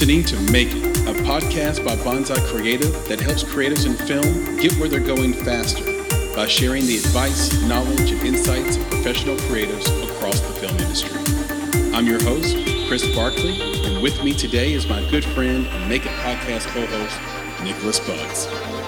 listening to Make It, a podcast by Bonsai Creative that helps creatives in film get where they're going faster by sharing the advice, knowledge, and insights of professional creatives across the film industry. I'm your host, Chris Barkley, and with me today is my good friend and Make It podcast co host, Nicholas Bugs.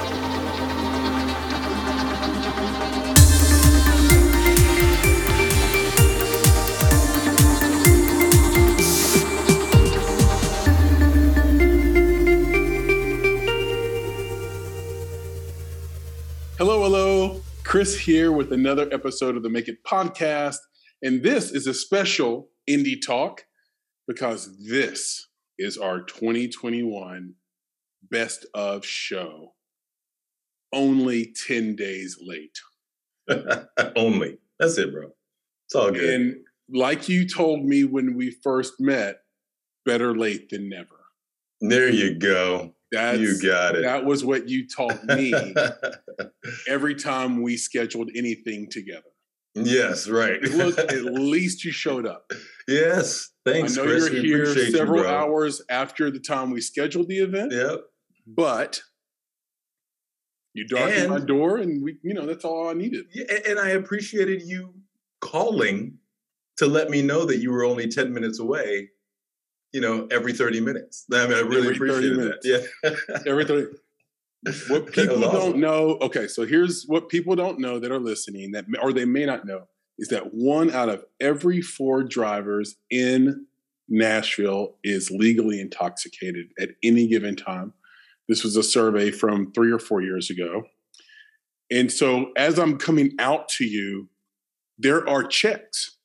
Chris here with another episode of the Make It podcast. And this is a special indie talk because this is our 2021 best of show. Only 10 days late. Only. That's it, bro. It's all good. And like you told me when we first met, better late than never. there you go. That's, you got it. That was what you taught me every time we scheduled anything together. yes, right. Look, at least you showed up. yes. Thanks, I know Chris. you're We here appreciate you, several hours after the time we scheduled the event, Yep. but you darkened my door, and we, you know, that's all I needed. Yeah, and I appreciated you calling to let me know that you were only 10 minutes away, you know, every 30 minutes. I mean, I really Every 30 appreciated minutes. that. Yeah. Everything. What people don't awesome. know. Okay, so here's what people don't know that are listening that, or they may not know, is that one out of every four drivers in Nashville is legally intoxicated at any given time. This was a survey from three or four years ago. And so as I'm coming out to you, there are checks,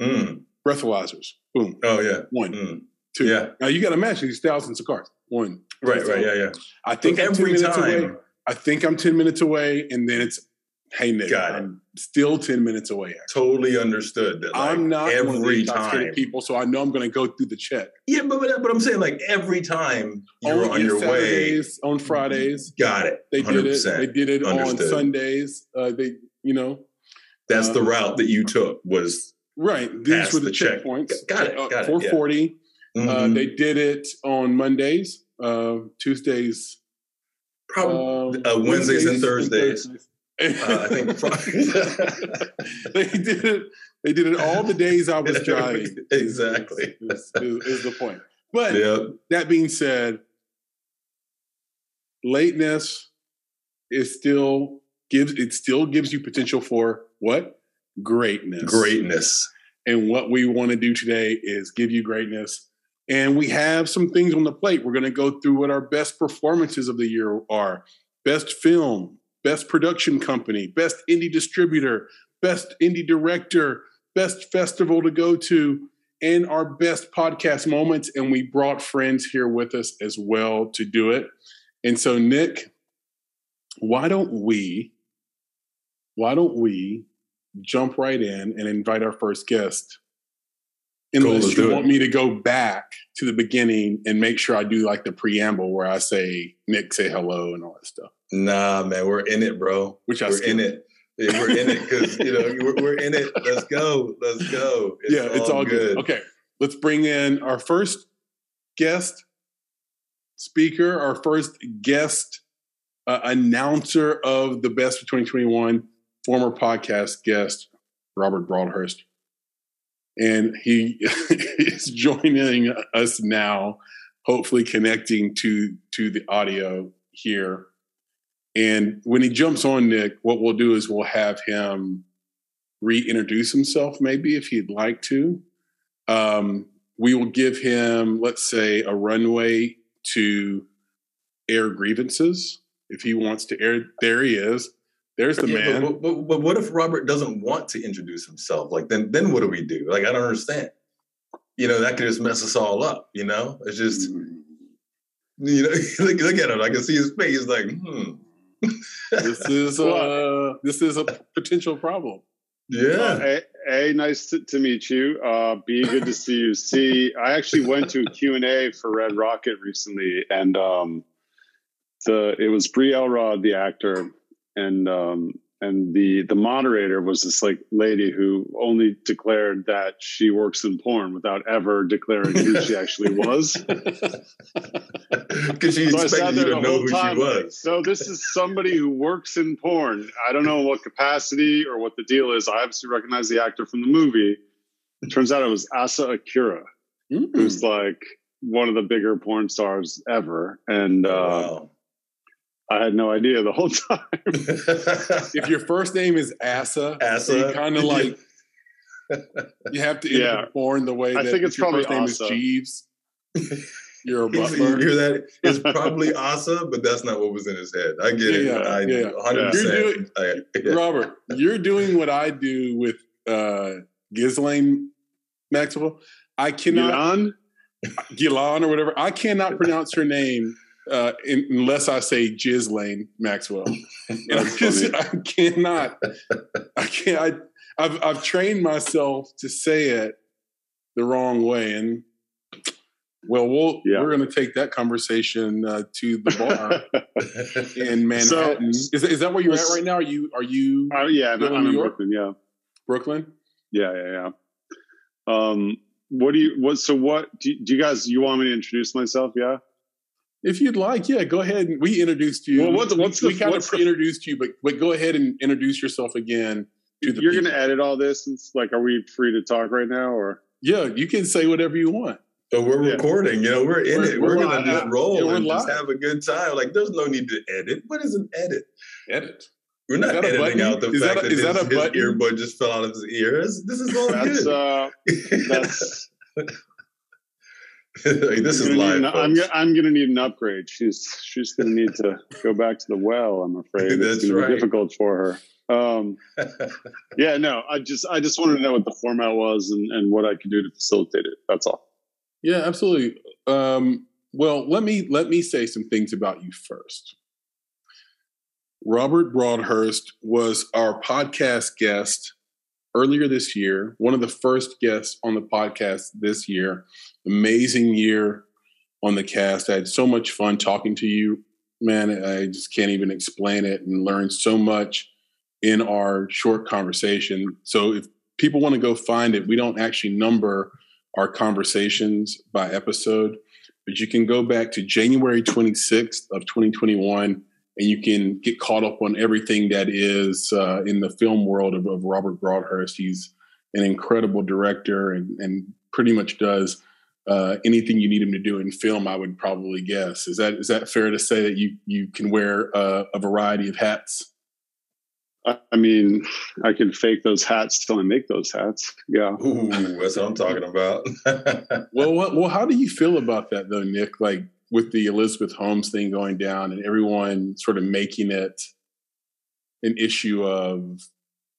Mm. breathalyzers. Boom. Oh, yeah. One, Mm. two. Yeah. Now you got to imagine these thousands of cars. One. Right, So right. Yeah, yeah. I think I'm 10 every minutes away. time. I think I'm 10 minutes away, and then it's, hey, Nick, Got it. I'm still 10 minutes away. actually. Totally understood that. Like, I'm not the every time. people, so I know I'm going to go through the check. Yeah, but, but but I'm saying like every time you're Only on your way, on Fridays. got it. They did it. They did it on Sundays. Uh, they, you know, That's the um, route that you took. Was right. These were the, the check. checkpoints. Got it, Uh, got it, yeah. 440. Uh, mhm, they did it on Mondays, uh, Tuesdays, probably um, uh, Wednesdays and Thursdays. Thursdays. Uh, I think they did it. They did it all the days I was driving. Exactly. is, is, is the point. But Yep. that being said, lateness is still gives it still gives you potential for what greatness. Greatness. And what we want to do today is give you greatness. And we have some things on the plate. We're going to go through what our best performances of the year are best film, best production company, best indie distributor, best indie director, best festival to go to, and our best podcast moments. And we brought friends here with us as well to do it. And so, Nick, why don't we, why don't we jump right in and invite our first guest? Cool, Unless let's you do it. want me to go back to the beginning and make sure I do like the preamble where I say Nick, say hello and all that stuff. Nah, man, we're in it, bro. Which I we're in it. We're in it because you know we're, we're in it. Let's go. Let's go. yeah, it's all good. Okay, let's bring in our first guest speaker, our first guest uh, announcer of the best of 2021, former podcast guest Robert Broadhurst, and he is joining us now, hopefully connecting to to the audio here. And when he jumps on, Nick, what we'll do is we'll have him reintroduce himself, maybe if he'd like to. Um, we will give him, let's say, a runway to air grievances if he wants to air. There he is. There's the Yeah, man. But, but, but what if Robert doesn't want to introduce himself? Like then then what do we do? Like I don't understand. You know, that could just mess us all up, you know? It's just you know, look, look at him. I can see his face like, hmm. this is uh, this is a potential problem. Yeah. A, a, nice to, to meet you. Uh, B, good to see you. C, I actually went to a Q&A for Red Rocket recently, and um, the it was Brie Elrod, the actor, and um, and the the moderator was this like lady who only declared that she works in porn without ever declaring who she actually was. Because she So expected you to know who she was. So this is somebody who works in porn. I don't know what capacity or what the deal is. I obviously recognize the actor from the movie. It turns out it was Asa Akira, Mm. who's like one of the bigger porn stars ever, and uh, wow. I had no idea the whole time. If your first name is Asa, Asa. kind of like you have to Yeah. enter porn the way I that think if it's your probably first name Asa. is Jeeves. You're a He's- butler. you hear that? It's probably Asa, but that's not what was in his head. I get it. Yeah, I yeah. 100%. I- yeah. Robert, you're doing what I do with uh Ghislaine Maxwell. I cannot Milan? Gillan or whatever. I cannot pronounce her name uh, in, unless I say Ghislaine Maxwell. And I just. I cannot. I can't. I, I've I've trained myself to say it the wrong way, and well, we'll Yeah. we're going to take that conversation uh, to the bar in Manhattan. is, is that where you're at right now? Are you are you Uh, yeah, I'm, I'm New in York? Brooklyn. Yeah, Brooklyn? yeah, yeah, yeah. Um, what do you? What? So what? Do, do you guys? You want me to introduce myself? Yeah. If you'd like, yeah, go ahead. And we introduced you. Well, what's- We- what's we, the- kind of pre-introduced you, but but go ahead and introduce yourself again. To the You're going to edit all this. It's like, are we free to talk right now, or? Yeah, you can say whatever you want. But we're Yeah. recording, you know, we're in We're- it. We're, we're gonna just roll Yeah, we're and just have a good time. Like, there's no need to edit. What is an edit? Edit. We're not editing out the Is fact that that, a- is his, that a his button? earbud just fell out of his ears. This, this is all That's good. uh, that's. Like, this is I'm gonna live. need an- I'm, I'm gonna need an upgrade. She's she's gonna need to go back to the well. I'm afraid That's it's gonna right. be difficult for her. Um, yeah, no, I just I just wanted to know what the format was and, and what I could do to facilitate it. That's all. Yeah, absolutely. Um, well, let me let me say some things about you first. Robert Broadhurst was our podcast guest earlier this year, one of the first guests on the podcast this year. Amazing year on the cast. I had so much fun talking to you, man. I just can't even explain it and learned so much in our short conversation. So if people want to go find it, we don't actually number our conversations by episode, but you can go back to January 26th of 2021 and you can get caught up on everything that is uh, in the film world of, of Robert Broadhurst. He's an incredible director and, and pretty much does uh, anything you need him to do in film. I would probably guess. Is that is that fair to say that you you can wear uh, a variety of hats? I, I mean, I can fake those hats till I make those hats. Yeah. Ooh, that's what I'm talking about. Well, what, well, how do you feel about that though, Nick? Like with the Elizabeth Holmes thing going down and everyone sort of making it an issue of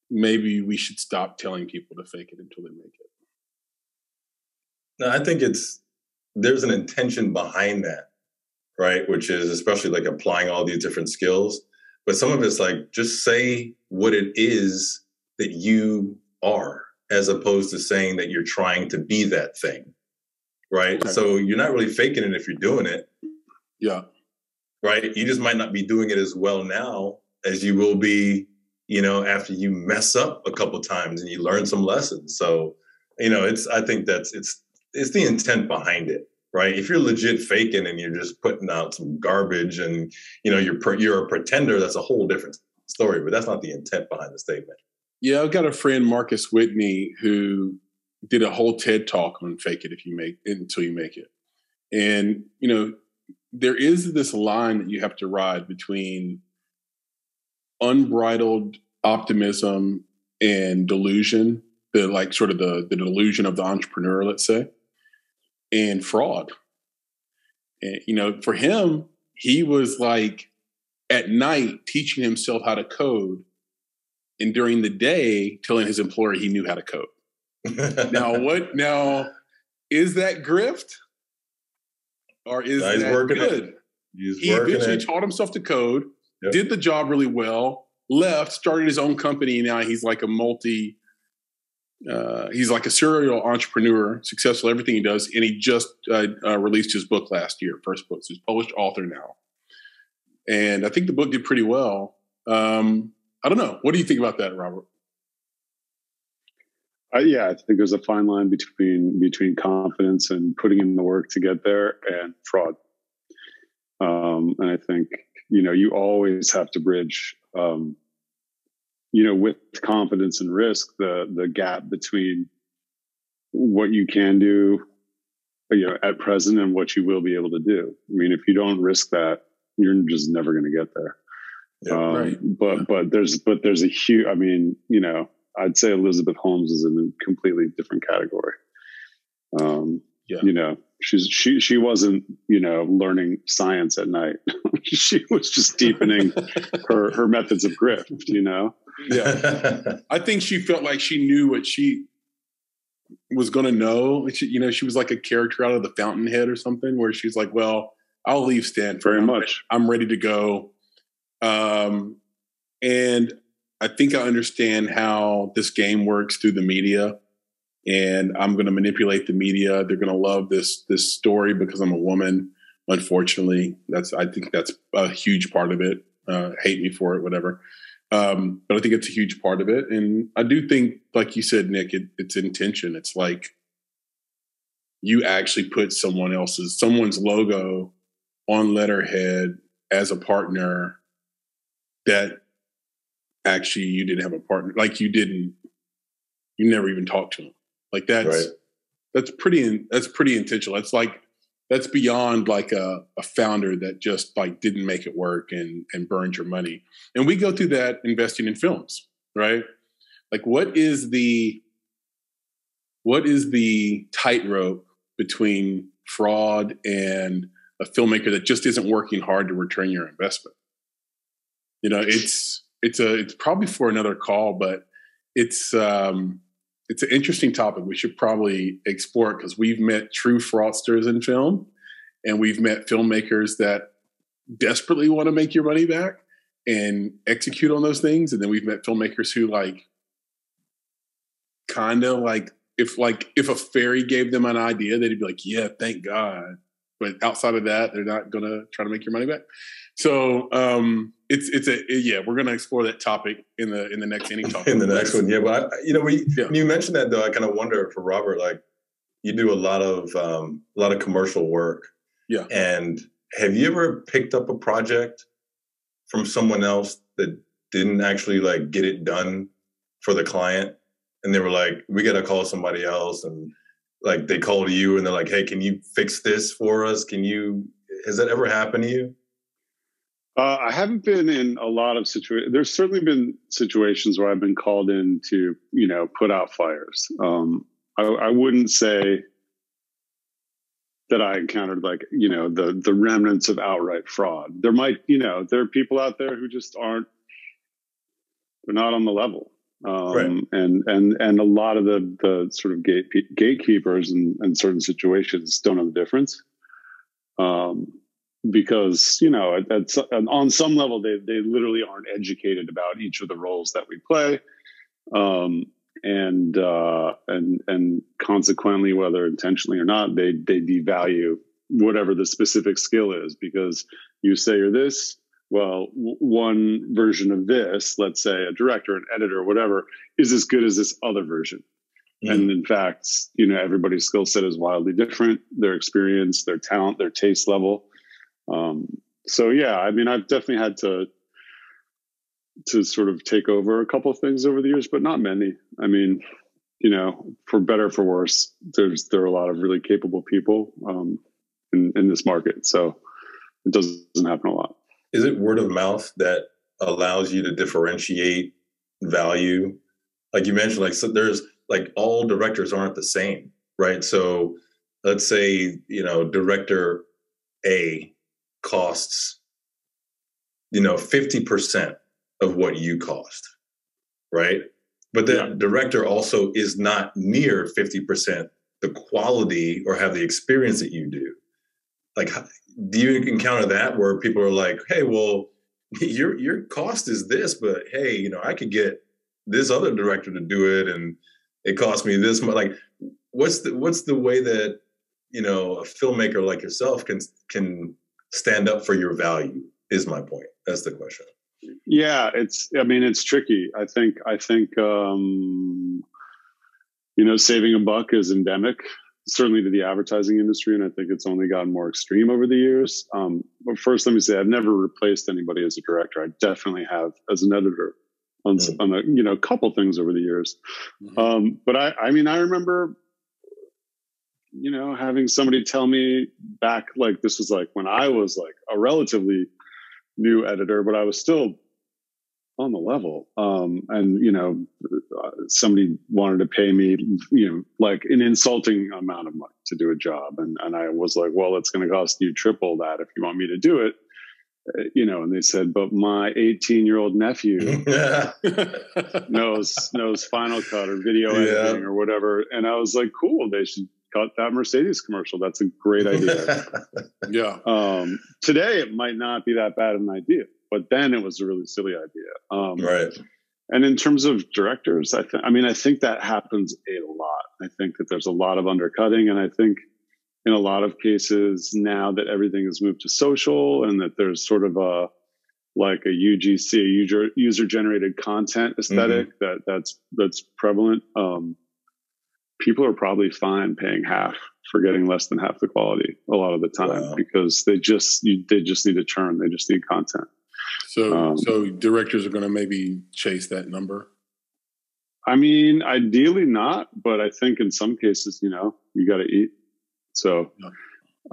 maybe we should stop telling people to fake it until they make it. No, I think it's there's an intention behind that, right? Which is especially like applying all these different skills. But some of it's like just say what it is that you are, as opposed to saying that you're trying to be that thing, right? So you're not really faking it if you're doing it, Yeah. right? You just might not be doing it as well now as you will be, you know, after you mess up a couple times and you learn some lessons. So, you know, it's I think that's it's it's the intent behind it, right? If you're legit faking and you're just putting out some garbage and you know you're you're a pretender, that's a whole different story. But that's not the intent behind the statement. Yeah, I've got a friend, Marcus Whitney, who did a whole TED talk on fake it if you make it until you make it. And, you know, there is this line that you have to ride between unbridled optimism and delusion, the like sort of the, the delusion of the entrepreneur, let's say, and fraud. And, you know, for him, he was like at night teaching himself how to code and during the day telling his employer he knew how to code. Now what now is that grift? Or is No, that working it. good? He's He eventually it. taught himself to code, Yep. did the job really well, left, started his own company. Now he's like a multi uh, he's like a serial entrepreneur, successful everything he does, and he just uh, uh, released his book last year, first book. So he's published author now, and I think the book did pretty well. Um, I don't know. What do you think about that, Robert? Uh, yeah, I think there's a fine line between between confidence and putting in the work to get there and fraud. Um, and I think you know you always have to bridge, um, you know, with confidence and risk the the gap between what you can do, you know, at present and what you will be able to do. I mean, if you don't risk that, you're just never going to get there. Yeah, um, right. But yeah. but there's but there's a huge. I mean, you know, I'd say Elizabeth Holmes is in a completely different category. Um, yeah. You know, she's she she wasn't you know learning science at night. she was just deepening her her methods of grift. You know. Yeah, I think she felt like she knew what she was going to know. She, you know, she was like a character out of the Fountainhead or something, where she's like, "Well, I'll leave Stanford. Very much. I'm ready to go." Um, and I think I understand how this game works through the media, and I'm going to manipulate the media. They're going to love this this story because I'm a woman. Unfortunately, that's I think that's a huge part of it. Uh, hate me for it, whatever. Um, but I think it's a huge part of it, and I do think, like you said, Nick, it, it's intention. It's like you actually put someone else's someone's logo on letterhead as a partner that actually you didn't have a partner like you didn't you never even talked to him. Like that's right. that's pretty that's pretty intentional. That's like that's beyond like a, a founder that just like didn't make it work and and burned your money. And we go through that investing in films right? Like what is the what is the tightrope between fraud and a filmmaker that just isn't working hard to return your investment? You know it's it's a it's probably for another call, but it's um, it's an interesting topic. We should probably explore because we've met true fraudsters in film, and we've met filmmakers that desperately want to make your money back and execute on those things, and then we've met filmmakers who like kind of like if like if a fairy gave them an idea, they'd be like, "Yeah, thank God." But outside of that, they're not going to try to make your money back. So um, it's it's a yeah, we're going to explore that topic in the in the next indie talk. in the next one, yeah. But I, you know, we yeah. when you mentioned that though, I kind of wonder for Robert, like you do a lot of um, a lot of commercial work, yeah. And have you ever picked up a project from someone else that didn't actually like get it done for the client, and they were like, "We got to call somebody else," and like they call you and they're like, "Hey, can you fix this for us? Can you?" Has that ever happened to you? Uh, I haven't been in a lot of situations. There's certainly been situations where I've been called in to, you know, put out fires. Um, I, I, wouldn't say that I encountered like, you know, the the remnants of outright fraud. There might, you know, there are people out there who just aren't. They're not on the level, um, right. and and and a lot of the the sort of gate gatekeepers in, in certain situations don't know the difference. Um, because you know at, at, on some level they they literally aren't educated about each of the roles that we play. Um, and uh, and and consequently whether intentionally or not they they devalue whatever the specific skill is because you say you're this well w- one version of this let's say a director an editor whatever is as good as this other version. Mm. and in fact you know everybody's skill set is wildly different. Their experience their talent their taste level um, so yeah, I mean, I've definitely had to to sort of take over a couple of things over the years, but not many. I mean, you know, for better or for worse, there's there are a lot of really capable people um, in in this market, so it doesn't happen a lot. Is it word of mouth that allows you to differentiate value? Like you mentioned, like so there's like all directors aren't the same, right? So let's say you know director A costs, you know, 50% of what you cost, right? But the yeah. director also is not near 50% the quality or have the experience that you do. Like, do you encounter that where people are like, hey, well, your your cost is this, but hey, you know, I could get this other director to do it and it cost me this much. Like, what's the what's the way that you know a filmmaker like yourself can can stand up for your value is my point that's the question Yeah, it's. I mean, it's tricky. I think. I think. um You know, saving a buck is endemic, certainly to the advertising industry, and I think it's only gotten more extreme over the years. Um, but first, let me say, I've never replaced anybody as a director. I definitely have as an editor on, mm-hmm. on a you know a couple things over the years. Mm-hmm. Um, but I, I mean, I remember you know, having somebody tell me back like this was like when I was like a relatively new editor, but I was still on the level. Um, and you know, somebody wanted to pay me, you know, like an insulting amount of money to do a job, and and I was like, well, it's going to cost you triple that if you want me to do it. Uh, you know, and they said, but my 18 year old nephew knows knows Final Cut or video editing or whatever, and I was like, cool, they should cut that Mercedes commercial. That's a great idea. yeah. Um, today it might not be that bad of an idea, but then it was a really silly idea. Um, right. And in terms of directors, I think, I mean, I think that happens a lot. I think that there's a lot of undercutting. And I think in a lot of cases now that everything has moved to social and that there's sort of a, like a UGC, user, user generated content esthetic mm-hmm. that that's, that's prevalent. Um, people are probably fine paying half for getting less than half the quality a lot of the time wow. because they just you, they just need a turn they just need content. So um, so directors are going to maybe chase that number? I mean ideally not but i think in some cases you know you got to eat. So yeah.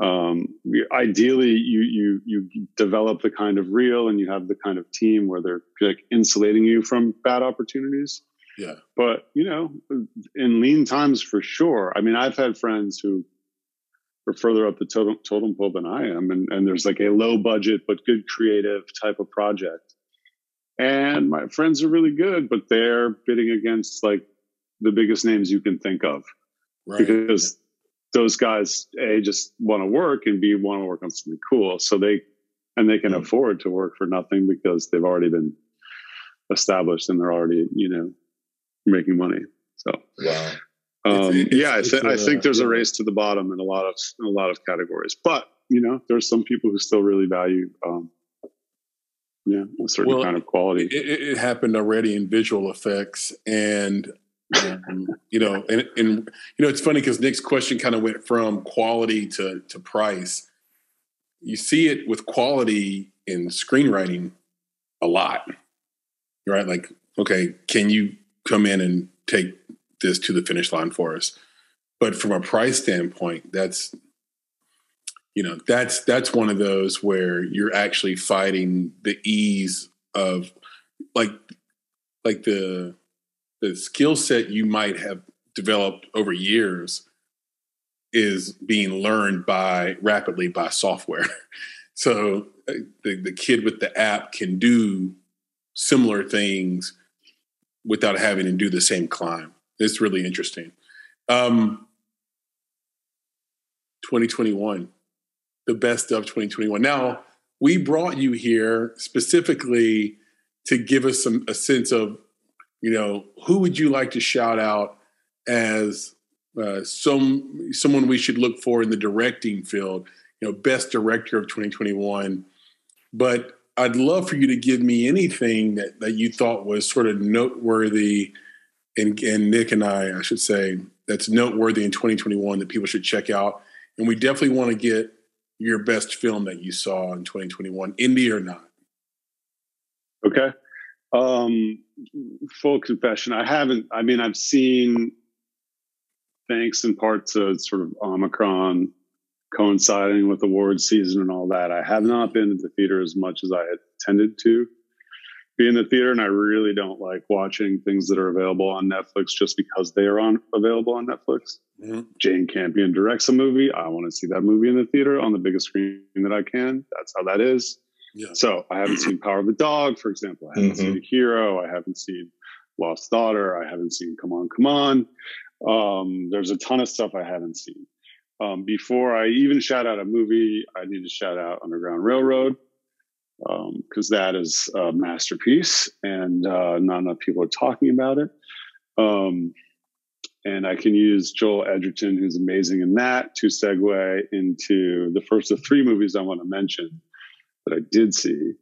um, ideally you you you develop the kind of reel and you have the kind of team where they're like insulating you from bad opportunities yeah. But, you know, in lean times for sure. I mean, I've had friends who are further up the totem, totem pole than I am. And, and there's like a low budget, but good creative type of project. And my friends are really good, but they're bidding against like the biggest names you can think of. Right. Because those guys, A, just want to work and B, want to work on something cool. So they, and they can mm-hmm. afford to work for nothing because they've already been established and they're already, you know, making money. So wow. Um, it's, yeah, I, th- I think there's a race to the bottom in a lot of in a lot of categories, but you know, there's some people who still really value, um, yeah, a certain well, kind of quality. It, it, happened already in visual effects, and um, you know, and, and you know, it's funny because Nick's question kind of went from quality to to price. You see it with quality in screenwriting a lot, right? Like, okay, can you come in and take this to the finish line for us. But from a price standpoint, that's you know that's that's one of those where you're actually fighting the ease of like like the the skill set you might have developed over years is being learned by rapidly by software. so uh, the, the kid with the app can do similar things without having to do the same climb. It's really interesting. Um, 2021, the best of 2021. Now, we brought you here specifically to give us some a sense of, you know, who would you like to shout out as uh, some someone we should look for in the directing field, you know, best director of 2021. But I'd love for you to give me anything that, that you thought was sort of noteworthy, and, and Nick and I, I should say, that's noteworthy in 2021 that people should check out. And we definitely want to get your best film that you saw in 2021, indie or not. Okay. Um, full confession, I haven't. I mean, I've seen, thanks in part to sort of Omicron coinciding with awards season and all that. I have not been to the theater as much as I had tended to be in the theater, and I really don't like watching things that are available on Netflix just because they are on available on Netflix. Mm-hmm. Jane Campion directs a movie. I want to see that movie in the theater on the biggest screen that I can. That's how that is. Yeah. So I haven't seen Power of the Dog, for example. I haven't mm-hmm. seen Hero. I haven't seen Lost Daughter. I haven't seen Come On, Come On. Um, there's a ton of stuff I haven't seen. Um, before I even shout out a movie, I need to shout out Underground Railroad because um, that is a masterpiece, and uh, not enough people are talking about it. Um, and I can use Joel Edgerton, who's amazing in that, to segue into the first of three movies I want to mention that I did see.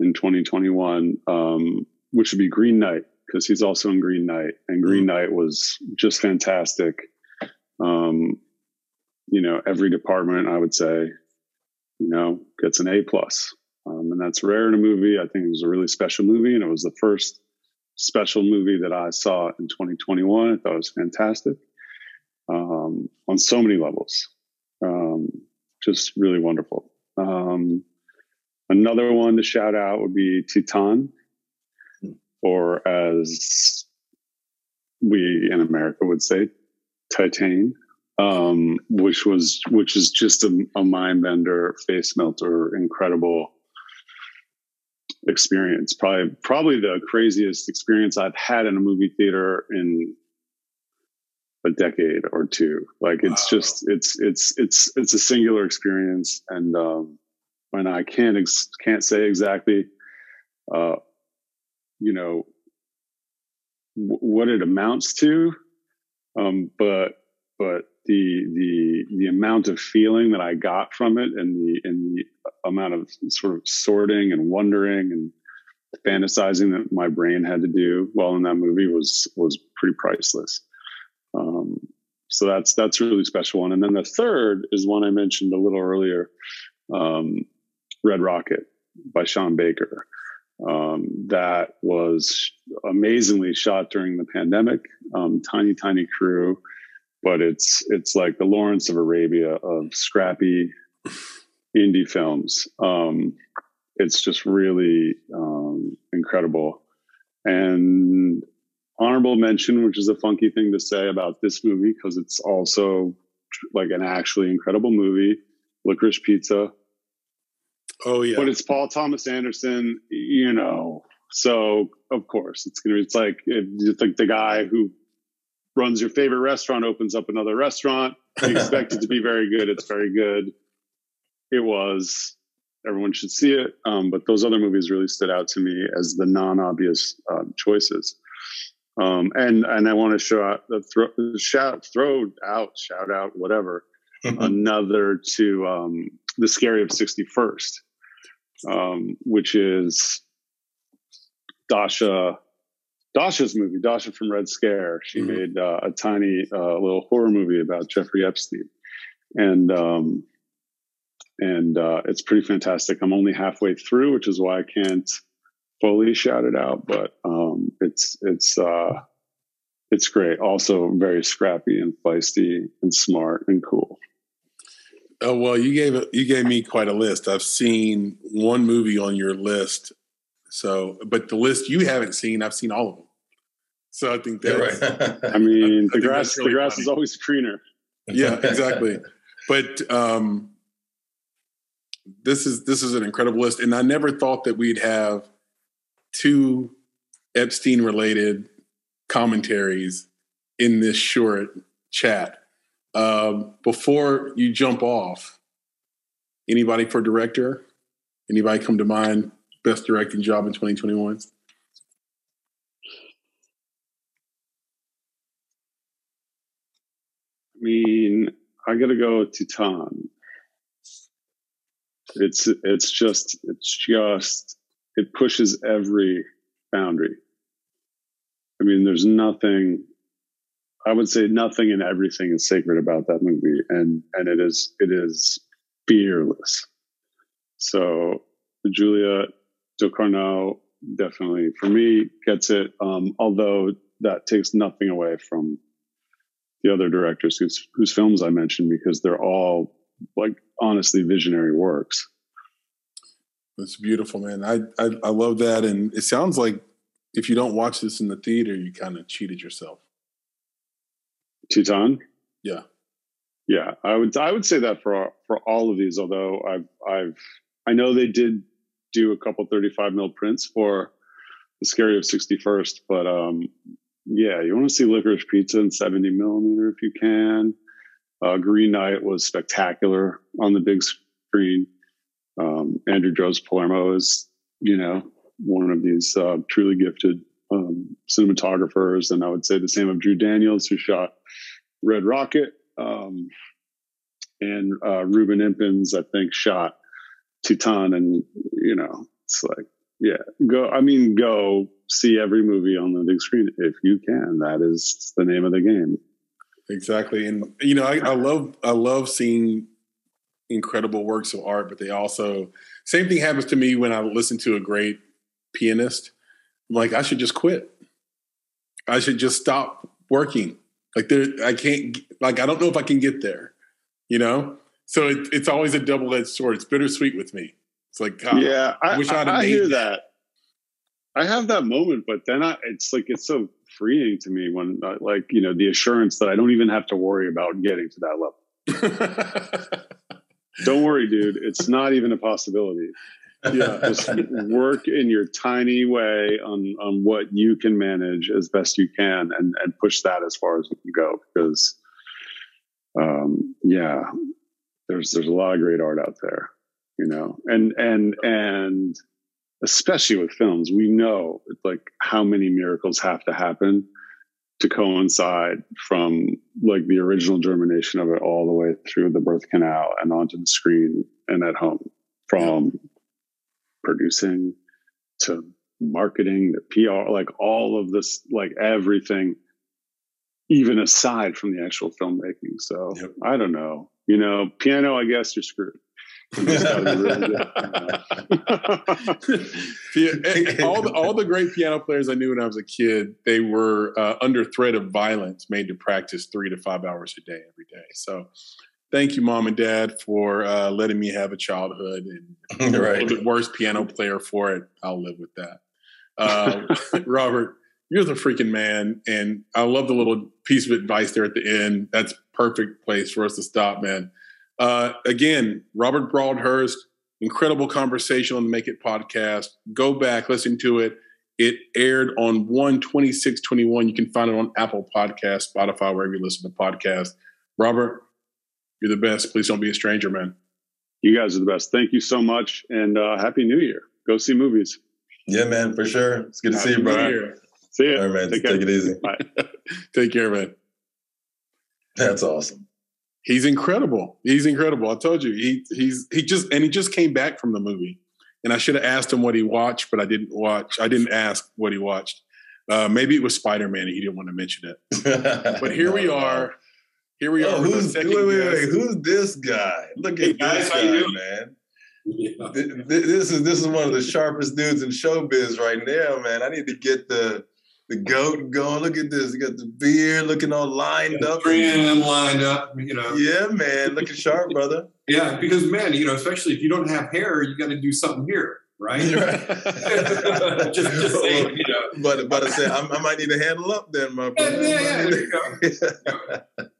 in 2021, um, which would be Green Knight because he's also in Green Knight, and Green mm-hmm. Knight was just fantastic. Um, you know, every department I would say, you know, gets an A plus, um, and that's rare in a movie. I think it was a really special movie, and it was the first special movie that I saw in 2021. I thought it was fantastic um, on so many levels. Um, just really wonderful. Um, another one to shout out would be Titane, or as we in America would say, Titane, um, which was which is just a, a mind bender, face melter, incredible experience. Probably probably the craziest experience I've had in a movie theater in a decade or two. Like it's wow. just it's it's it's it's a singular experience, and um, when I can't ex- can't say exactly, uh, you know, w- what it amounts to, um, but but the the the amount of feeling that I got from it, and the and the amount of sort of sorting and wondering and fantasizing that my brain had to do while in that movie was was pretty priceless. Um, so that's that's really special one. And then the third is one I mentioned a little earlier, um, Red Rocket by Sean Baker. Um, that was amazingly shot during the pandemic. Um, tiny, tiny crew, but it's it's like the Lawrence of Arabia of scrappy indie films. Um, it's just really um, incredible. And honorable mention, which is a funky thing to say about this movie because it's also like an actually incredible movie, Licorice Pizza. Oh yeah, but it's Paul Thomas Anderson, you know. So of course it's gonna. It's like it's like the guy who runs your favorite restaurant opens up another restaurant. You expect it to be very good. It's very good. It was. Everyone should see it. Um, but those other movies really stood out to me as the non-obvious uh, choices. Um, and and I want to show out the throw, shout throw out shout out whatever another to um, the scary of 61st, um, which is Dasha Dasha's movie. Dasha from Red Scare. She mm-hmm. made uh, a tiny uh, little horror movie about Jeffrey Epstein, and um, and uh, it's pretty fantastic. I'm only halfway through, which is why I can't fully shout it out, but um, it's it's uh, it's great. Also very scrappy and feisty and smart and cool. Oh well, you gave you gave me quite a list. I've seen one movie on your list, so but the list you haven't seen, I've seen all of them. So I think that's. Right. I mean, I the grass really the grass funny. is always greener. Yeah, exactly. but um, this is this is an incredible list, and I never thought that we'd have two Epstein related commentaries in this short chat. Um, before you jump off, anybody for director? Anybody come to mind? Best directing job in 2021? I mean, I got to go to Titane. It's it's just it's just it pushes every boundary. I mean, there's nothing. I would say nothing and everything is sacred about that movie, and and it is it is fearless. So Julia Ducournau definitely for me gets it. Um, although that takes nothing away from the other directors whose whose films I mentioned because they're all like honestly visionary works. That's beautiful, man. I, I, I love that, and it sounds like if you don't watch this in the theater, you kind of cheated yourself. Titane. Yeah, yeah. I would I would say that for for all of these. Although I've I've I know they did do a couple 35 mil prints for the Scary of 61st, but um, yeah, you want to see Licorice Pizza in 70 millimeter if you can. Uh, Green Knight was spectacular on the big screen. Um, Andrew Joseph Palermo is, you know, one of these uh, truly gifted um, cinematographers, and I would say the same of Drew Daniels, who shot Red Rocket, um, and uh, Ruben Impens, I think, shot Titane, and you know, it's like yeah. Go. I mean, go see every movie on the big screen if you can. That is the name of the game. Exactly, and you know, I, I love I love seeing incredible works of art, but they also same thing happens to me when I listen to a great pianist. I'm like, I should just quit. I should just stop working. Like there, I can't. Like I don't know if I can get there. You know, so it, it's always a double edged sword. It's bittersweet with me. It's like, God, yeah, I, I wish I'd I, I hear that. that. I have that moment, but then I, it's like it's so freeing to me when, uh, like, you know, the assurance that I don't even have to worry about getting to that level. don't worry, dude. It's not even a possibility. Yeah, just work in your tiny way on on what you can manage as best you can, and and push that as far as you can go. Because, um, yeah, there's there's a lot of great art out there, you know, and and and especially with films, we know like how many miracles have to happen to coincide from like the original germination of it all the way through the birth canal and onto the screen and at home from producing to marketing to PR, like all of this, like everything, even aside from the actual filmmaking. So yep. I don't know, you know, piano, I guess you're screwed. really all the all the great piano players I knew when I was a kid, they were uh, under threat of violence, made to practice three to five hours a day every day. So, thank you, mom and dad, for uh, letting me have a childhood. And right. the worst piano player for it, I'll live with that. Uh, Robert, you're the freaking man, and I love the little piece of advice there at the end. That's perfect place for us to stop, man. Uh, again, Robert Broadhurst, incredible conversation on the Make It podcast. Go back, listen to it. It aired on 1 26 21. You can find it on Apple Podcast, Spotify, wherever you listen to podcasts. Robert, you're the best. Please don't be a stranger, man. You guys are the best. Thank you so much. And uh, Happy New Year. Go see movies. Yeah, man, for sure. It's good to see you, bro. See you. All right, man. Take, Take it easy. Take care, man. That's awesome. He's incredible. He's incredible. I told you, he he's he just and he just came back from the movie. And I should have asked him what he watched, but I didn't watch. I didn't ask what he watched. Uh, maybe it was Spider Man, he didn't want to mention it. but here no, we are. Here we oh, are. Who's, wait, wait, wait. Who's this guy? Look at hey, this guy, man. Yeah. This is this is one of the sharpest dudes in showbiz right now, man. I need to get the the goat going. Look at this. You got the beard looking all lined up. Three of them lined up, you know. Yeah, man. Looking sharp, brother. yeah, because man, you know, especially if you don't have hair, you got to do something here, right? right. just, just saying, you know. But but I said I, I, might need to handle up then, my brother. Yeah, yeah, there you go.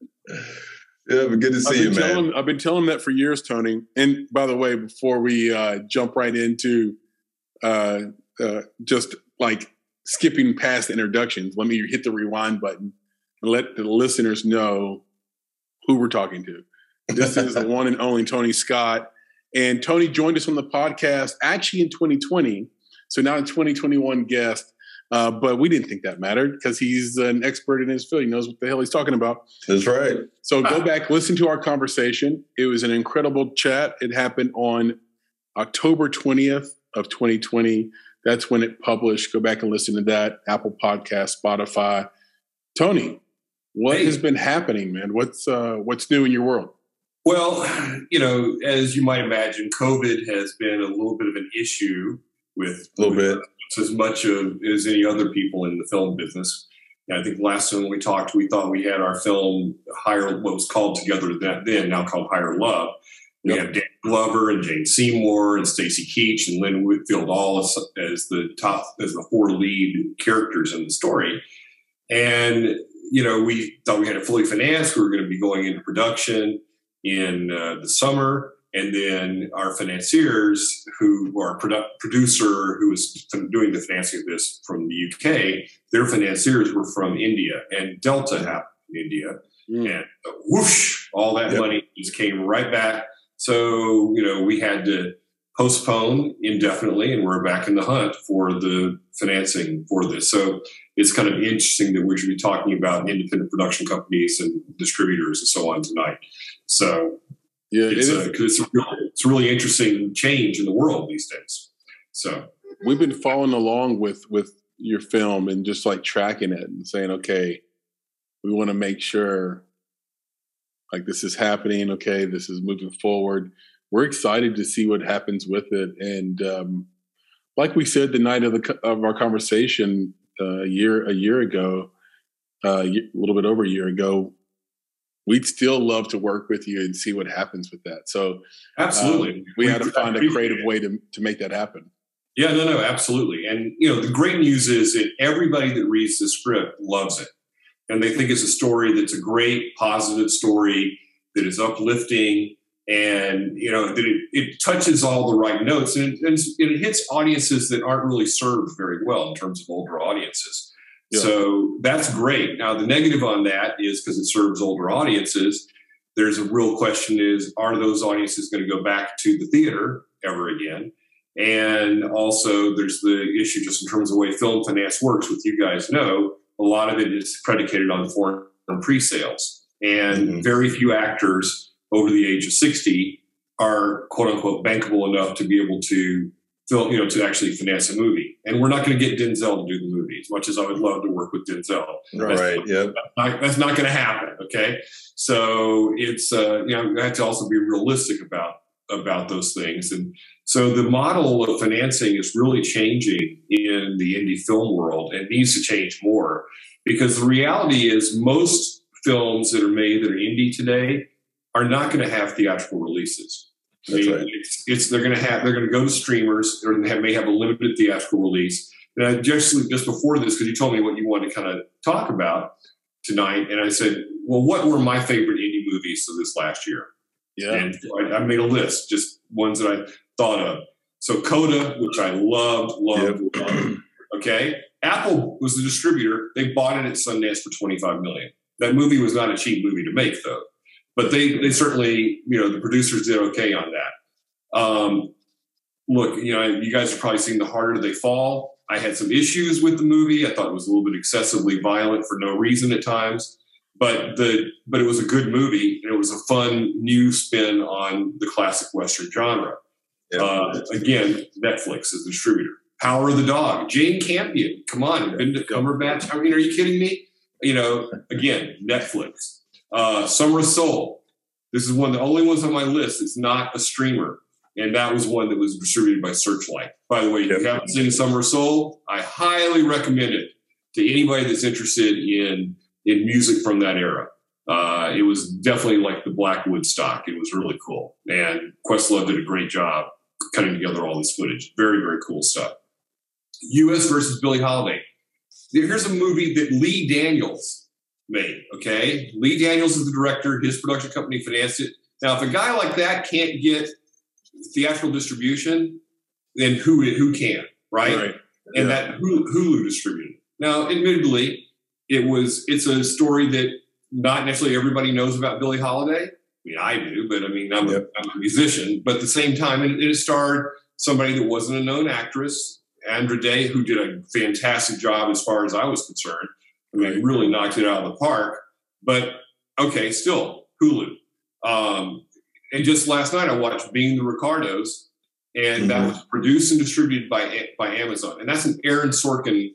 Yeah, but good to see you, man. Telling, I've been telling that for years, Tony. And by the way, before we uh, jump right into uh, uh, just like skipping past introductions, let me hit the rewind button and let the listeners know who we're talking to. This is the one and only Tony Scott. And Tony joined us on the podcast actually in 2020. So now a 2021 guest. Uh, but we didn't think that mattered because he's an expert in his field. He knows what the hell he's talking about. That's right. So go back, listen to our conversation. It was an incredible chat. It happened on October 20th of 2020. That's when it published. Go back and listen to that. Apple Podcast, Spotify. Tony, what hey. has been happening, man? What's uh, what's new in your world? Well, you know, as you might imagine, COVID has been a little bit of an issue with a little bit as much of as any other people in the film business. I think last time we talked, we thought we had our film higher, what was called together then, now called Higher Love. We yep. have Dan Glover and Jane Seymour and Stacy Keach and Lynn Whitfield all as, as the top as the four lead characters in the story. And you know, we thought we had it fully financed. We were going to be going into production in uh, the summer, and then our financiers, who our produ- producer, who was doing the financing of this from the UK, their financiers were from India, and Delta happened in India, mm. and whoosh, all that yep. money just came right back so, you know, we had to postpone indefinitely, and we're back in the hunt for the financing for this. So it's kind of interesting that we should be talking about independent production companies and distributors and so on tonight. So yeah, it's, it uh, a, it's, a really, it's a really interesting change in the world these days. So we've been following along with with your film and just like tracking it and saying, okay, we want to make sure like this is happening. Okay, this is moving forward. We're excited to see what happens with it. And um, like we said the night of the of our conversation uh, a year a year ago, uh, a little bit over a year ago, we'd still love to work with you and see what happens with that. So absolutely, um, we, we had to find a creative way to to make that happen. Yeah, no, no, absolutely. And you know, the great news is that everybody that reads the script loves it, and they think it's a story that's a great, positive story that is uplifting, and you know that it, it touches all the right notes, and it, and it hits audiences that aren't really served very well in terms of older audiences. Yeah. So that's great. Now the negative on that is because it serves older audiences. There's a real question: is are those audiences going to go back to the theater ever again? And also, there's the issue just in terms of the way film finance works. With you guys know, a lot of it is predicated on foreign pre-sales, and mm-hmm. very few actors over the age of 60 are quote unquote bankable enough to be able to film, you know, to actually finance a movie. And we're not going to get Denzel to do the movie as much as I would love to work with Denzel. Right. Yeah. That's, that's not, going to happen. Okay. So it's, uh, you know, I have to also be realistic about, about those things. And so the model of financing is really changing in the indie film world and needs to change more because the reality is most films that are made that are indie today are not going to have theatrical releases. That's right. It's, it's they're going to have they're going to go to streamers or they may have a limited theatrical release. And I just just before this, because you told me what you wanted to kind of talk about tonight, and I said, well, what were my favorite indie movies of this last year? Yeah, and I, I made a list, just ones that I thought of. So Coda, which I loved, loved, yep. loved. Okay, Apple was the distributor. They bought it at Sundance for twenty five million. That movie was not a cheap movie to make, though but they they certainly you know the producers did okay on that. Um, look, you know, you guys are probably seeing the harder they fall. I had some issues with the movie. I thought it was a little bit excessively violent for no reason at times, but the but it was a good movie and it was a fun new spin on the classic western genre. Yeah. Uh, again, Netflix is the distributor. Power of the Dog, Jane Campion. Come on, Benedict Cumberbatch. I mean, are you kidding me? You know, again, Netflix. Uh, Summer of Soul. This is one of the only ones on my list. It's not a streamer. And that was one that was distributed by Searchlight. By the way, if you haven't seen Summer of Soul, I highly recommend it to anybody that's interested in, in music from that era. Uh, it was definitely like the Black Woodstock. It was really cool. And Questlove did a great job cutting together all this footage. Very, very cool stuff. US versus Billie Holiday. Here's a movie that Lee Daniels made. Okay, Lee Daniels is the director. His production company financed it. Now, if a guy like that can't get theatrical distribution, then who who can, right? right. And yeah. that Hulu, Hulu distributed. Now, admittedly, it was it's a story that not necessarily everybody knows about Billie Holiday. I mean, I do, but I mean, I'm, yep. a, I'm a musician. But at the same time, it, it starred somebody that wasn't a known actress, Andra Day, who did a fantastic job as far as I was concerned. I mean, really knocked it out of the park. But okay, still Hulu. Um, and just last night, I watched Being the Ricardos, and mm-hmm. that was produced and distributed by by Amazon, and that's an Aaron Sorkin,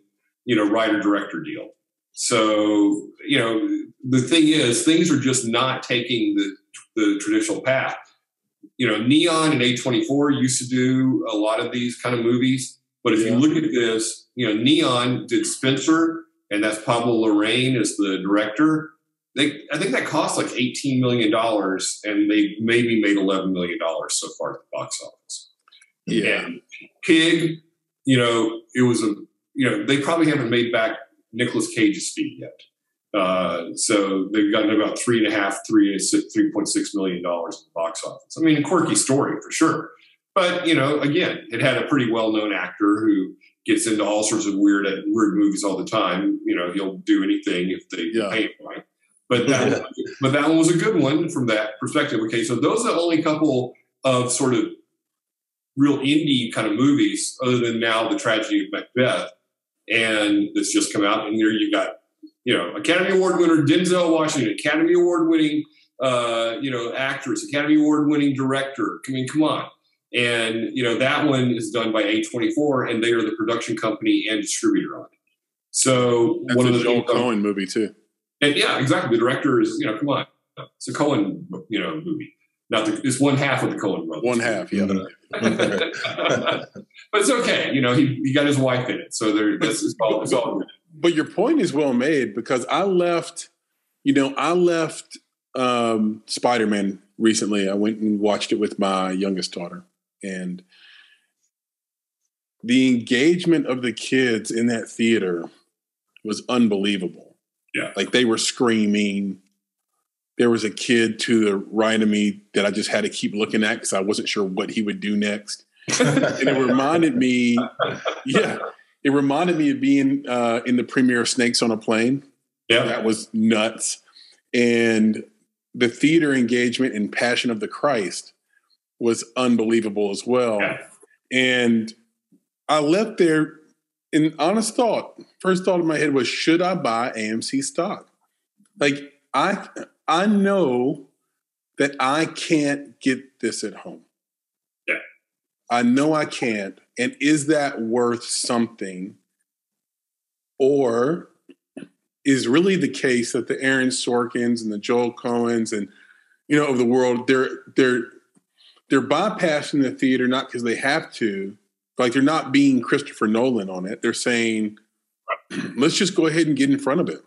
you know, writer director deal. So you know, the thing is, things are just not taking the the traditional path. You know, Neon and A24 used to do a lot of these kind of movies, but if yeah. you look at this, you know, Neon did Spencer and that's Pablo Larraín as the director. They, I think that cost like eighteen million dollars, and they maybe made eleven million dollars so far at the box office. Yeah, and Pig, you know, it was a, you know, they probably haven't made back Nicolas Cage's fee yet. Uh, so they've gotten about three and a half, three three point six million dollars in the box office. I mean, a quirky story for sure, but you know, again, it had a pretty well known actor who gets into all sorts of weird weird movies all the time. You know, he'll do anything if they yeah. pay him right. But that one, but that one was a good one from that perspective. Okay, so those are the only couple of sort of real indie kind of movies, other than now the tragedy of Macbeth, and that's just come out. And there you got you know Academy Award winner Denzel Washington, Academy Award winning uh, you know actress, Academy Award winning director. I mean, come on And you know that one is done by A24, and they are the production company and distributor on it. So That's one a of the Joel Coen movie too. and yeah, exactly. The director is you know come on, it's a Coen you know movie. Not the, it's one half of the Coen brothers. One half, yeah. but it's okay. You know, he, he got his wife in it, so there. That's it's all. It's all good. But your point is well made because I left, you know, I left um, Spider Man recently. I went and watched it with my youngest daughter, and the engagement of the kids in that theater was unbelievable. Yeah. like they were screaming. There was a kid to the right of me that I just had to keep looking at because I wasn't sure what he would do next. and it reminded me, yeah, it reminded me of being uh, in the premiere of Snakes on a Plane. Yeah, That was nuts. And the theater engagement in Passion of the Christ was unbelievable as well. Yeah. And I left there in honest thought. First thought in my head was, should I buy AMC stock? Like I I know that I can't get this at home. I know I can't. And is that worth something? Or is really the case that the Aaron Sorkins and the Joel Coens and you know of the world they're they're they're bypassing the theater not because they have to, like they're not being Christopher Nolan on it. They're saying, let's just go ahead and get in front of it.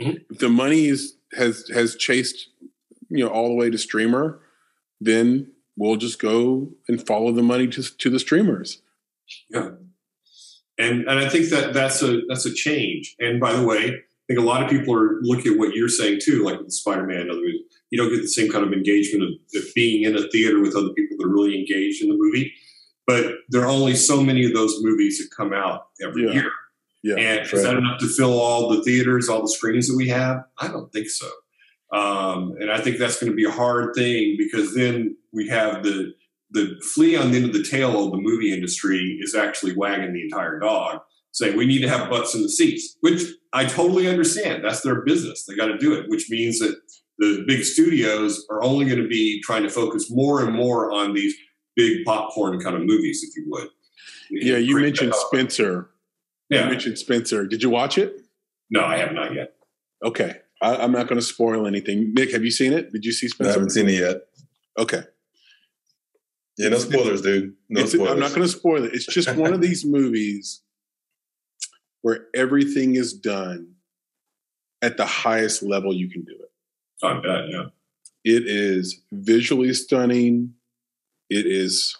Mhm. If the money is has has chased you know all the way to streamer, then we'll just go and follow the money to to the streamers. Yeah, and and I think that that's a that's a change. And by the way, I think a lot of people are looking at what you're saying too, like with Spider-Man. You don't get the same kind of engagement of, of being in a theater with other people that are really engaged in the movie. But there are only so many of those movies that come out every Yeah. year. Yeah, and is that enough to fill all the theaters, all the screens that we have? I don't think so. Um, and I think that's going to be a hard thing because then we have the the flea on the end of the tail of the movie industry is actually wagging the entire dog, saying we need to have butts in the seats, which I totally understand. That's their business; they got to do it. Which means that the big studios are only going to be trying to focus more and more on these big popcorn kind of movies, if you would. yeah. You Create mentioned that- Spencer. You mentioned Spencer. Did you watch it? no, I have not yet. Okay, I, I'm not going to spoil anything. Nick, have you seen it? Did you see Spencer? I Spencer? haven't seen it yet. Okay. Yeah, no spoilers, dude. No spoilers. I'm not going to spoil it. It's just one of these movies where everything is done at the highest level you can do it. I bet, yeah. It is visually stunning. It is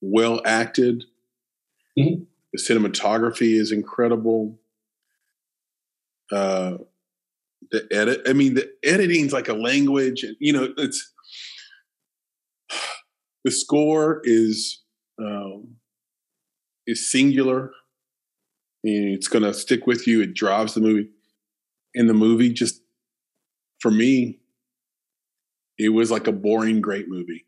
well acted. Mhm. The cinematography is incredible. Uh, the edit, I mean, the editing's like a language, you know, it's the score is um, is singular. Mean, it's going to stick with you. It drives the movie. And the movie just, for me, it was like a boring, great movie.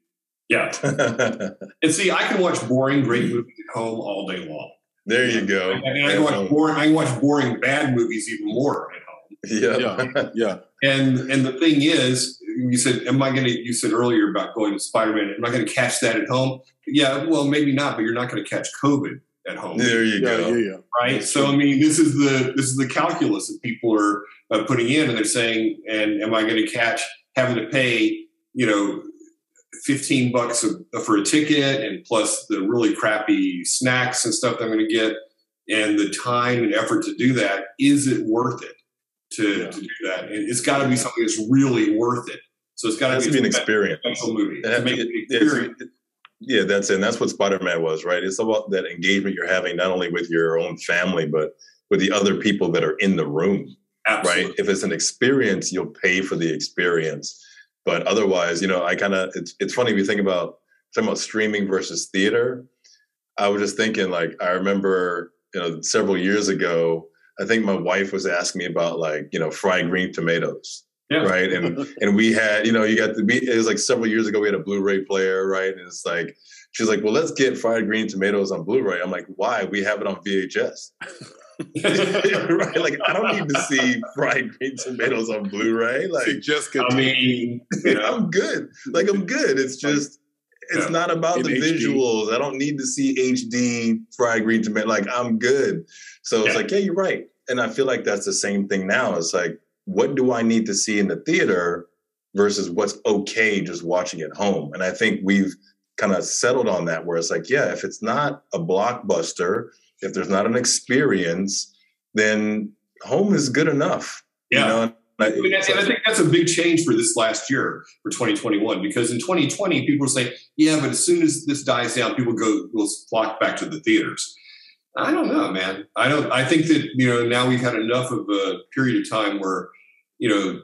Yeah. And see, I can watch boring, great movies at home all day long. there you go. And I can watch boring, I can watch boring, bad movies even more at home. Yeah. Yeah. And and the thing is, you said, am I going to? You said earlier about going to Spider Man. Am I going to catch that at home? Yeah, well, maybe not, but you're not going to catch COVID at home, There you Yeah, go. yeah, yeah. right? So I mean, this is the this is the calculus that people are uh, putting in, and they're saying, and am I going to catch having to pay, you know, 15 bucks a, for a ticket and plus the really crappy snacks and stuff that I'm going to get and the time and effort to do that, is it worth it to, Yeah. to do that? And it's got to be something that's really worth it. So it's got It to to be an experience. movie. It To has- it it- an experience. Yeah, that's it. And that's what Spider Man was, right? It's about that engagement you're having not only with your own family, but with the other people that are in the room, Absolutely. right? If it's an experience, you'll pay for the experience. But otherwise, you know, I kind of it's it's funny if you think about talking about streaming versus theater. I was just thinking, like, I remember, you know, several years ago, I think my wife was asking me about like, you know, fried green tomatoes. Yeah. Right. And and we had, you know, you got the it was like several years ago we had a Blu-ray player, right? And it's like she's like, Well, let's get fried green tomatoes on Blu-ray. I'm like, why? We have it on VHS. right? Like I don't need to see fried green tomatoes on Blu-ray. Like See, Jessica, I mean, you know, I'm good. Like I'm good. It's just it's Yeah. not about In the HD. visuals. I don't need to see HD fried green tomato. Like I'm good. So it's like, yeah, you're right. And I feel like that's the same thing now. It's like, what do I need to see in the theater versus what's okay just watching at home? And I think we've kind of settled on that where it's like, yeah, if it's not a blockbuster, if there's not an experience, then home is good enough. Yeah. You know? And I- I mean, and I think that's a big change for this last year for 2021 because in 2020 people were saying, "Yeah, but as soon as this dies down, people go will flock back to the theaters." I don't know, man. I don't. I think that you know now we've had enough of a period of time where you know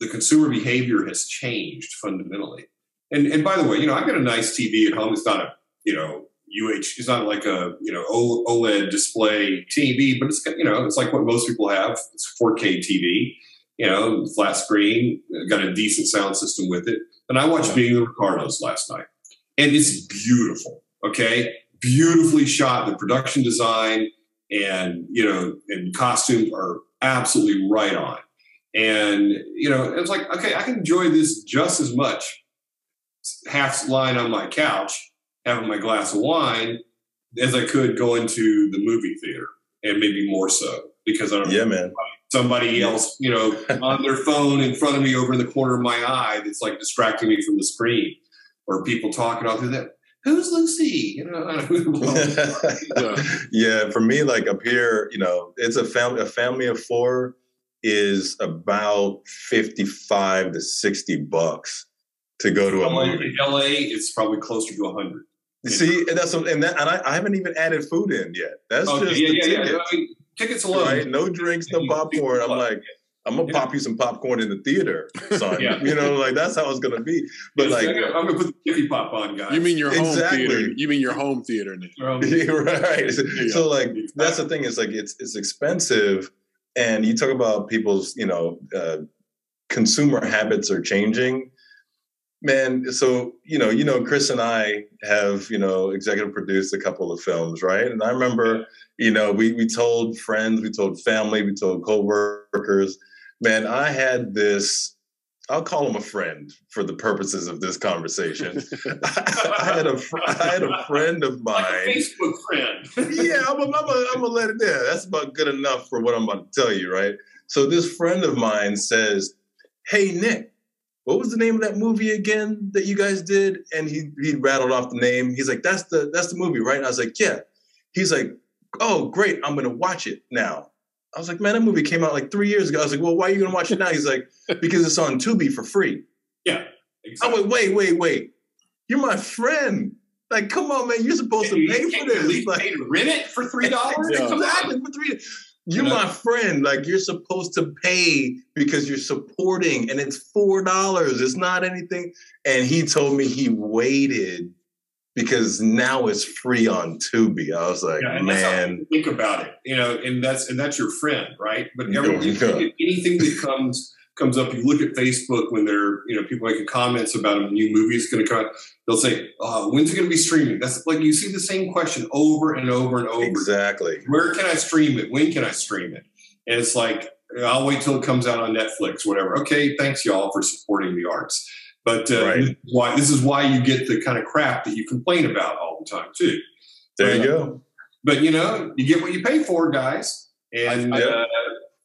the consumer behavior has changed fundamentally. And and by the way, you know I've got a nice TV at home. It's not a you know UH. It's not like a you know OLED display TV, but it's you know it's like what most people have. It's 4K TV you know, flat screen, got a decent sound system with it. And I watched Being the Ricardos last night, and it's beautiful. Okay, beautifully shot. The production design and you know, and costumes are absolutely right on. And you know, it's like okay, I can enjoy this just as much half lying on my couch having my glass of wine as I could going to the movie theater, and maybe more so because I don't yeah, man. somebody else, you know, on their phone in front of me over in the corner of my eye that's like distracting me from the screen, or people talking all through that. Who's Lucy? You know, I don't- yeah, for me, like up here, you know, it's a family. A family of four is about fifty-five to sixty bucks to go to a LA, movie. in LA, it's probably closer to hundred. You see, and that's and that, and I, I haven't even added food in yet. That's Okay, just yeah, the yeah, yeah. tickets, I mean, tickets alone. right? No drinks, no popcorn. I'm like, I'm gonna Yeah. pop you some popcorn in the theater, son. Yeah. You know, like that's how it's gonna be. But like, I'm gonna put the Jiffy Pop on, guys. You mean your home Exactly. theater? You mean your home theater now? Right. So like that's the thing is like it's it's expensive, and you talk about people's you know uh, consumer habits are changing. Man, so you know, you know, Chris and I have you know executive produced a couple of films, right? And I remember, you know, we we told friends, we told family, we told coworkers. Man, I had this. I'll call him a friend for the purposes of this conversation. I had a fr- I had a friend of mine like a Facebook friend. yeah, I'm gonna I'm I'm let it there. That's about good enough for what I'm about to tell you, right? So this friend of mine says, "Hey Nick, what was the name of that movie again that you guys did?" And he he rattled off the name. He's like, "That's the that's the movie, right?" And I was like, "Yeah." He's like, "Oh, great! I'm gonna watch it now." I was like, "Man, that movie came out like three years ago." I was like, "Well, why are you gonna watch it now?" He's like, "Because it's on Tubi for free." yeah, I went, "Wait, wait, wait! You're my friend." Like, come on, man! You're supposed to You pay for this. Like, to rent it for three dollars. Exactly for three. You're You know? my friend. Like you're supposed to pay because you're supporting, and it's four dollars. It's not anything. And he told me he waited because now it's free on Tubi. I was like, Yeah, and that's how man, think about it, you know, and that's and that's your friend, right? But Yeah, every, anything that comes comes up, you look at Facebook when they're you know people making comments about a new movie is going to come. They'll say, uh, "When's it going to be streaming?" That's like you see the same question over and over and over. exactly. Where can I stream it? When can I stream it? And it's like I'll wait till it comes out on Netflix, whatever. Okay, thanks y'all for supporting the arts. But uh, Right. this is why this is why you get the kind of crap that you complain about all the time too There you go. but you know, you get what you pay for, guys. And I- uh,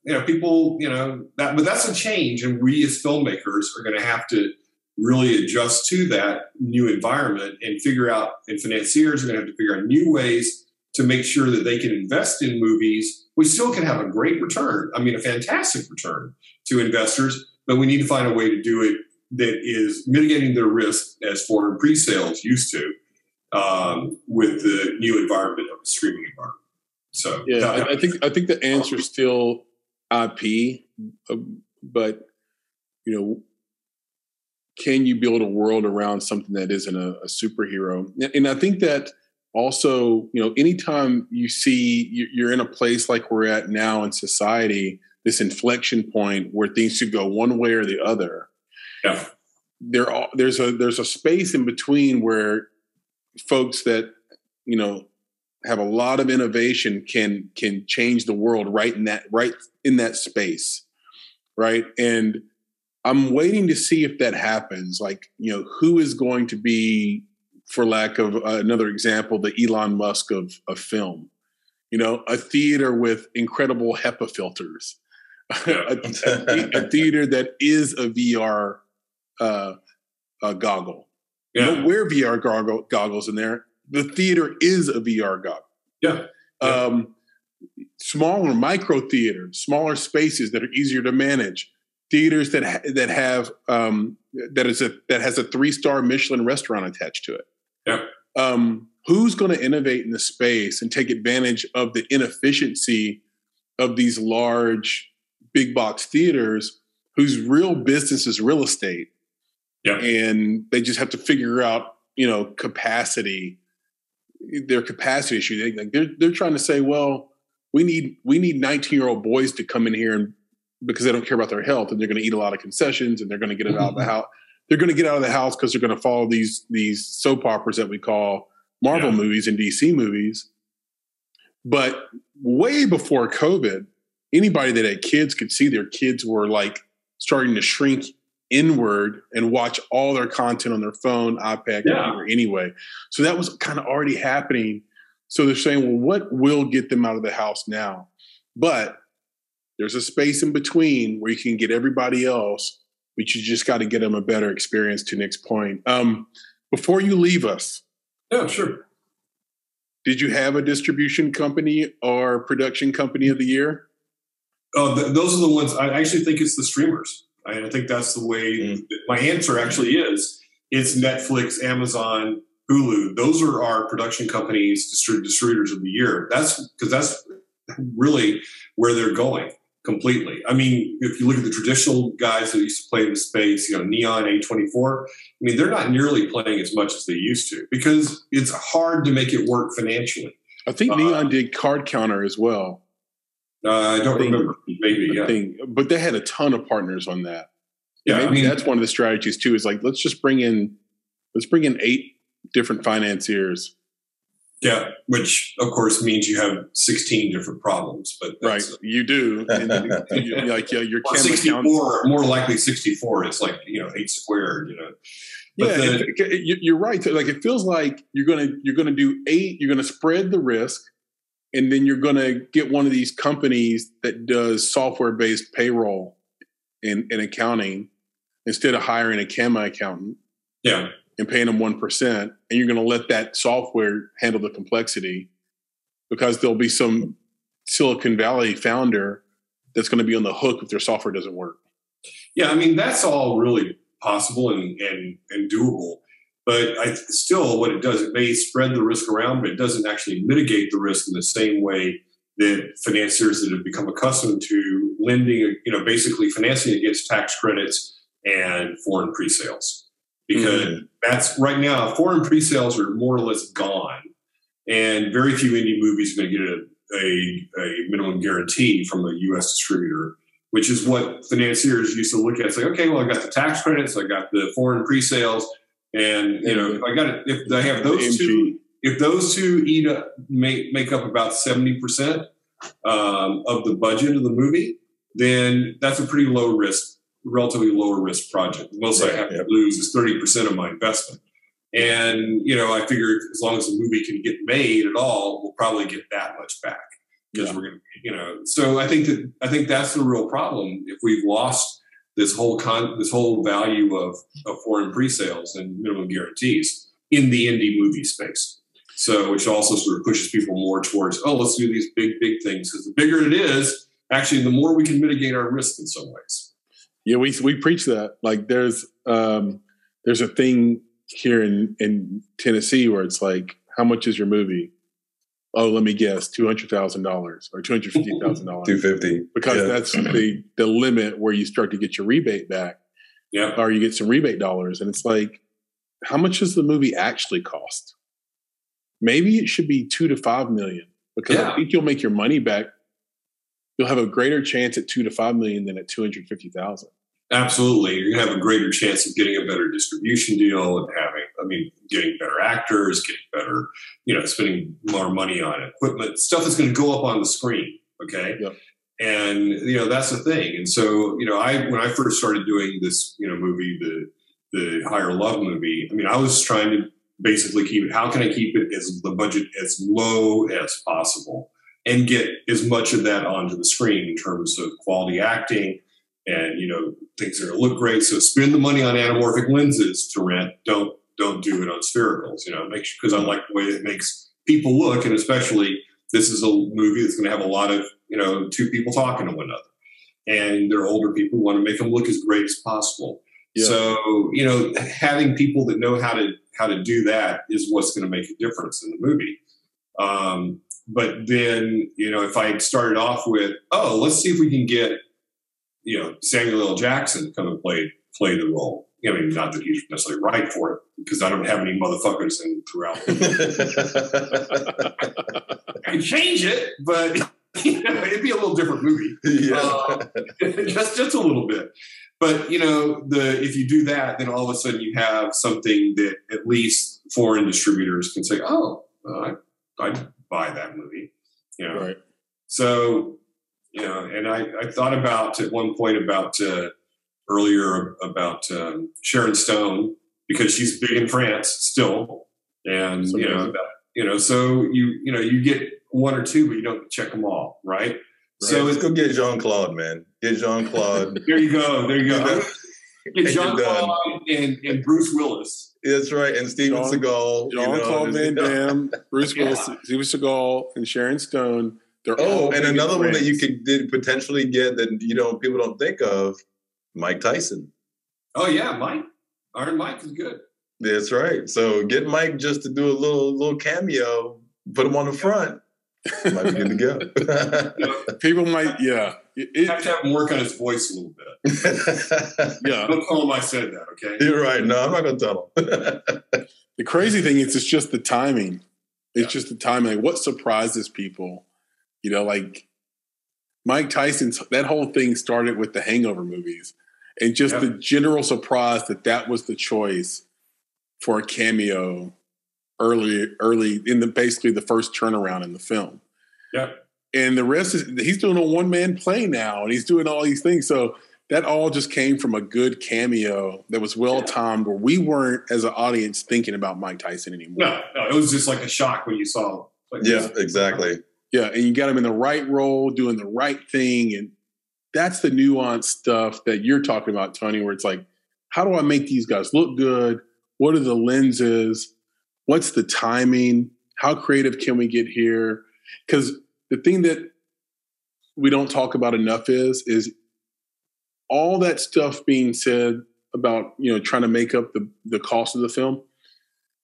you know, people, you know, that. But that's a change, and we as filmmakers are going to have to really adjust to that new environment and figure out. And financiers are going to have to figure out new ways to make sure that they can invest in movies. We still can have a great return. I mean, a fantastic return to investors, but we need to find a way to do it that is mitigating their risk as foreign pre-sales used to um, with the new environment of the streaming environment. So Yeah, that- I, I think I think the answer is still IP, uh, but you know, can you build a world around something that isn't a, a superhero? And I think that also, you know, anytime you see you- you're in a place like we're at now in society, this inflection point where things should go one way or the other. Yeah. There, are, there's a there's a space in between where folks that you know have a lot of innovation can can change the world right in that right in that space right and i'm waiting to see if that happens like you know who is going to be for lack of another example, the Elon Musk of, of film. You know, a theater with incredible HEPA filters, a, a, a, theater that is a VR uh, a goggle. Yeah. You don't wear VR goggle, goggles in there. The theater is a VR goggle. Yeah. yeah. Um, smaller micro theaters, smaller spaces that are easier to manage. Theaters that ha- that have um, that is a that has a three star Michelin restaurant attached to it. Yeah. Um, who's going to innovate in the space and take advantage of the inefficiency of these large big box theaters whose real business is real estate yeah. and they just have to figure out you know capacity their capacity issue they, like they're, they're trying to say well we need we need 19 year old boys to come in here and because they don't care about their health and they're going to eat a lot of concessions and they're going to get it out of the mm-hmm. house they're going to get out of the house because they're going to follow these these soap operas that we call Marvel yeah. movies and DC movies. But way before COVID, anybody that had kids could see their kids were like starting to shrink inward and watch all their content on their phone, iPad, yeah. computer anyway. So that was kind of already happening. So they're saying, well, what will get them out of the house now? But there's a space in between where you can get everybody else, but you just got to get them a better experience to Nick's point. Um, before you leave us, yeah, sure. Did you have a distribution company or production company of the year? Oh, th- those are the ones. I actually think it's the streamers. I, I think that's the way. Mm. My answer actually is it's Netflix, Amazon, Hulu. Those are our production companies, distrib- distributors of the year. That's because that's really where they're going completely. I mean, if you look at the traditional guys that used to play in the space, you know, Neon A24, I mean, they're not nearly playing as much as they used to because it's hard to make it work financially. I think Neon uh, did Card Counter as well. Uh, I don't remember. Maybe, yeah. But they had a ton of partners on that. Yeah, maybe I mean, that's one of the strategies too. Is like let's just bring in, let's bring in eight different financiers yeah, which of course means you have 16 different problems, but right, you do. And, you, like yeah, your 64, more likely 64. It's like you know eight squared. You know. But yeah, the, it, you're right. Like it feels like you're gonna you're gonna do eight. You're gonna spread the risk, and then you're gonna get one of these companies that does software based payroll and, and accounting instead of hiring a CAMA accountant. Yeah and paying them 1%, and you're going to let that software handle the complexity because there'll be some Silicon Valley founder that's going to be on the hook if their software doesn't work. Yeah, I mean, that's all really possible and, and, and doable. But I still, what it does, it may spread the risk around, but it doesn't actually mitigate the risk in the same way that financiers that have become accustomed to lending, you know, basically financing against tax credits and foreign pre-sales. Because mm-hmm. that's right now foreign pre-sales are more or less gone. And very few indie movies are going to get a, a, a, minimum guarantee from a us distributor which is what financiers used to look at. Say okay well i got the tax credits i got the foreign pre-sales and you know if i got it if they have those two if those two eat up, make, make up about 70% um, of the budget of the movie then that's a pretty low risk relatively lower risk project. The most I have to lose is 30% of my investment. And, you know, I figured as long as the movie can get made at all, we'll probably get that much back because yeah. we're going to, you know, so I think that, I think that's the real problem. If we've lost this whole con, this whole value of, of foreign pre-sales and minimum guarantees in the indie movie space. So, which also sort of pushes people more towards, oh, let's do these big, big things. Because the bigger it is, actually, the more we can mitigate our risk in some ways. Yeah, we we preach that. Like there's um there's a thing here in in Tennessee where it's like, how much is your movie? Oh, let me guess, two hundred thousand dollars or two hundred fifty thousand dollars. Two fifty. Because yeah. that's the the limit where you start to get your rebate back. Yeah. Or you get some rebate dollars. And it's like, how much does the movie actually cost? Maybe it should be two to five million because yeah. I think you'll make your money back. You'll have a greater chance at two to five million than at two hundred fifty thousand. Absolutely. You're to have a greater chance of getting a better distribution deal and having, I mean, getting better actors, getting better, you know, spending more money on equipment, stuff that's going to go up on the screen. Okay. Yep. And, you know, that's the thing. And so, you know, I, when I first started doing this, you know, movie, the, the Higher Love movie, I mean, I was trying to basically keep it. How can I keep it as the budget as low as possible and get as much of that onto the screen in terms of quality acting and you know things that look great. So spend the money on anamorphic lenses to rent. Don't don't do it on sphericals. You know, make sure because I like the way it makes people look, and especially this is a movie that's going to have a lot of you know two people talking to one another, and they're older people want to make them look as great as possible. Yeah. So you know, having people that know how to how to do that is what's going to make a difference in the movie. Um, but then you know, if I started off with, oh, let's see if we can get you know Samuel L. Jackson come and play play the role. I mean, not that he's necessarily right for it, because I don't have any motherfuckers in throughout. I can change it, but you know, it'd be a little different movie. Yeah. Uh, just just a little bit. But you know, the if you do that, then all of a sudden you have something that at least foreign distributors can say, "Oh, uh, I, I'd buy that movie." You know, right. so you know, and I, I thought about at one point about uh, earlier about um, Sharon Stone because she's big in France still, and you know, that, you know, so you you know you get one or two, but you don't check them all, right? right. So let's go get Jean Claude, man. Get Jean Claude. there you go. There you go. Get Jean Claude and, and Bruce Willis. That's right, and Steven Jean, Seagal. Jean Claude Van Damme, Bruce Willis, yeah. Steven Seagal, and Sharon Stone they're oh, and another one that you could did potentially get that you know people don't think of, Mike Tyson. Oh yeah, Mike. Iron Mike is good. That's right. So get Mike just to do a little little cameo, put him on the front. might be good to go. people might, yeah. It, have to have him work on his voice a little bit. yeah. Don't tell him I said that, okay? You're right. No, I'm not going to tell him. the crazy thing is, it's just the timing. It's yeah. just the timing. Like, what surprises people you know, like Mike Tyson's that whole thing started with the Hangover movies, and just yep. the general surprise that that was the choice for a cameo early, early in the basically the first turnaround in the film. Yeah, and the rest is he's doing a one man play now, and he's doing all these things. So that all just came from a good cameo that was well timed, where we weren't as an audience thinking about Mike Tyson anymore. No, no, it was just like a shock when you saw. Like, yeah, exactly. Yeah, and you got them in the right role, doing the right thing, and that's the nuanced stuff that you're talking about, Tony. Where it's like, how do I make these guys look good? What are the lenses? What's the timing? How creative can we get here? Because the thing that we don't talk about enough is is all that stuff being said about you know trying to make up the the cost of the film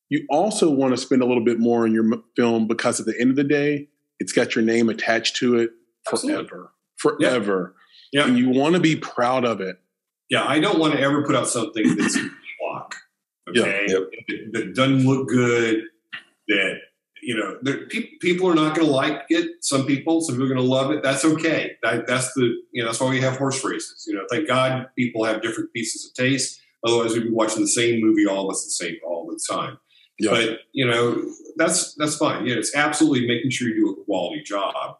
you also want to spend a little bit more in your film because at the end of the day it's got your name attached to it forever, Absolutely. forever. Yeah. yeah. And you want to be proud of it. Yeah. I don't want to ever put out something that's block. Okay. Yeah. Yep. That, doesn't look good. That, you know, there, pe- people are not going to like it. Some people, some people are going to love it. That's okay. That, that's the, you know, that's why we have horse races. You know, thank God people have different pieces of taste. Otherwise, we'd be watching the same movie all of us the same all the time. Yep. But you know, that's that's fine. Yeah, it's absolutely making sure you do a quality job.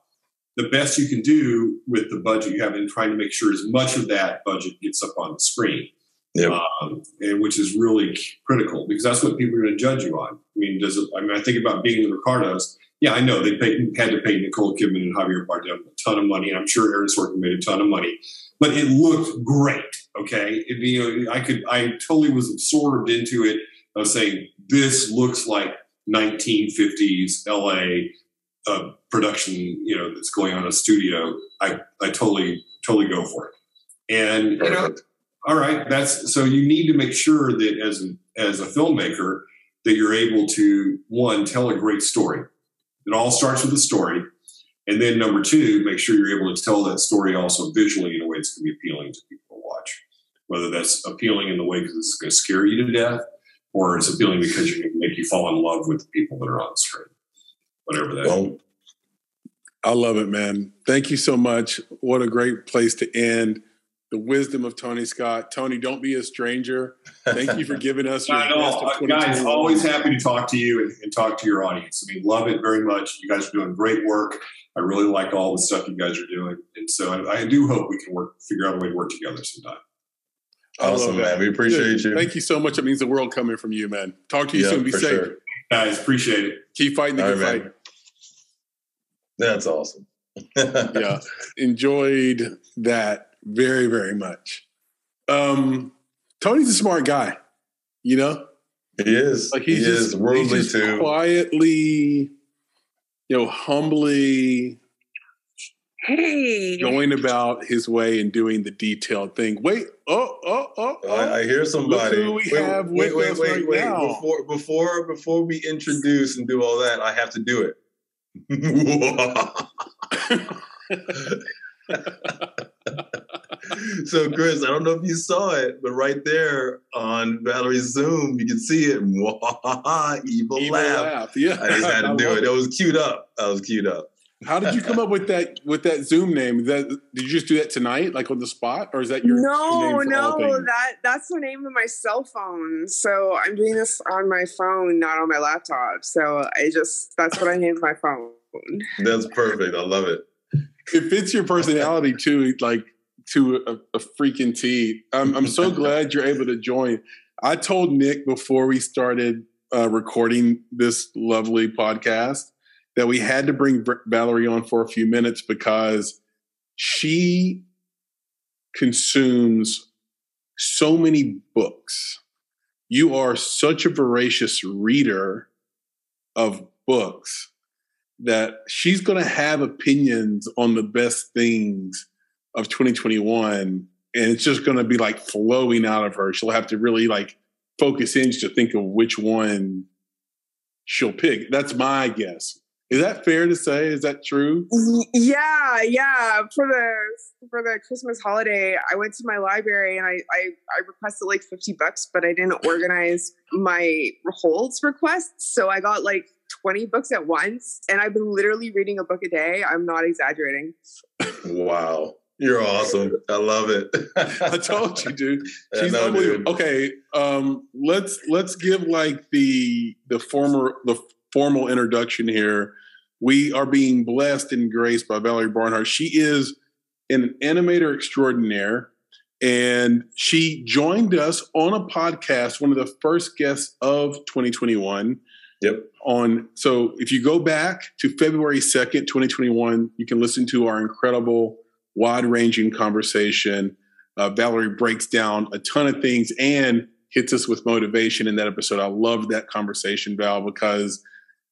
The best you can do with the budget you have, and trying to make sure as much of that budget gets up on the screen, yep. um, and which is really critical because that's what people are going to judge you on. I mean, does it? I mean, I think about being the Ricardos. Yeah, I know they paid, had to pay Nicole Kidman and Javier Bardem a ton of money, and I'm sure Aaron Sorkin made a ton of money. But it looked great. Okay, it, you know, I could, I totally was absorbed into it. I was saying this looks like 1950s LA uh, production, you know, that's going on in a studio, I, I totally, totally go for it. And, you know, all right, that's so you need to make sure that as as a filmmaker, that you're able to, one, tell a great story. It all starts with a story. And then number two, make sure you're able to tell that story also visually in a way that's going to be appealing to people to watch. Whether that's appealing in the way because it's going to scare you to death, or it's appealing because you can make you fall in love with the people that are on the screen, whatever that well, is. I love it, man. Thank you so much. What a great place to end. The wisdom of Tony Scott. Tony, don't be a stranger. Thank you for giving us your best of uh, Guys, always happy to talk to you and, and, talk to your audience. I mean, love it very much. You guys are doing great work. I really like all the stuff you guys are doing. And so I, I do hope we can work, figure out a way to work together sometime. Awesome, man. We appreciate you. Thank you so much. It means the world coming from you, man. Talk to you Yeah, soon. Be for safe. sure. Guys, appreciate it. Keep fighting the All good right, fight. man. That's awesome. yeah enjoyed that very very much um tony's a smart guy you know He is. like he's he just, is worldly he's just too. quietly you know humbly Hey. going about his way and doing the detailed thing wait oh oh oh, oh. I, I oh. hear somebody. who we have with us right now. Before before before we introduce and do all that, I have to do it. so, Chris, I don't know if you saw it, but right there on Valerie's Zoom, you can see it. Evil, Evil laugh. laugh. yeah I just had to I do love it. It was queued up. I was queued up. How did you come up with that with that zoom name that did you just do that tonight like on the spot or is that your, your no, name no, that that's the name of my cell phone. So I'm doing this on my phone, not on my laptop. So I just that's what I named my phone. That's perfect. I love it. it fits your personality too, like to a, a freaking T. I'm, I'm so glad you're able to join. I told Nick before we started uh, recording this lovely podcast that we had to bring Valerie on for a few minutes because she consumes so many books. You are such a voracious reader of books that she's going to have opinions on the best things of 2021 and it's just going to be like flowing out of her. She'll have to really like focus in to think of which one she'll pick. That's my guess is that fair to say is that true Yeah, yeah. For the for the Christmas holiday, I went to my library and I I, I requested like fifty bucks, but I didn't organize my holds requests, so I got like twenty books at once, and I've been literally reading a book a day. I'm not exaggerating. Wow. You're awesome. I love it. i told you dude I she's know, unbelievable dude. okay um let's let's give like the the former the formal introduction here we are being blessed and graced by valerie barnhart. She is an animator extraordinaire and she joined us on a podcast one of the first guests of 2021 Yep. on so if you go back to february 2nd 2021 you can listen to our incredible wide-ranging conversation. Uh, valerie breaks down a ton of things and hits us with motivation in that episode. I love that conversation val because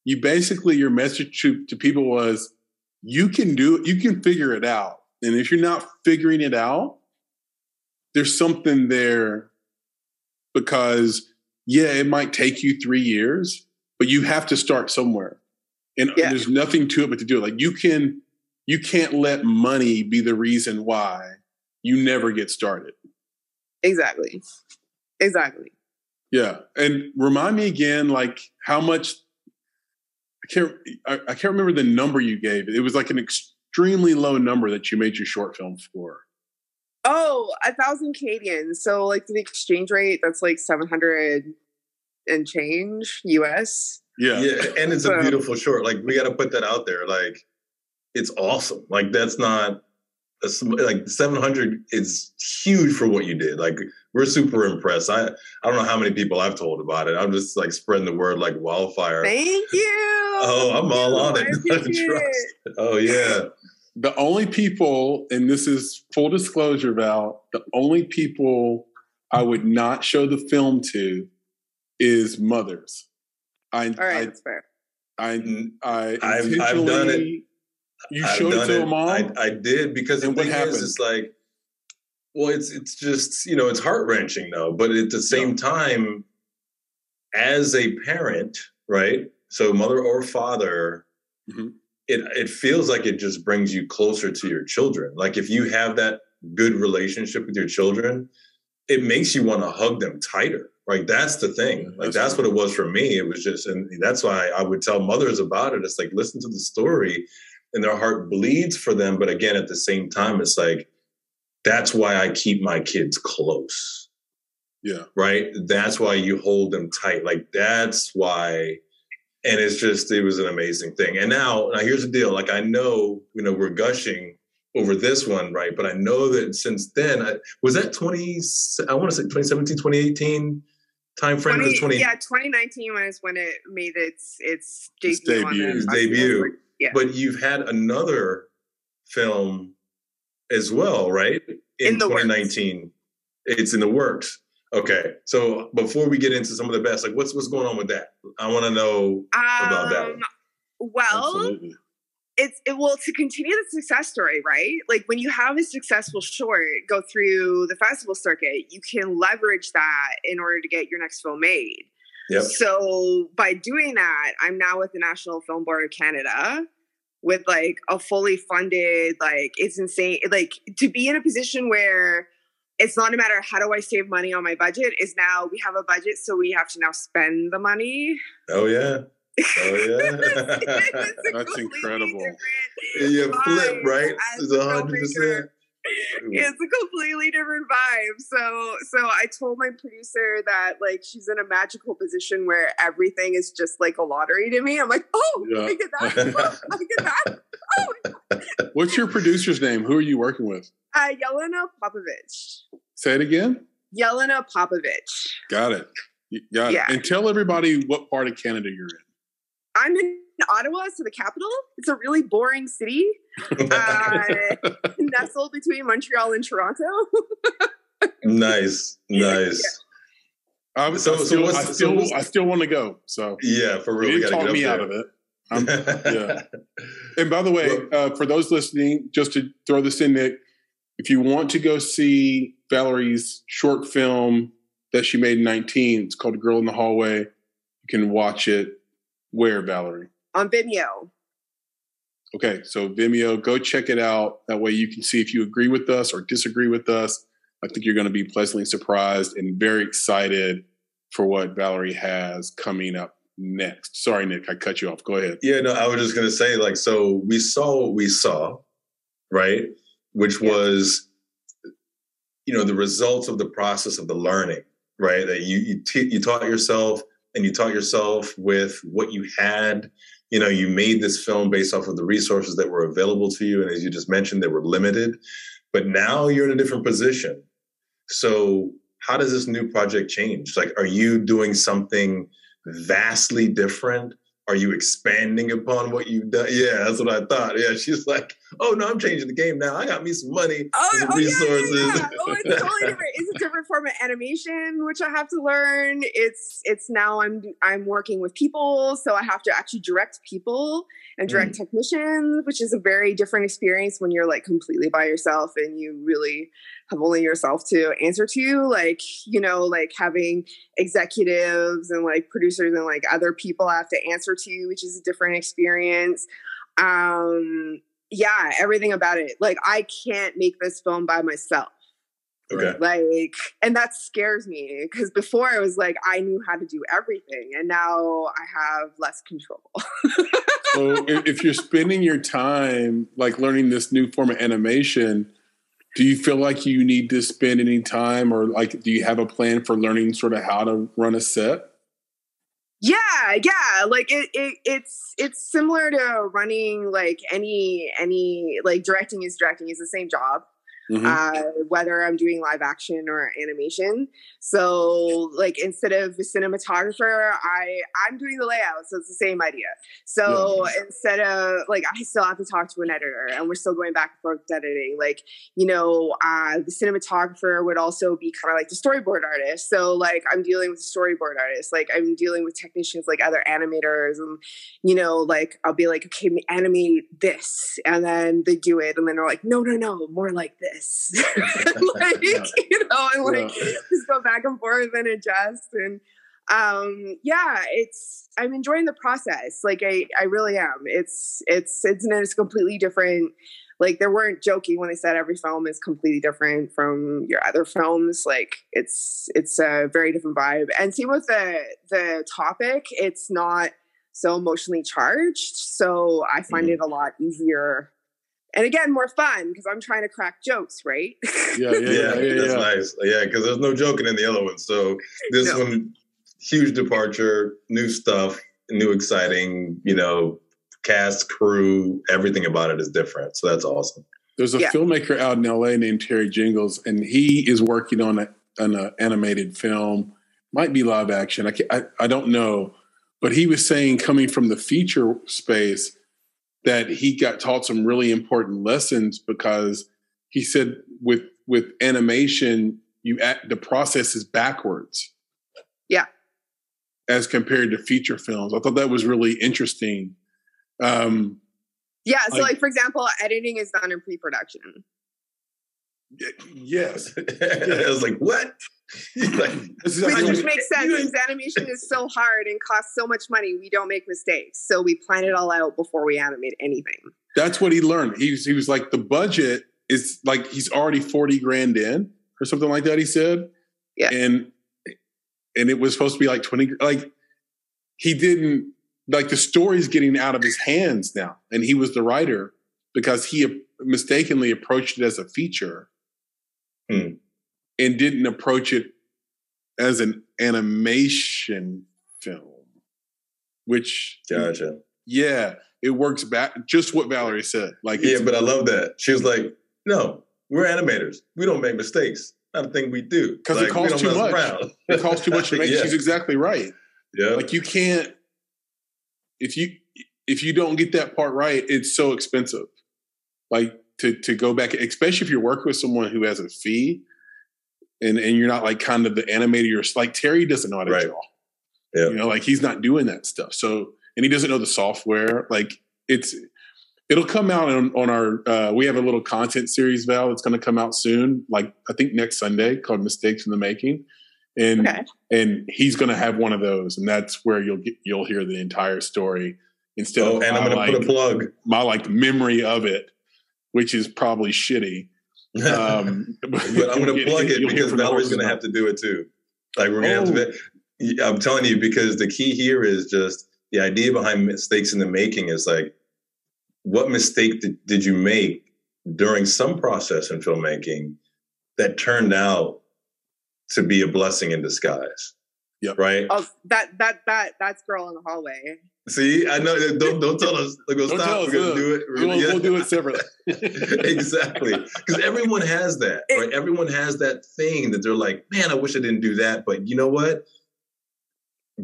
you basically your message to, to people was you can do it you can figure it out. And if you're not figuring it out there's something there because yeah it might take you three years but you have to start somewhere. And Yeah. there's nothing to it but to do it. Like you can you can't let money be the reason why you never get started. Exactly, exactly. yeah. And remind me again like how much i can't I, I can't remember the number you gave it was like an extremely low number that you made your short film for Oh, a thousand Canadian. So like the exchange rate, that's like seven hundred and change US. yeah Yeah, and it's a beautiful short. Like we got to put that out there. Like it's awesome. Like that's not a like 700 is huge for what you did. Like we're super impressed. I I don't know how many people I've told about it. I'm just like spreading the word like wildfire. Thank you. Oh, I'm all on it. Trust. Oh yeah. the only people, and this is full disclosure, Val, the only people I would not show the film to is mothers. I, All right, that's fair. I, Mm, I, I I've- I've done it. You I've showed it done to a mom. I, I did because the And what thing happened? is, it's like, well, it's it's just you know it's heart wrenching though, but at the same time, as a parent, right? So mother or father, Mhm. it it feels like it just brings you closer to your children. Like if you have that good relationship with your children, it makes you want to hug them tighter. Like that's the thing. Like that's what it was for me. It was just, and that's why I would tell mothers about it. It's like listen to the story, and their heart bleeds for them. But again, at the same time, it's like that's why I keep my kids close. yeah. Right. That's why you hold them tight. Like that's why. And it's just it was an amazing thing. And now, now here's the deal. Like I know, you know, we're gushing, over this one, right? But I know that since then, I, was that 20, I want to say 2017, 2018 time frame 20, 20, yeah 2019 was when it made its its debut, Its debut. on the Its debut. yeah but you've had another film as well, right? In the works. 2019. It's in the works. Okay. So before we get into some of the best, like what's what's going on with that? I want to know about that um one. well Absolutely. it's it, well to continue the success story right like when you have a successful short go through the festival circuit you can leverage that in order to get your next film made Yep. so by doing that i'm now with the national film board of canada with like a fully funded like it's insane like to be in a position where it's not a matter of how do i save money on my budget is now we have a budget so we have to now spend the money Oh yeah. Oh yeah. That's incredible. you flip, right? as It's a a hundred percent. It's a completely different vibe. So so I told my producer that like she's in a magical position where everything is just like a lottery to me. I'm like, oh, Yeah. I get that. Oh, I get that. Oh, What's your producer's name? Who are you working with? uh, Yelena Popovich. Say it again. Yelena Popovich. Got it. You Got Yeah. it. And tell everybody what part of Canada you're in. I'm in Ottawa, so the capital. It's a really boring city, uh, nestled between Montreal and Toronto. nice, nice. I'm, So- I so still, what's- I still, what's- I still want to go. So Yeah, for you real. We didn't talk get me up out of it. I'm, yeah. And by the way, uh, for those listening, just to throw this in, Nick, if you want to go see Valerie's short film that she made in 19, it's called A Girl in the Hallway. You can watch it where, Valerie? On Vimeo. Okay, so Vimeo, go check it out. That way you can see if you agree with us or disagree with us. I think you're going to be pleasantly surprised and very excited for what Valerie has coming up next. Sorry, Nick, I cut you off. Go ahead. Yeah, no, I was just gonna say, like, so we saw what we saw, right? Which Yeah. was, you know, the results of the process of the learning, right? That you you t- you taught yourself, and you taught yourself with what you had. You know, you made this film based off of the resources that were available to you, and as you just mentioned, they were limited. But now you're in a different position. So, how does this new project change? Like, are you doing something vastly different? Are you expanding upon what you've done? Yeah, that's what I thought. Yeah, she's like, oh no, I'm changing the game now. I got me some money, Oh, some oh, yeah, yeah, resources. yeah. Oh, it's totally different. It's a different form of animation, which I have to learn. It's it's now I'm I'm working with people, so I have to actually direct people and direct mm. technicians, which is a very different experience when you're like completely by yourself and you really have only yourself to answer to. Like you know, like having executives and like producers and like other people I have to answer to, which is a different experience. Um, yeah, everything about it. Like I can't make this film by myself. Okay. Like, and that scares me because before I was like, I knew how to do everything, and now I have less control. So if you're spending your time like learning this new form of animation, do you feel like you need to spend any time or like do you have a plan for learning sort of how to run a set? yeah, yeah. Like it, it, it's it's similar to running like any any like directing is directing is the same job. Mhm. uh, whether I'm doing live action or animation. So, like, instead of a cinematographer, I I'm doing the layout, so it's the same idea. So instead of like, I still have to talk to an editor, and we're still going back and forth editing. Like, you know, uh, the cinematographer would also be kind of like the storyboard artist. So, like, I'm dealing with storyboard artists. Like, I'm dealing with technicians, like other animators, and you know, like I'll be like, okay, animate this, and then they do it, and then they're like, no, no, no, more like this, like Yeah. you know, and like Yeah. just go back and forth and adjust, and um, yeah, it's I'm enjoying the process. Like I, I really am. It's it's it's it's completely different. Like they weren't joking when they said every film is completely different from your other films. Like it's it's a very different vibe. And same with the the topic. It's not so emotionally charged. So I find Mhm. it a lot easier. And again, more fun because I'm trying to crack jokes, right? Yeah, yeah, Yeah, yeah, yeah. that's yeah. nice. Yeah, because there's no joking in the other one. So this No. one, huge departure, new stuff, new exciting, you know, cast, crew, everything about it is different. So that's awesome. There's a Yeah. filmmaker out in LA named Terry Jingles, and he is working on a, an uh, animated film. Might be live action. I, ca I I don't know, but he was saying coming from the feature space that he got taught some really important lessons because he said with with animation you act, the process is backwards. Yeah. As compared to feature films, I thought that was really interesting. Um, Yeah. So, Like- like, for example, editing is done in pre production. y- yes, I was like, what? like, Which, actually- which makes sense because animation is so hard and costs so much money. We don't make mistakes. So, we plan it all out before we animate anything. That's what he learned. He was, he was like, the budget is like he's already 40 grand in or something like that, he said. Yeah. And and it was supposed to be like 20 like he didn't like the story's getting out of his hands now. And he was the writer because he mistakenly approached it as a feature Hmm. And didn't approach it as an animation film. Which gotcha. yeah, it works back just what Valerie said. Like Yeah, but I love that. She was like, no, we're animators. We don't make mistakes. Not a thing we do. 'Cause it Like, we costs too much. around. it costs too much to make. yeah. She's exactly right. yeah. Like you can't if you if you don't get that part right, it's so expensive. Like to to go back, especially if you're working with someone who has a fee, and and you're not like kind of the animator. You're like Terry doesn't know how to Right. draw. Yeah. You know, like he's not doing that stuff. So and he doesn't know the software. Like it's it'll come out on, on our uh, we have a little content series val that's going to come out soon like i think next sunday called mistakes in the making and Okay. and he's going to have one of those and that's where you'll get you'll hear the entire story instead Oh, of and I'm my, going to put a plug. my like memory of it which is probably shitty um but I'm going to plug it because from Valerie's going to have to do it too. Like we're going to have to. I'm telling you because the key here is just the idea behind mistakes in the making is like, what mistake did, did you make during some process in filmmaking that turned out to be a blessing in disguise? Yep. Right. Oh, that that that that's girl in the hallway. See, I know. Uh, don't don't tell us. Like, we'll Don't stop. tell We're gonna look. do uh, it. we'll, Yeah. we'll do it separately exactly because everyone has that right everyone has that thing that they're like man i wish i didn't do that but you know what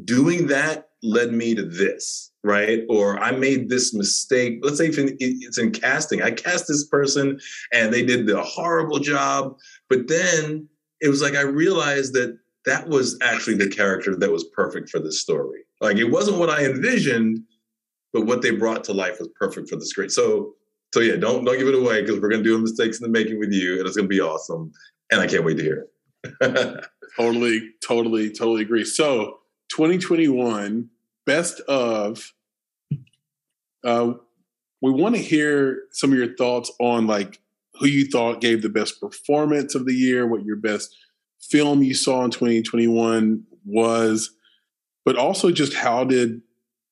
doing that led me to this right or i made this mistake let's say if it's in casting i cast this person and they did the horrible job but then it was like i realized that that was actually the character that was perfect for this story like it wasn't what i envisioned but what they brought to life was perfect for the script so so yeah, don't don't give it away because we're gonna do mistakes in the making with you, and it's gonna be awesome. And I can't wait to hear it. totally totally totally agree so 2021 best of uh we want to hear some of your thoughts on like who you thought gave the best performance of the year what your best film you saw in 2021 was but also just how did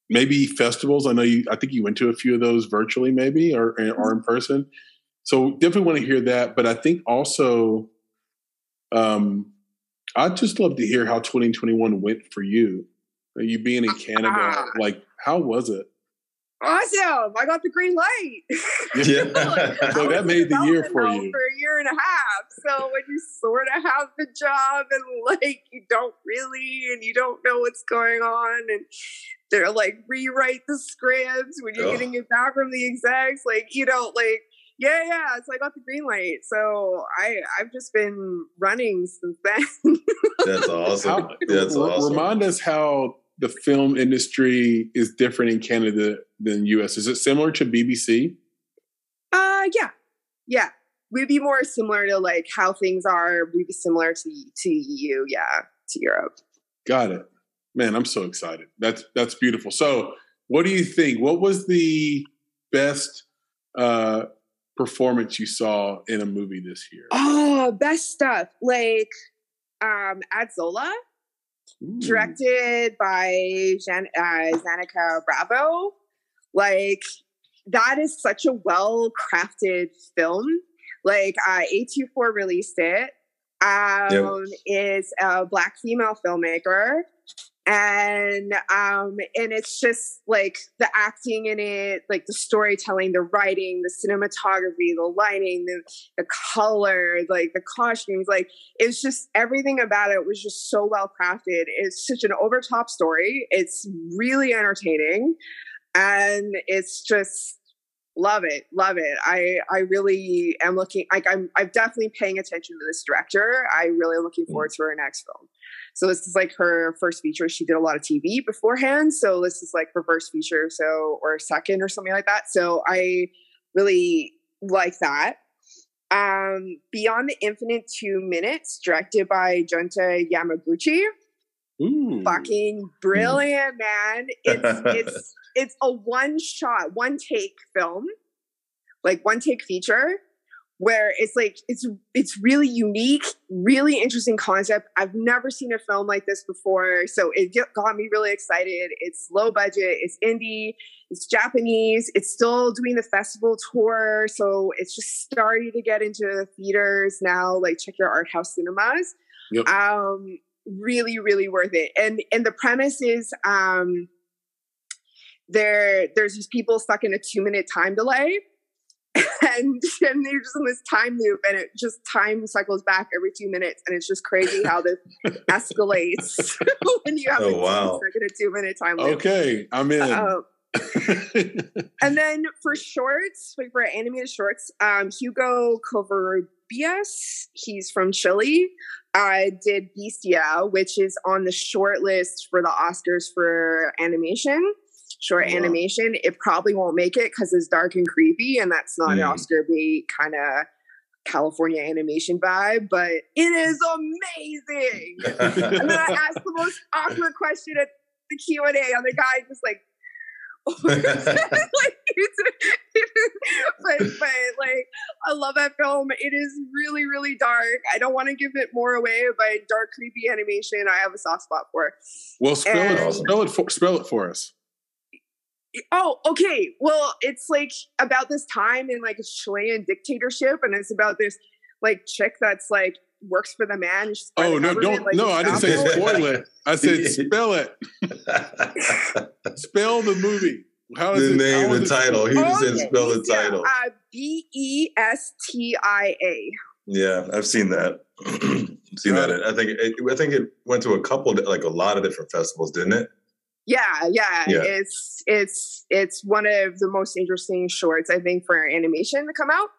maybe festivals i know you i think you went to a few of those virtually maybe or, or in person. So definitely want to hear that but i think also um i'd just love to hear how 2021 went for you. You being in canada? Ah. like how was it Awesome! I got the green light. Yeah. So that made the year for you. for a year and a half. So when you sort of have the job and like you don't really, and you don't know what's going on, and they're like rewrite the scripts when you're Ugh. getting it back from the execs, like you don't like. Yeah, yeah. So I got the green light. So I I've just been running since then. That's awesome. How- That's re- awesome. remind us how the film industry is different in canada than us is it similar to bbc Uh, yeah, yeah. We'd be more similar to like how things are. We'd be similar to to EU, yeah, to Europe. Got it. Man, I'm so excited. That's that's beautiful. So, what do you think? What was the best uh performance you saw in a movie this year? Oh, best stuff like um Adzola, Ooh. directed by Jan- uh, Janicza Bravo. Like that is such a well crafted film. Like uh, A24 released it. Um, is a black female filmmaker, and um and it's just like the acting in it like the storytelling the writing the cinematography the lighting the, the color like the costumes like it's just everything about it was just so well crafted. It's such an overtop story. It's really entertaining. And it's just love it love it. I i really am looking like i'm i'm definitely paying attention to this director. I really looking Mm. forward to her next film so this is like her first feature. She did a lot of tv beforehand so this is like her first feature so or second or something like that. So i really like that. Um beyond the infinite two minutes directed by junta yamaguchi. Ooh. fucking brilliant, man. It's it's it's a one shot, one take film, like one take feature, where it's like it's it's really unique, really interesting concept. I've never seen a film like this before, so it got me really excited. It's low budget, it's indie, it's Japanese, it's still doing the festival tour, so it's just starting to get into the theaters now. Like check your art house cinemas. Yep. Um, really really worth it and and the premise is um there there's these people stuck in a two minute time delay and and you're just in this time loop and it just time cycles back every two minutes and it's just crazy how this escalates when you have Oh, a wow. stuck in a two minute time loop Okay, I'm in. Um, and then for shorts, like for animated shorts, um, Hugo Covarrubias, he's from Chile, uh, did Bestia, which is on the short list for the Oscars for animation, short wow. animation. It probably won't make it because it's dark and creepy, and that's not an Mm. Oscar bait kind of California animation vibe, but it is amazing. and then I asked the most awkward question at the Q and A, and the guy just like, like, but but like I love that film. It is really really dark. I don't want to give it more away, but dark creepy animation I have a soft spot for. well, spell it. And- Spell it. For, spell it for us. Oh, okay. Well, it's like about this time in like a Chilean dictatorship, and it's about this like chick that's like works for the man. she's Oh the no! Don't like, no! I didn't say spoil it. I said spell it. Spell the movie. How the it? name, how the is it title. He just said spell the title. Uh, B E S T I A. Yeah, I've seen that. seen that. I think it, I think it went to a couple, like a lot of different festivals, didn't it? Yeah, yeah, Yeah. It's it's it's one of the most interesting shorts I think for animation to come out.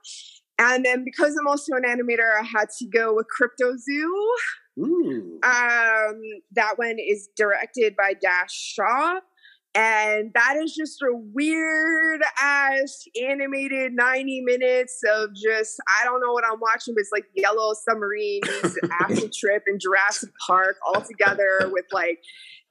And then because I'm also an animator, I had to go with Cryptozoo. Um, that one is directed by Dash Shaw. And that is just a weird ass animated 90 minutes of just, I don't know what I'm watching, but it's like Yellow Submarine meets Acid Trip and Jurassic Park all together with like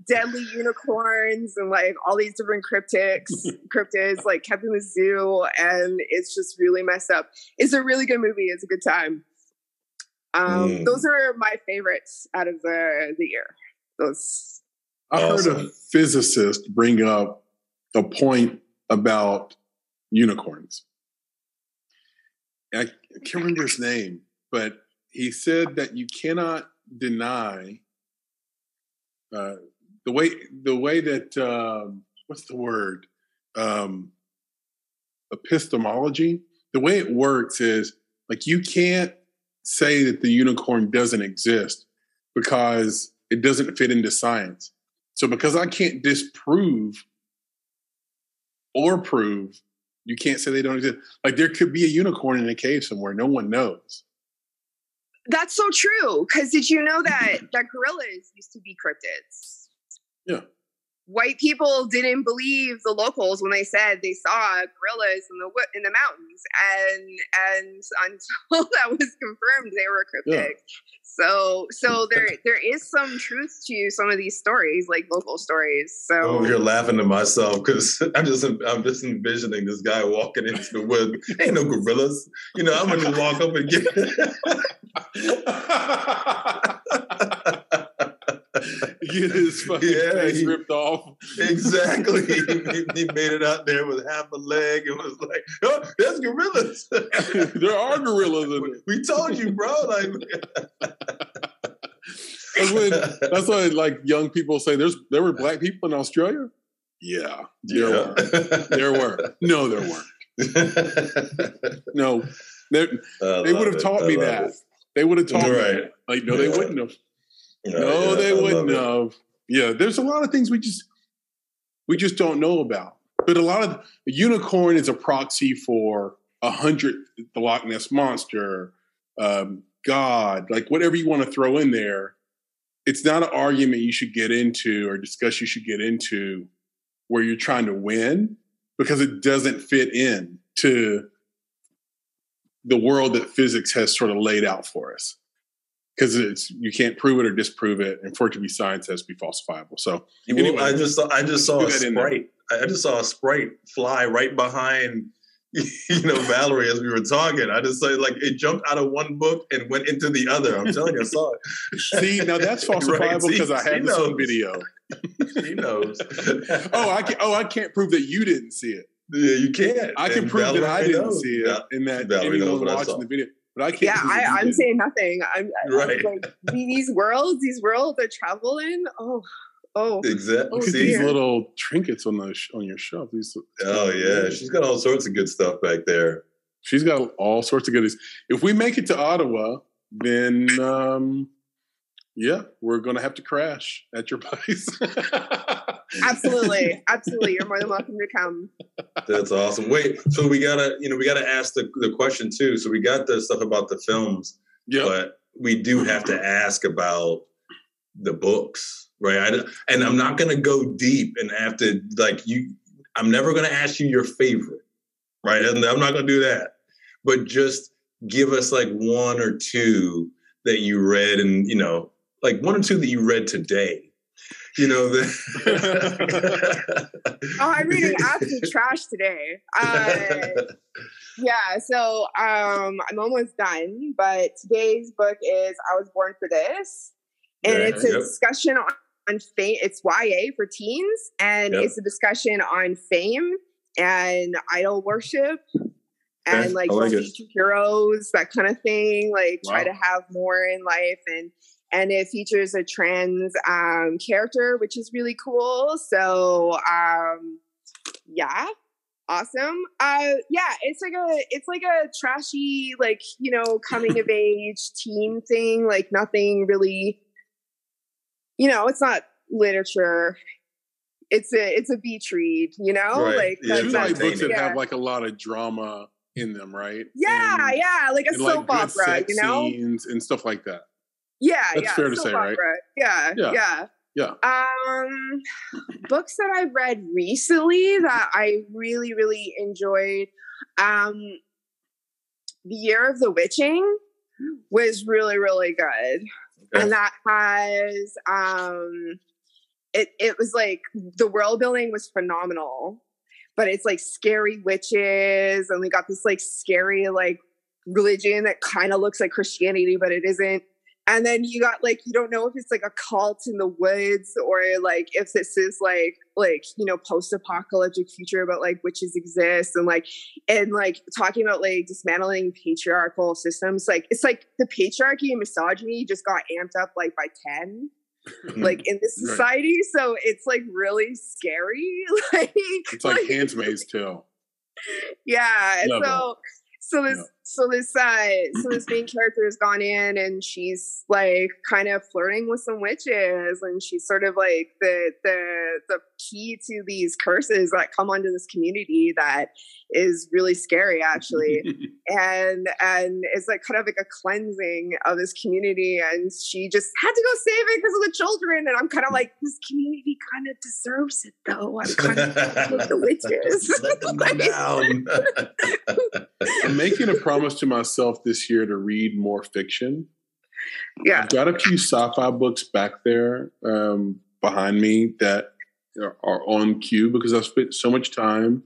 deadly unicorns and like all these different cryptics, cryptids like kept in the zoo. And it's just really messed up. It's a really good movie. It's a good time. Um, Mm. Those are my favorites out of the, the year. Those I heard a physicist bring up a point about unicorns. I can't remember his name, but he said that you cannot deny uh, the way the way that um, what's the word um, epistemology. The way it works is like you can't say that the unicorn doesn't exist because it doesn't fit into science. So because I can't disprove or prove, you can't say they don't exist. Like there could be a unicorn in a cave somewhere. No one knows. That's so true. Because did you know that that gorillas used to be cryptids? Yeah. White people didn't believe the locals when they said they saw gorillas in the wo- in the mountains, and and until that was confirmed, they were cryptic. So so there there is some truth to some of these stories, like local stories. So I'm over here laughing to myself because I'm just I'm just envisioning this guy walking into the woods. Ain't no gorillas. You know, I'm gonna walk up and get Get his fucking Yeah, face he- ripped off. exactly. he, he made it out there with half a leg and was like, "Oh, there's gorillas." there are gorillas in it. we told you, bro. Like, That's, when, that's why like young people say there's there were black people in Australia. Yeah, there Yeah. were. There were. No, there weren't. No, they, they would have taught me that. it. They would have taught me Right. that. Like, no, they wouldn't have. Yeah, No, yeah, they I wouldn't have. Yeah, there's a lot of things we just we just don't know about. But a lot of unicorn is a proxy for a hundred the Loch Ness monster, um, God, like whatever you want to throw in there. It's not an argument you should get into or discuss you should get into where you're trying to win because it doesn't fit in to the world that physics has sort of laid out for us because it's you can't prove it or disprove it, and for it to be science, it has to be falsifiable. So Well, Anyway, I just saw, I just saw a that in there. sprite. I I just saw a sprite fly right behind you know Valerie as we were talking. I just said like it jumped out of one book and went into the other. I'm telling you, I saw it. see, now that's falsifiable because I she have this on video. He knows. Oh, I can, oh, I can't prove that you didn't see it. yeah, you can't. I can And prove that I Valerie didn't knows. see it, Yeah. and that Valerie anyone I watching saw. the video. But I can't. Yeah, I, I'm saying nothing. I'm I- Right. like these worlds, these worlds I travel in. Oh, oh, Exactly. Oh, Look at See? these little trinkets on the sh- on your shelf. These. Oh yeah, she's got all sorts of good stuff back there. She's got all sorts of goodies. If we make it to Ottawa, then um, yeah, we're going to have to crash at your place. absolutely, absolutely. You're more than welcome to come. That's awesome. Wait, so we gotta, you know, we gotta ask the, the question too. So we got the stuff about the films, Yep. but we do have to ask about the books, right? I, and I'm not gonna go deep and have to like you. I'm never gonna ask you your favorite, right? And I'm not gonna do that. But just give us like one or two that you read, and you know, like one or two that you read today. You know the. Oh, I'm reading absolute trash today. Uh, yeah, so um, I'm almost done, but today's book is "I Was Born for This," and Okay, it's a yep. discussion on, on fame. It's YA for teens, and Yep. it's a discussion on fame and idol worship. And like like don't it. be two heroes, that kind of thing. Like try to have more in life, and and it features a trans um, character, which is really cool. So um, yeah, awesome. Uh, yeah, it's like a it's like a trashy like you know coming of age teen thing. Like nothing really, you know, it's not literature. It's a it's a beach read, you know, Right. like Yeah, you it's like books that entertaining. have like a lot of drama in them, right? yeah, And- yeah, like a and, like, soap opera, you know. scenes and stuff like that. Yeah, That's yeah. fair to say, right? Yeah, Yeah. yeah, Yeah. Um, books that I've read recently that I really, really enjoyed. Um, The Year of the Witching was really, really good, Okay. and that has um, it. It was like the world building was phenomenal, but it's like scary witches, and we got this like scary like religion that kind of looks like Christianity, but it isn't. And then you got like you don't know if it's like a cult in the woods or like if this is like like you know post-apocalyptic future about like witches exist and like and like talking about like dismantling patriarchal systems like it's like the patriarchy and misogyny just got amped up like by 10 like in this Right. society so it's like really scary like It's like Handmaid's Tale. yeah Level. so so this Yeah. So this uh so this main character has gone in and she's like kind of flirting with some witches and she's sort of like the the the key to these curses that come onto this community that is really scary actually. And and it's like kind of like a cleansing of this community and she just had to go save it because of the children and i'm kind of like this community kind of deserves it though. I'm kind of with the witches. Let them go down. I'm making a promise to myself this year to read more fiction. yeah I've got a few sci-fi books back there um, behind me that are, are on cue because I've spent so much time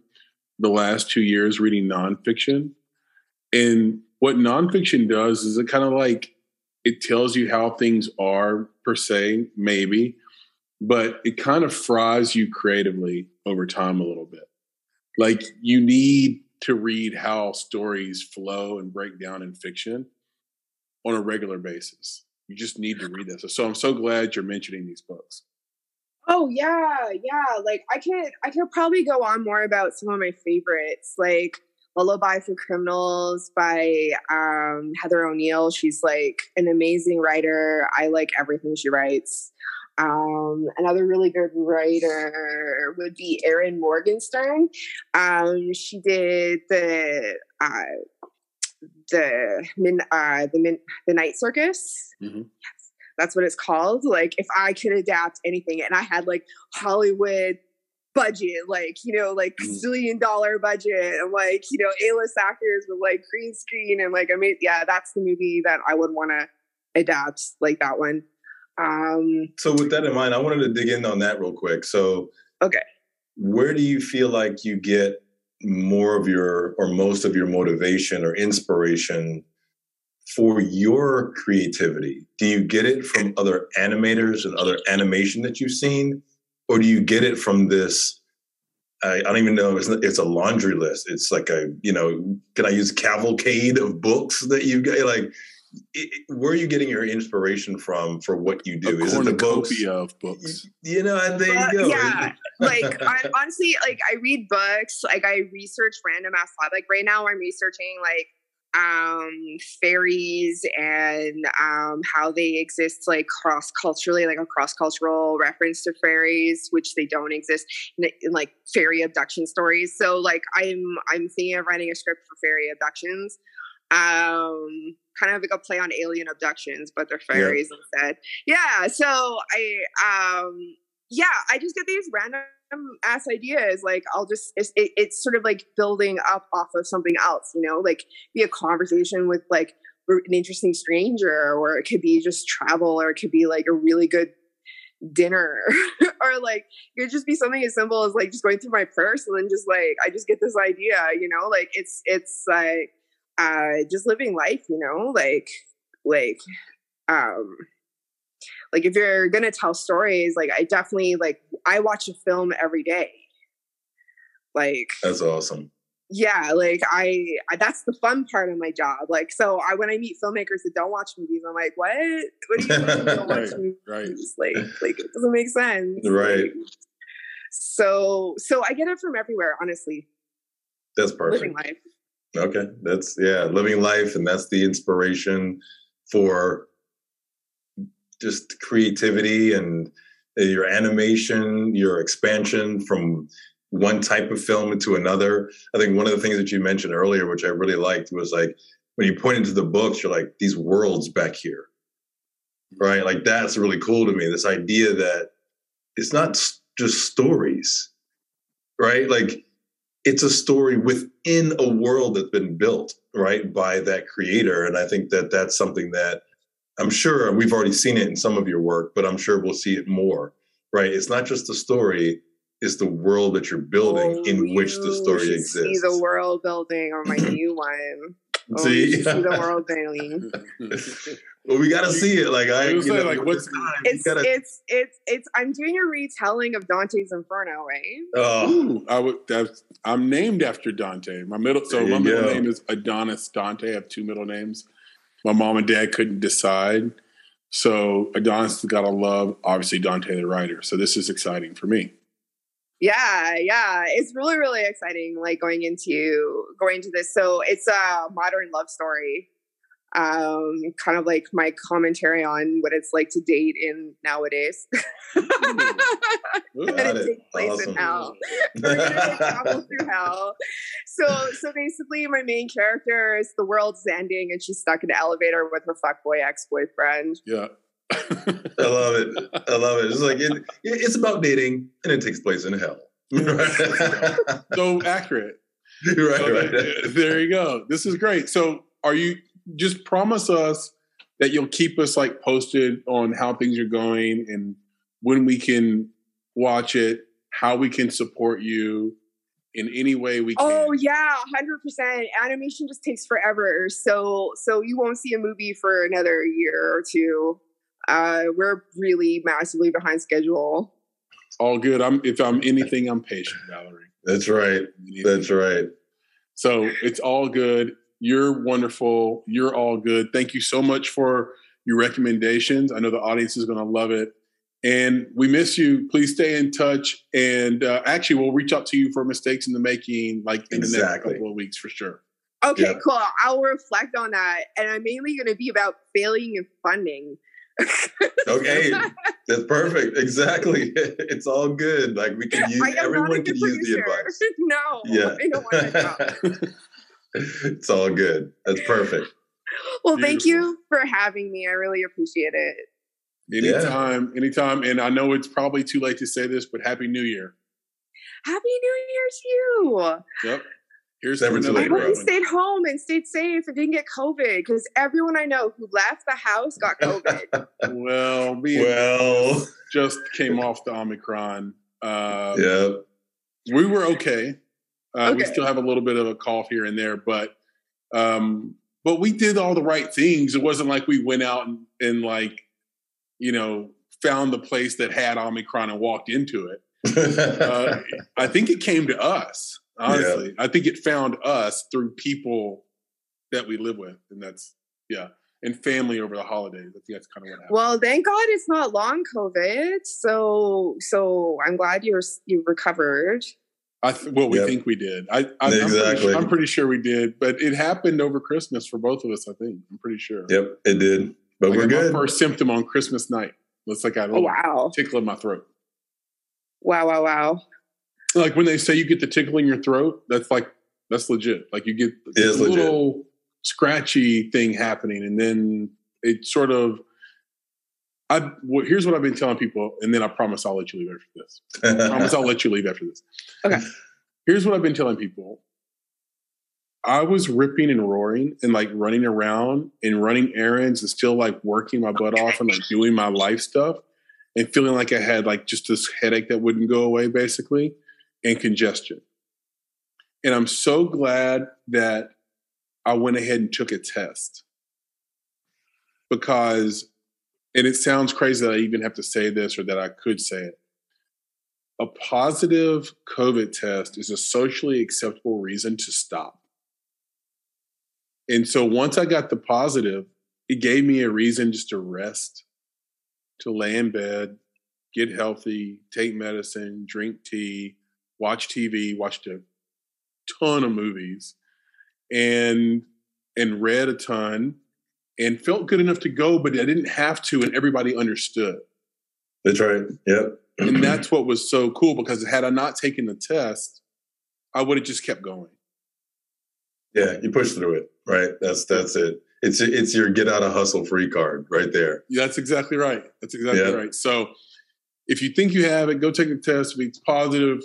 the last two years reading nonfiction. And what nonfiction does is it kind of like it tells you how things are per se, maybe, but it kind of fries you creatively over time a little bit. Like you need to read how stories flow and break down in fiction on a regular basis you just need to read this. So I'm so glad you're mentioning these books. Oh yeah, yeah. Like I could I could probably go on more about some of my favorites, like Lullaby for Criminals by um, Heather O'Neill. She's like an amazing writer. I like everything she writes. Um, another really good writer would be Erin Morgenstern. Um, she did the uh, the min, uh, the min, the Night Circus. Mm-hmm. Yes, that's what it's called. Like if I could adapt anything, and I had like Hollywood budget, like you know, like zillion mm-hmm. dollar budget, and like you know, A list actors with like green screen and like I mean, yeah, that's the movie that I would want to adapt, like that one. Um, so with that in mind, I wanted to dig in on that real quick. So okay, where do you feel like you get more of your or most of your motivation or inspiration for your creativity? Do you get it from other animators and other animation that you've seen? Or do you get it from this? I, I don't even know. It's, it's a laundry list. It's like a, you know, can I use cavalcade of books that you get? Like, it, where are you getting your inspiration from for what you do? A Is it the books? of books? You know, there you go. Yeah, like I, honestly, like I read books, like I research random ass stuff Like right now, I'm researching like um fairies and um how they exist like cross culturally like a cross cultural reference to fairies which they don't exist in, in, like fairy abduction stories so like i'm i'm thinking of writing a script for fairy abductions um kind of like a play on alien abductions, but they're fairies yeah. instead. Yeah. So I, um, yeah, I just get these random ass ideas. Like I'll just, it's, it, it's sort of like building up off of something else, you know, like be a conversation with like an interesting stranger, or it could be just travel, or it could be like a really good dinner or like it could just be something as simple as like just going through my purse and then just like i just get this idea you know like it's it's like uh, just living life, you know, like like um like if you're gonna tell stories, like I definitely like I watch a film every day. Like that's awesome. Yeah, like I, I that's the fun part of my job. Like so I when I meet filmmakers that don't watch movies, I'm like, what? What do you mean don't watch right, movies? Right. Like like it doesn't make sense. Right. Like, so so I get it from everywhere, honestly. That's perfect. Living life. Okay, that's yeah, living life, and that's the inspiration for just creativity and uh, your animation, your expansion from one type of film into another. I think one of the things that you mentioned earlier, which I really liked, was like when you pointed to the books, you're like these worlds back here, right? Like that's really cool to me. This idea that it's not just stories, right? Like it's a story within a world that's been built right by that creator. And i think that that's something that i'm sure we've already seen it in some of your work but i'm sure we'll see it more right? It's not just the story it's the world that you're building oh, in which the story exists see the world building on my new one oh, see? see the world building Well, we gotta see it. Like I, you know, like what's it's, gotta... it's it's it's I'm doing a retelling of Dante's Inferno, right? Oh, Ooh, I would. That's, I'm named after Dante. My middle, so my middle go. name is Adonis Dante. I have two middle names. My mom and dad couldn't decide, so Adonis got to love obviously Dante the writer. So this is exciting for me. Yeah, yeah, it's really really exciting. Like going into going into this, so it's a modern love story um, kind of like my commentary on what it's like to date in nowadays. and it, takes place awesome. in hell. travel through hell. So, so basically, my main character is the world's ending, and she's stuck in an elevator with her fuckboy ex boyfriend. Yeah. I love it. I love it. It's like it, it's about dating, and it takes place in hell. so accurate. Right, so right. There you go. This is great. So, are you just promise us that you'll keep us like posted on how things are going and when we can watch it, how we can support you in any way we can. Oh yeah, hundred percent. Animation just takes forever, so so you won't see a movie for another year or two. Uh, we're really massively behind schedule. All good. I'm if I'm anything, I'm patient, Valerie. That's right. That's right. So it's all good. You're wonderful. You're all good. Thank you so much for your recommendations. I know the audience is going to love it. And we miss you. Please stay in touch. And uh, actually, we'll reach out to you for mistakes in the making, like in the next couple of weeks for sure. Okay, yeah. cool. I'll reflect on that. And I'm mainly going to be about failing and funding. Okay, that's perfect. Exactly. It's all good. Like we can use everyone can use the advice. no, yeah. I don't want to It's all good. That's perfect. Well, Beautiful. thank you for having me. I really appreciate it. Anytime, yeah. anytime. And I know it's probably too late to say this, but Happy New Year. Happy New Year to you. Yep. Here's never too late. Everyone stayed home and stayed safe and didn't get COVID because everyone I know who left the house got COVID. well, me well, just came off the Omicron. Uh, yeah, we were okay. Uh, okay. We still have a little bit of a cough here and there, but um, but we did all the right things. It wasn't like we went out and, and like you know found the place that had Omicron and walked into it. uh, I think it came to us honestly. Yeah. I think it found us through people that we live with, and that's yeah, and family over the holidays. I think that's kind of what happened. Well, thank God it's not long COVID. So so I'm glad you're you recovered. I th- well, we yep. think we did. I, I exactly. I'm pretty, I'm pretty, sure we did, but it happened over Christmas for both of us. I think I'm pretty sure. Yep, it did. But like we're good. First symptom on Christmas night. Looks like I had a oh, wow. tickle in my throat. Wow! Wow! Wow! Like when they say you get the tickle in your throat, that's like that's legit. Like you get a little legit. scratchy thing happening, and then it sort of. I well, here's what I've been telling people, and then I promise I'll let you leave after this. I promise I'll let you leave after this. Okay. Here's what I've been telling people. I was ripping and roaring and like running around and running errands and still like working my butt off and like doing my life stuff and feeling like I had like just this headache that wouldn't go away basically and congestion. And I'm so glad that I went ahead and took a test because, and it sounds crazy that I even have to say this or that I could say it. A positive COVID test is a socially acceptable reason to stop. And so once I got the positive, it gave me a reason just to rest, to lay in bed, get healthy, take medicine, drink tea, watch TV, watched a ton of movies, and and read a ton, and felt good enough to go, but I didn't have to, and everybody understood. That's right. Yep. and that's what was so cool because had I not taken the test, I would have just kept going. Yeah, you push through it, right? That's that's it. It's it's your get out of hustle free card right there. Yeah, that's exactly right. That's exactly yep. right. So if you think you have it, go take a test. If it's positive,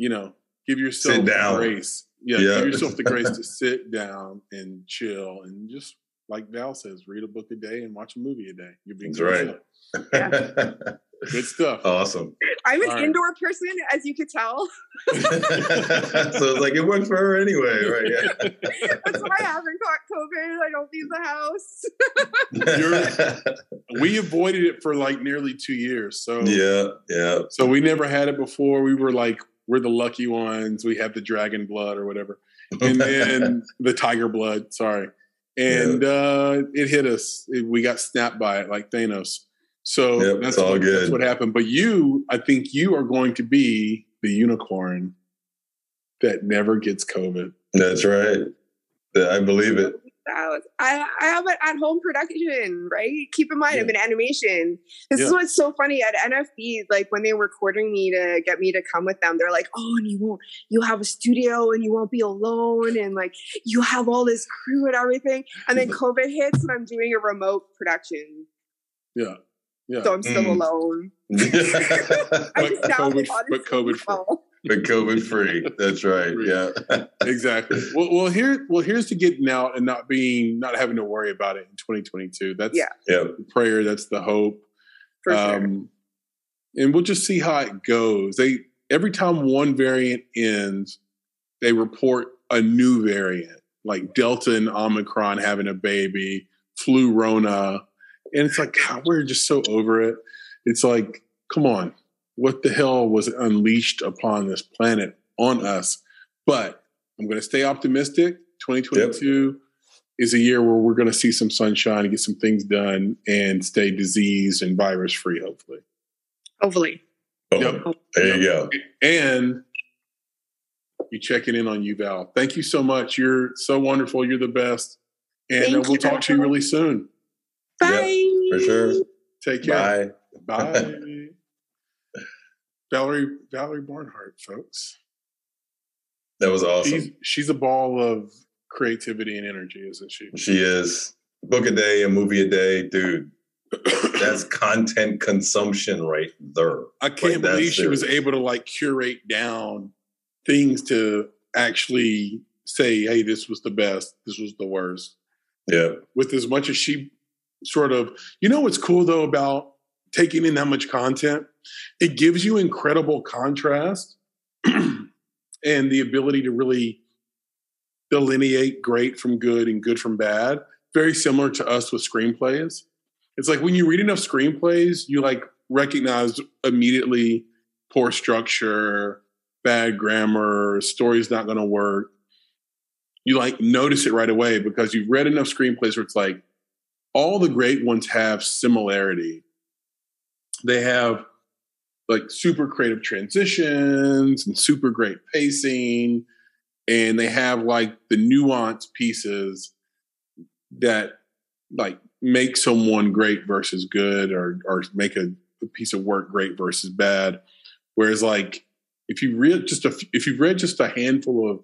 you know, give yourself sit down. grace. Yeah, yeah, give yourself the grace to sit down and chill and just like Val says, read a book a day and watch a movie a day. You're being right. Good stuff. Awesome. I'm an All indoor right. person, as you could tell. so it's like it worked for her anyway, right? Yeah. That's why I haven't caught COVID. I don't leave the house. we avoided it for like nearly two years. So yeah, yeah. So we never had it before. We were like we're the lucky ones. We have the dragon blood or whatever, and then the tiger blood. Sorry, and uh, it hit us. we got snapped by it like Thanos. So yep, that's all what, good. That's what happened. But you, I think you are going to be the unicorn that never gets COVID. That's right. I believe it. I, I have an at home production, right? Keep in mind, yeah. I'm in animation. This yeah. is what's so funny at NFB. Like when they were recording me to get me to come with them, they're like, "Oh, and you won't, you have a studio, and you won't be alone, and like you have all this crew and everything." And then COVID hits, and I'm doing a remote production. Yeah, yeah. So I'm still mm. alone. but, COVID, but COVID free but COVID free. That's right. Yeah, exactly. Well, well, here, well, here's to getting out and not being, not having to worry about it in 2022. That's yeah, yeah. The prayer. That's the hope. For um, sure. And we'll just see how it goes. They every time one variant ends, they report a new variant, like Delta and Omicron having a baby, flu Rona, and it's like God, we're just so over it. It's like, come on, what the hell was unleashed upon this planet on us. But I'm going to stay optimistic. 2022 yep. is a year where we're going to see some sunshine and get some things done and stay disease and virus free, hopefully. Hopefully. Boom. Yep. There you go. And you checking in on you, Val. Thank you so much. You're so wonderful. You're the best. And uh, Thank we'll you. talk to you really soon. Bye. for sure. Take care. Bye. Bye. Valerie Valerie Barnhart, folks. That was awesome. She's she's a ball of creativity and energy, isn't she? She is. Book a day, a movie a day, dude. That's content consumption right there. I can't Like, believe she was able to like curate down things to actually say, hey, this was the best, this was the worst. Yeah. With as much as she sort of, you know, what's cool though about taking in that much content? It gives you incredible contrast and the ability to really delineate great from good and good from bad. Very similar to us with screenplays. It's like when you read enough screenplays, you like recognize immediately poor structure, bad grammar, story's not going to work. You like notice it right away because you've read enough screenplays where it's like all the great ones have similarity. They have like super creative transitions and super great pacing, and they have like the nuance pieces that like make someone great versus good or or make a, a piece of work great versus bad. Whereas like if you read just a if you've read just a handful of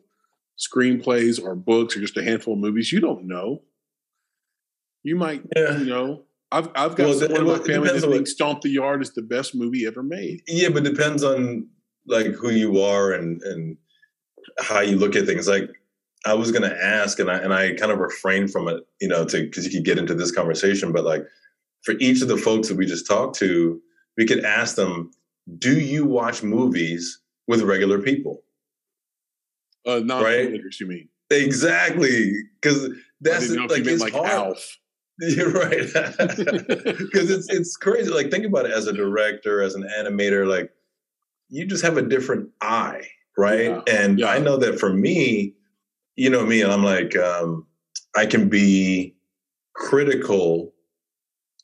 screenplays or books or just a handful of movies, you don't know. You might, Yeah. you know. I've I've got Well, someone in my family depends that's on being what- Stomp the Yard is the best movie ever made. Yeah, but it depends on like who you are and and how you look at things. Like I was gonna ask, and I and I kind of refrained from it, you know, to because you could get into this conversation. But like for each of the folks that we just talked to, we could ask them, "Do you watch movies with regular people?" Uh, non filmmakers, you mean? Exactly, because that's didn't know if like it's like hard. Alf. You're right. Because it's it's crazy. Like think about it as a director, as an animator, like you just have a different eye, right? Yeah. And Yeah. I know that for me, you know me, and I'm like, um, I can be critical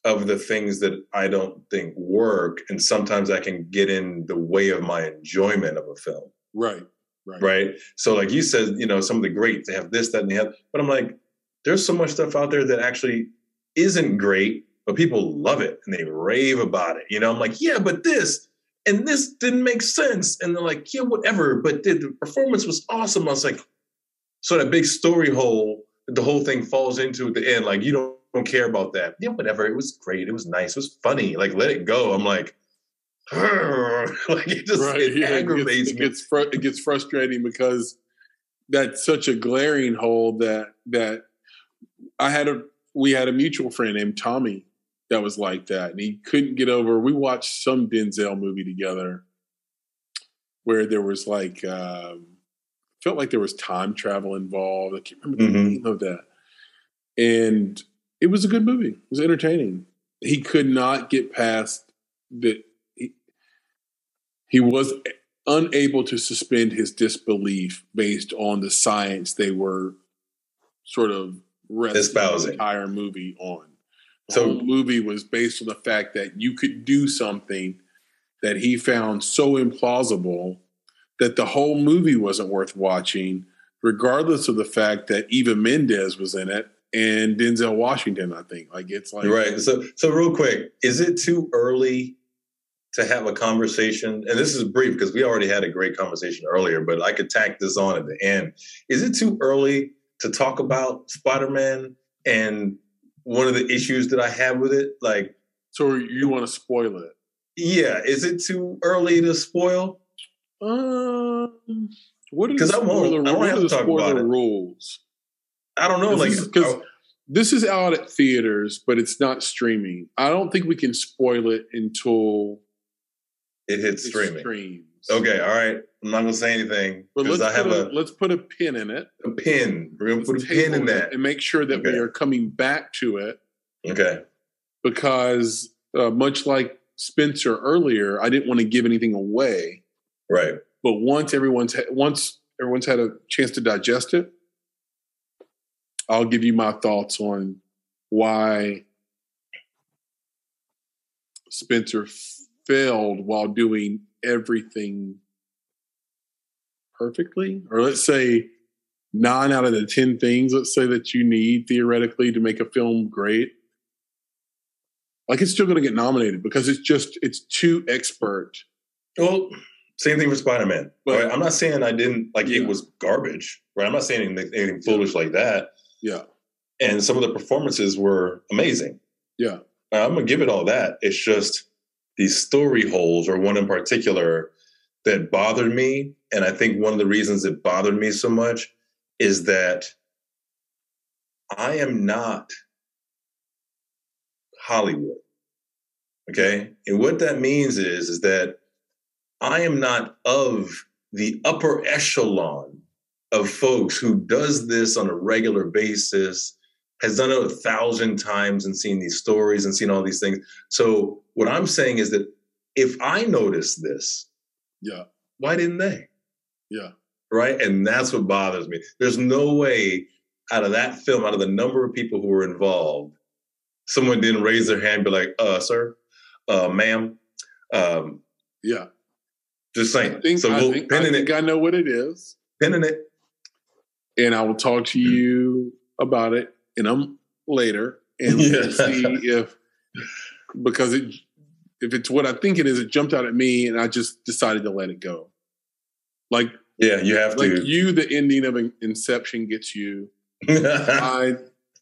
of the things that I don't think work, and sometimes I can get in the way of my enjoyment of a film Right. Right. right? So, like you said, you know, some of the greats they have this, that, and the other. But I'm like, there's so much stuff out there that actually isn't great, but people love it and they rave about it. You know, I'm like, yeah, but this and this didn't make sense, and they're like, yeah, whatever. But the, the performance was awesome. I was like, so that big story hole that the whole thing falls into at the end, like you don't. Don't care about that. Yeah, whatever. It was great. It was nice. It was funny. Like, let it go. I'm like, like it just right. it yeah, aggravates it me. it gets fru- it gets frustrating because that's such a glaring hole that that I had a we had a mutual friend named Tommy that was like that, and he couldn't get over. We watched some Denzel movie together where there was like um, felt like there was time travel involved. I can't remember the Mhm. name of that, and it was a good movie. It was entertaining. He could not get past that. He, he was unable to suspend his disbelief based on the science they were sort of resting the entire movie on. The So- whole movie was based on the fact that you could do something that he found so implausible that the whole movie wasn't worth watching, regardless of the fact that Eva Mendes was in it and Denzel Washington. I think like it's like right. So, so real quick, is it too early to have a conversation? And this is brief because we already had a great conversation earlier, but I could tack this on at the end. Is it too early to talk about Spider Man and one of the issues that I have with it? Like, So you want to spoil it? yeah, is it too early to spoil? Um, what are the I won't- spoiler, I won't to talk spoiler rules? I don't know. Like, This is- 'cause oh, this is out at theaters, but it's not streaming. I don't think we can spoil it until it hits it streaming. Okay, all right. I'm not gonna say anything because let's I have put a, a, let's put a pin in it. a pin. We're gonna put a pin in that. and make sure that we are coming back to it Okay. because uh, much like Spencer earlier, I didn't want to give anything away. Right. But once everyone's ha- once everyone's had a chance to digest it, I'll give you my thoughts on why Spencer failed while doing everything perfectly, or let's say nine out of the 10 things, let's say that you need theoretically to make a film great. Like it's still going to get nominated because it's just, it's too expert. Well, same thing with Spider Man. Right? I'm not saying I didn't like Yeah. it was garbage. Right? I'm not saying anything, anything foolish like that. Yeah. And some of the performances were amazing. Yeah. I'm gonna give it all that. It's just these story holes, or one in particular that bothered me. And I think one of the reasons it bothered me so much is that I am not Hollywood. Okay. And what that means is, is that I am not of the upper echelon of folks who does this on a regular basis, has done it a thousand times and seen these stories and seen all these things. So what I'm saying is that if I noticed this, Yeah. why didn't they? Yeah. Right. And that's what bothers me. There's no way out of that film, out of the number of people who were involved, someone didn't raise their hand and be like, uh, sir, uh, ma'am, um, Yeah. just saying. I think, so I, we'll think, pin I think it, I know what it is. pin in it. And I will talk to you about it in um later and we'll see if because it if it's what I think it is, it jumped out at me and I just decided to let it go. Like Yeah, you have like to. you, the ending of Inception gets you. I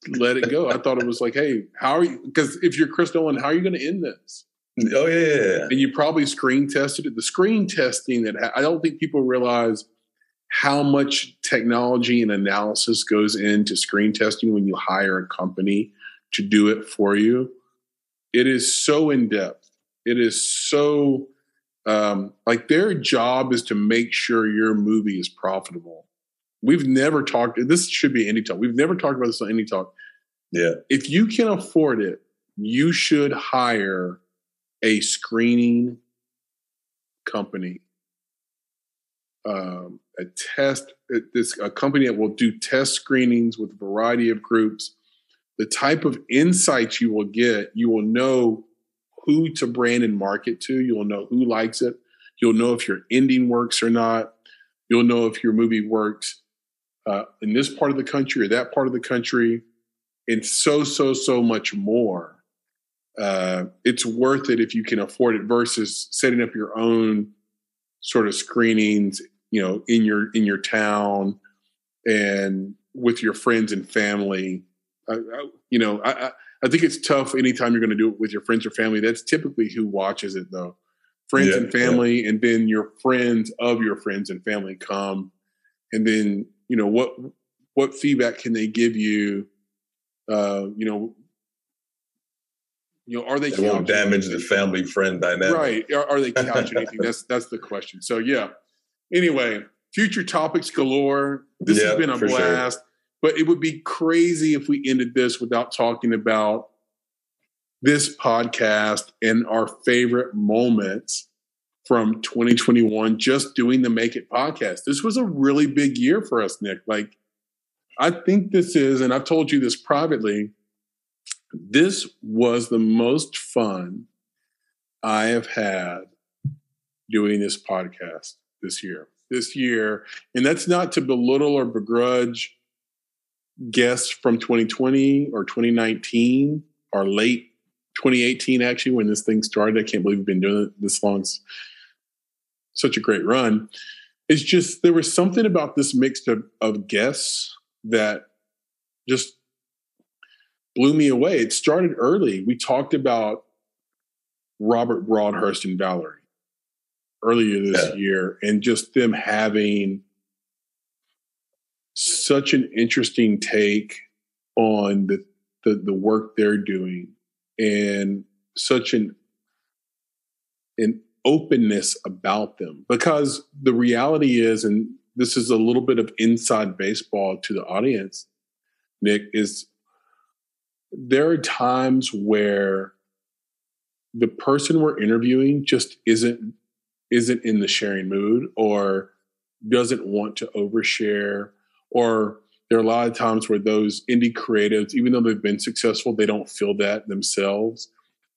let it go. I thought it was like, hey, how are you? Because if you're Chris Nolan, how are you going to end this? oh yeah, yeah, yeah. And you probably screen tested it. The screen testing that I don't think people realize how much technology and analysis goes into screen testing when you hire a company to do it for you. It is so in depth. It is so um, like their job is to make sure your movie is profitable. We've never talked. This should be indie talk. We've never talked about this on indie talk. Yeah. If you can afford it, you should hire a screening company, um, a test. This a company that will do test screenings with a variety of groups. The type of insights you will get, you will know who to brand and market to. You'll know who likes it. You'll know if your ending works or not. You'll know if your movie works uh, in this part of the country or that part of the country, and so so so much more. Uh, it's worth it if you can afford it versus setting up your own sort of screenings, you know, in your in your town and with your friends and family. I, I, you know, I, I think it's tough anytime you're going to do it with your friends or family. That's typically who watches it, though. Friends Yeah, and family, and then your friends of your friends and family come, and then you know what what feedback can they give you? Uh, you know, you know, are they It won't damage the family friend dynamic. Right? Are, are they couching anything? That's that's the question. So yeah. Anyway, future topics galore. This has been a for sure. blast. But it would be crazy if we ended this without talking about this podcast and our favorite moments from 2021 just doing the Make It podcast. This was a really big year for us, Nick. Like, I think this is, and I've told you this privately, this was the most fun I have had doing this podcast this year. This year, and that's not to belittle or begrudge guests from 2020 or 2019 or late 2018, actually, when this thing started. I can't believe we've been doing it this long. It's such a great run. It's just there was something about this mix of, of guests that just blew me away. It started early. We talked about Robert Broadhurst and Valerie earlier this Yeah. year, and just them having such an interesting take on the, the the work they're doing and such an an openness about them because the reality is and this is a little bit of inside baseball to the audience nick is there are times where the person we're interviewing just isn't isn't in the sharing mood or doesn't want to overshare or there are a lot of times where those indie creatives, even though they've been successful, they don't feel that themselves,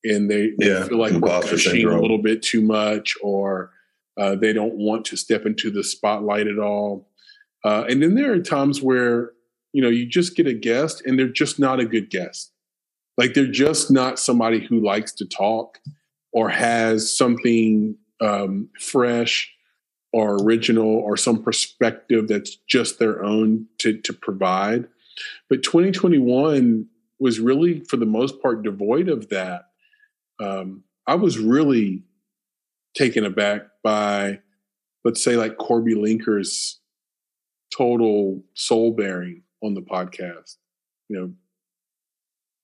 and they, they Yeah, feel like we're gushing a little bit too much, or uh, they don't want to step into the spotlight at all. Uh, and then there are times where you know you just get a guest, and they're just not a good guest. Like they're just not somebody who likes to talk or has something um, fresh or original or some perspective that's just their own to, to provide. But 2021 was really, for the most part, devoid of that. Um, I was really taken aback by, let's say, like Korby Lenker's total soul bearing on the podcast. You know,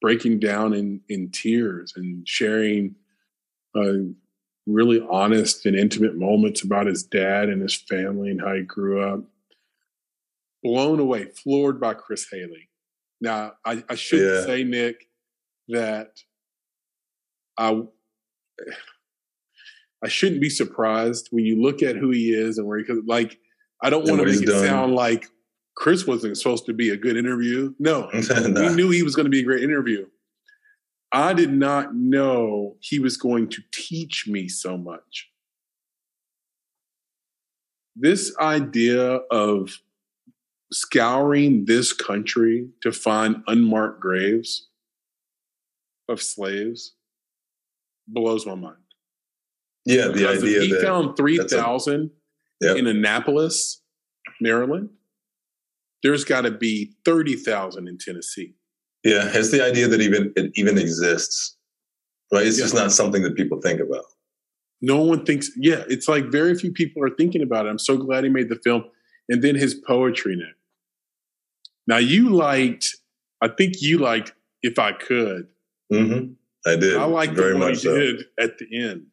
breaking down in in tears and sharing uh, really honest and intimate moments about his dad and his family and how he grew up. Blown away, floored by Chris Haley. Now, I, I shouldn't Yeah. say, Nick, that I I shouldn't be surprised when you look at who he is and where he could like. I don't want to make it done. sound like Chris wasn't supposed to be a good interview. No, we knew he was going to be a great interview. I did not know he was going to teach me so much. This idea of scouring this country to find unmarked graves of slaves blows my mind. yeah, the Because idea he that found 3,000 Yep. in Annapolis, Maryland, there's got to be 30,000 in Tennessee. Yeah, it's the idea that even it even exists, right? It's just not something that people think about. No one thinks, yeah, it's like very few people are thinking about it. I'm so glad he made the film. And then his poetry in it. Now, you liked, I think you liked If I Could. hmm I did. I liked very the one he much so. did at the end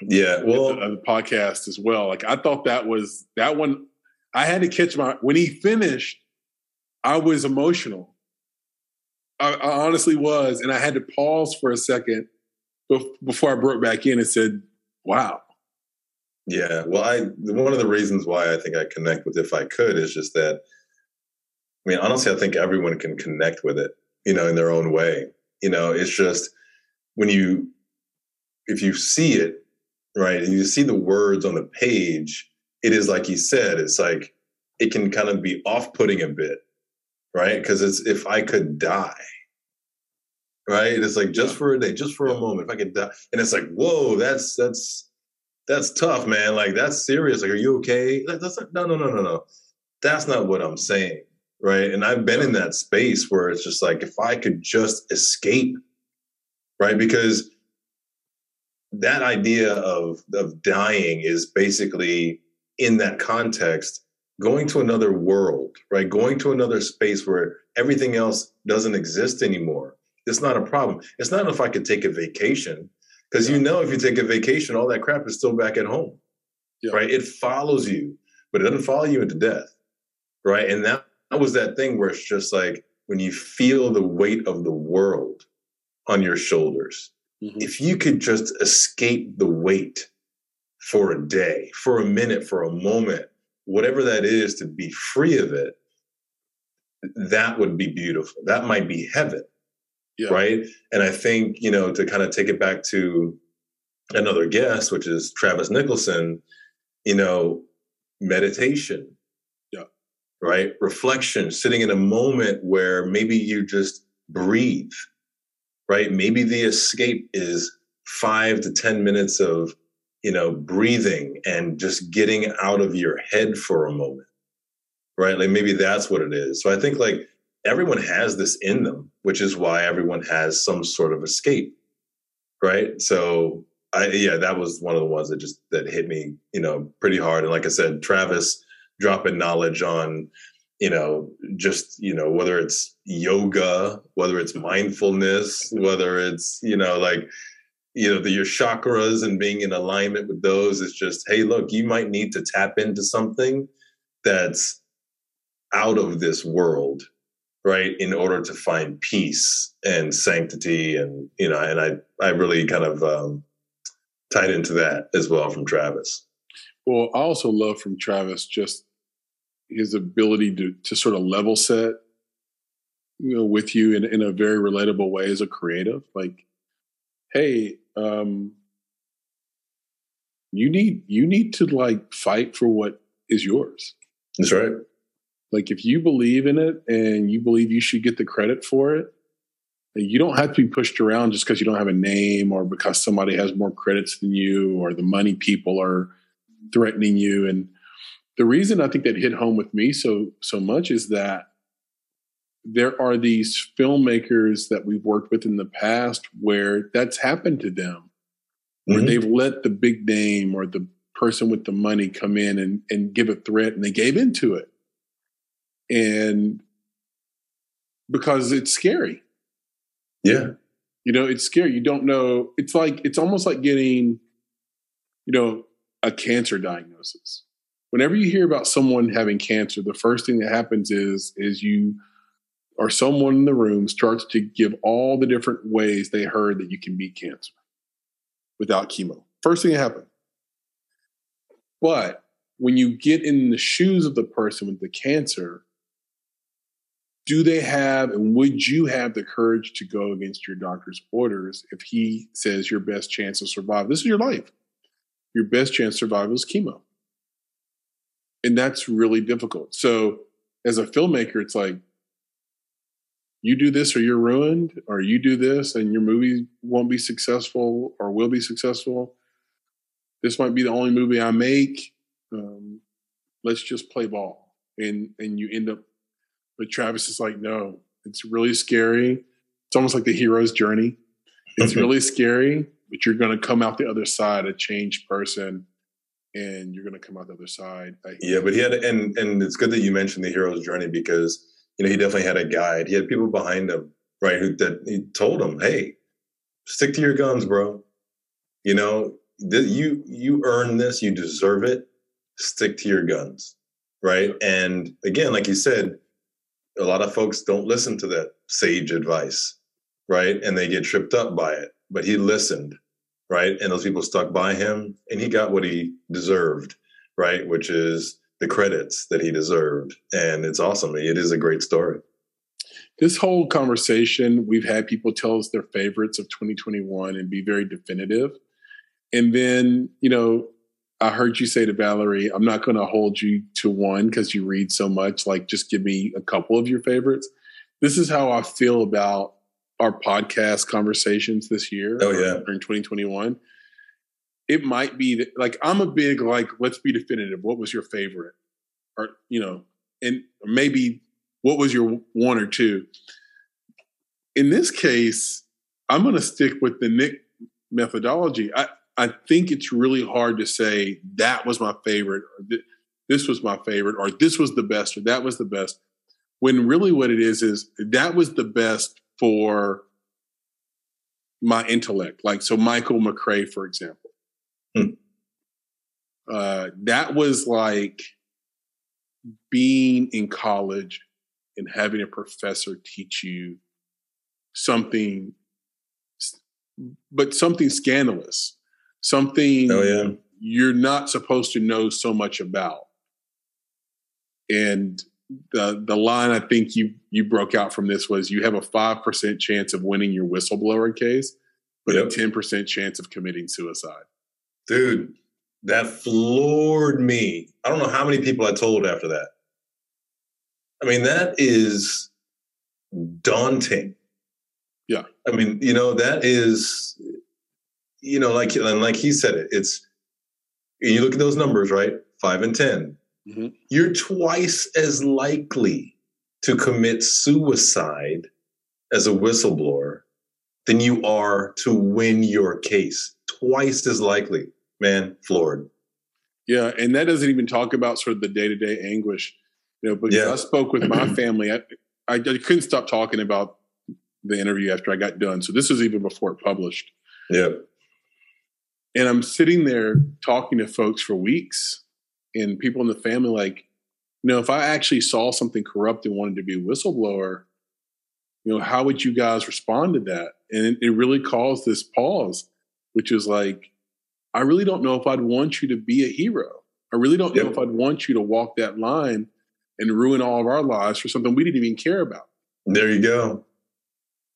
Yeah, well, the, the podcast as well. Like, I thought that was, that one, I had to catch my, when he finished, I was emotional. I, I honestly was. And I had to pause for a second before I broke back in and said, wow. Yeah, well, I one of the reasons why I think I connect with if I could is just that. I mean, honestly, I think everyone can connect with it, you know, in their own way. You know, it's just when you, if you see it, right, and you see the words on the page, it is like you said, it's like it can kind of be off-putting a bit, right? Because it's if I could die, right? It's like just for a day, just for a moment, if I could die, and it's like, whoa, that's that's that's tough, man. Like that's serious. Like, are you okay? That- That's not, no, no, no, no, no. That's not what I'm saying, right? And I've been in that space where it's just like if I could just escape, right? Because that idea of of dying is basically in that context going to another world, right? Going to another space where everything else doesn't exist anymore. It's not a problem. It's not if I could take a vacation because you know if you take a vacation all that crap is still back at home Yeah. right it follows you but it doesn't follow you into death right and that, that was that thing where it's just like when you feel the weight of the world on your shoulders Mhm. if you could just escape the weight for a day for a minute for a moment whatever that is to be free of it that would be beautiful. That might be heaven Yeah. right? And i think you know to kind of take it back to another guest which is travis nicholson you know meditation. Yeah. right? Reflection sitting in a moment where maybe you just breathe right? Maybe the escape is five to ten minutes of you know breathing and just getting out of your head for a moment right? Like maybe that's what it is. So i think like everyone has this in them which is why everyone has some sort of escape right? So i yeah that was one of the ones that just that hit me you know pretty hard. And like i said travis dropping knowledge on you know just you know whether it's yoga whether it's mindfulness whether it's you know like you know the, your chakras and being in alignment with those is just hey look you might need to tap into something that's out of this world right in order to find peace and sanctity and you know and i i really kind of um tied into that as well from travis. Well, I also love from Travis just his ability to to sort of level set you know with you in, in a very relatable way as a creative. Like hey um you need you need to like fight for what is yours That's right. like if you believe in it and you believe you should get the credit for it you don't have to be pushed around just because you don't have a name or because somebody has more credits than you or the money people are threatening you and the reason i think that hit home with me so so much is that there are these filmmakers that we've worked with in the past where that's happened to them where Mhm. they've let the big name or the person with the money come in and, and give a threat and they gave into it. And because it's scary. Yeah. you know it's scary. You don't know. It's like it's almost like getting you know a cancer diagnosis. Whenever you hear about someone having cancer the first thing that happens is is you or someone in the room starts to give all the different ways they heard that you can beat cancer without chemo. First thing that happened. but when you get in the shoes of the person with the cancer do they have and would you have the courage to go against your doctor's orders if he says your best chance of survival this is your life. Your best chance of survival is chemo. And that's really difficult. So as a filmmaker it's like you do this or you're ruined or you do this and your movie won't be successful or will be successful this might be the only movie i make um, let's just play ball and and you end up but Travis is like, no, it's really scary. It's almost like the hero's journey. It's really scary, but you're going to come out the other side a changed person, and you're going to come out the other side. Yeah, but he had, and and it's good that you mentioned the hero's journey because you know he definitely had a guide. He had people behind him, right? Who that he told him, "Hey, stick to your guns, bro. You know, th- you you earn this. You deserve it. Stick to your guns, right?" And again, like you said, a lot of folks don't listen to that sage advice, right? And they get tripped up by it. But he listened, right? And those people stuck by him, and he got what he deserved, right? Which is the credits that he deserved. And it's awesome. It is a great story. this whole conversation, we've had people tell us their favorites of 2021 and be very definitive. And then, you know, I heard you say to Valerie, I'm not going to hold you to one because you read so much. Like, just give me a couple of your favorites. This is how I feel about our podcast conversations this year. Oh, yeah. During 2021. It might be that, like, I'm a big, like, let's be definitive. What was your favorite? Or, you know, and maybe what was your one or two? In this case, I'm going to stick with the Nick methodology. I, I think it's really hard to say that was my favorite, or th- this was my favorite, or this was the best, or that was the best. When really what it is is that was the best for my intellect. Like so, Michael McCray, for example. Uh, that was like being in college and having a professor teach you something, but something scandalous, something Oh, yeah. you're not supposed to know so much about. And the the line I think you you broke out from this was you have a five percent chance of winning your whistleblower case, but Yep. a ten percent chance of committing suicide. Dude, that floored me. I don't know how many people I told after that. I mean, that is daunting. Yeah. I mean, you know, that is, you know, like and like he said it, it's you look at those numbers, right? Five and 10 Mhm. You're twice as likely to commit suicide as a whistleblower than you are to win your case. Twice as likely. Man, floored. Yeah, and that doesn't even talk about sort of the day to day anguish. You know, because Yeah. I spoke with my family. I, I, I couldn't stop talking about the interview after I got done. So this was even before it published. Yeah. And I'm sitting there talking to folks for weeks and people in the family, like, you know, if I actually saw something corrupt and wanted to be a whistleblower, you know, how would you guys respond to that? And it, it really caused this pause, which is like, I really don't know if I'd want you to be a hero. I really don't know if I'd want you to walk that line and ruin all of our lives for something we didn't even care about. There you go.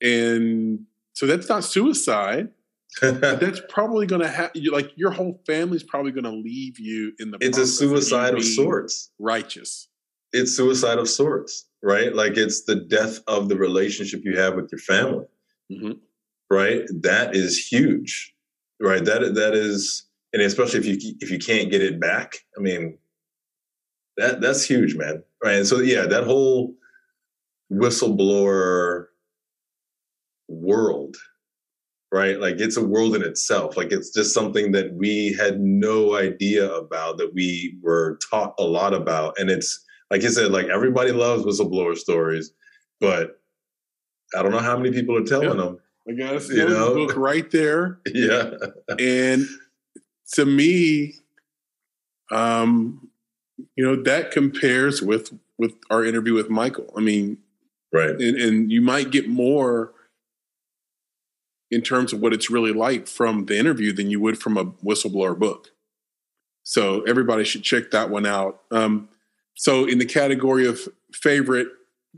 And so that's not suicide. that's probably going to have like your whole family's probably going to leave you in the. It's a suicide of, of sorts. Righteous. It's suicide of sorts, right? Like it's the death of the relationship you have with your family, mm-hmm. right? That is huge, right? That that is, and especially if you if you can't get it back. I mean, that that's huge, man. Right? And so yeah, that whole whistleblower world right like it's a world in itself like it's just something that we had no idea about that we were taught a lot about and it's like I said like everybody loves whistleblower stories but i don't know how many people are telling yeah. them i guess you know book right there yeah and to me um you know that compares with with our interview with michael i mean right and, and you might get more in terms of what it's really like from the interview than you would from a whistleblower book. So everybody should check that one out. Um, so in the category of favorite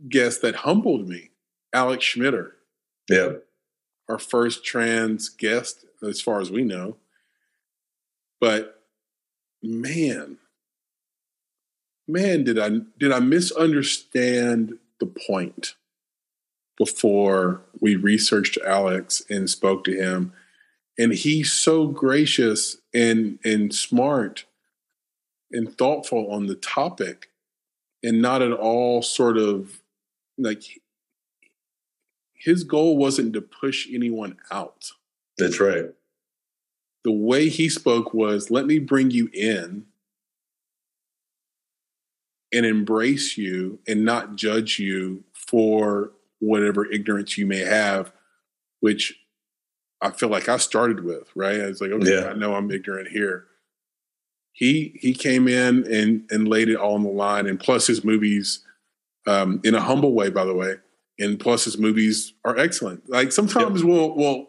guest that humbled me, Alex Schmider. Yeah. Our first trans guest, as far as we know. But man, man, did I did I misunderstand the point? before we researched Alex and spoke to him. And he's so gracious and and smart and thoughtful on the topic and not at all sort of like his goal wasn't to push anyone out. That's right. The way he spoke was let me bring you in and embrace you and not judge you for whatever ignorance you may have, which I feel like I started with, right? I was like, okay, yeah. I know I'm ignorant here. He he came in and and laid it all on the line, and plus his movies, um, in a humble way, by the way, and plus his movies are excellent. Like sometimes yep. we'll we'll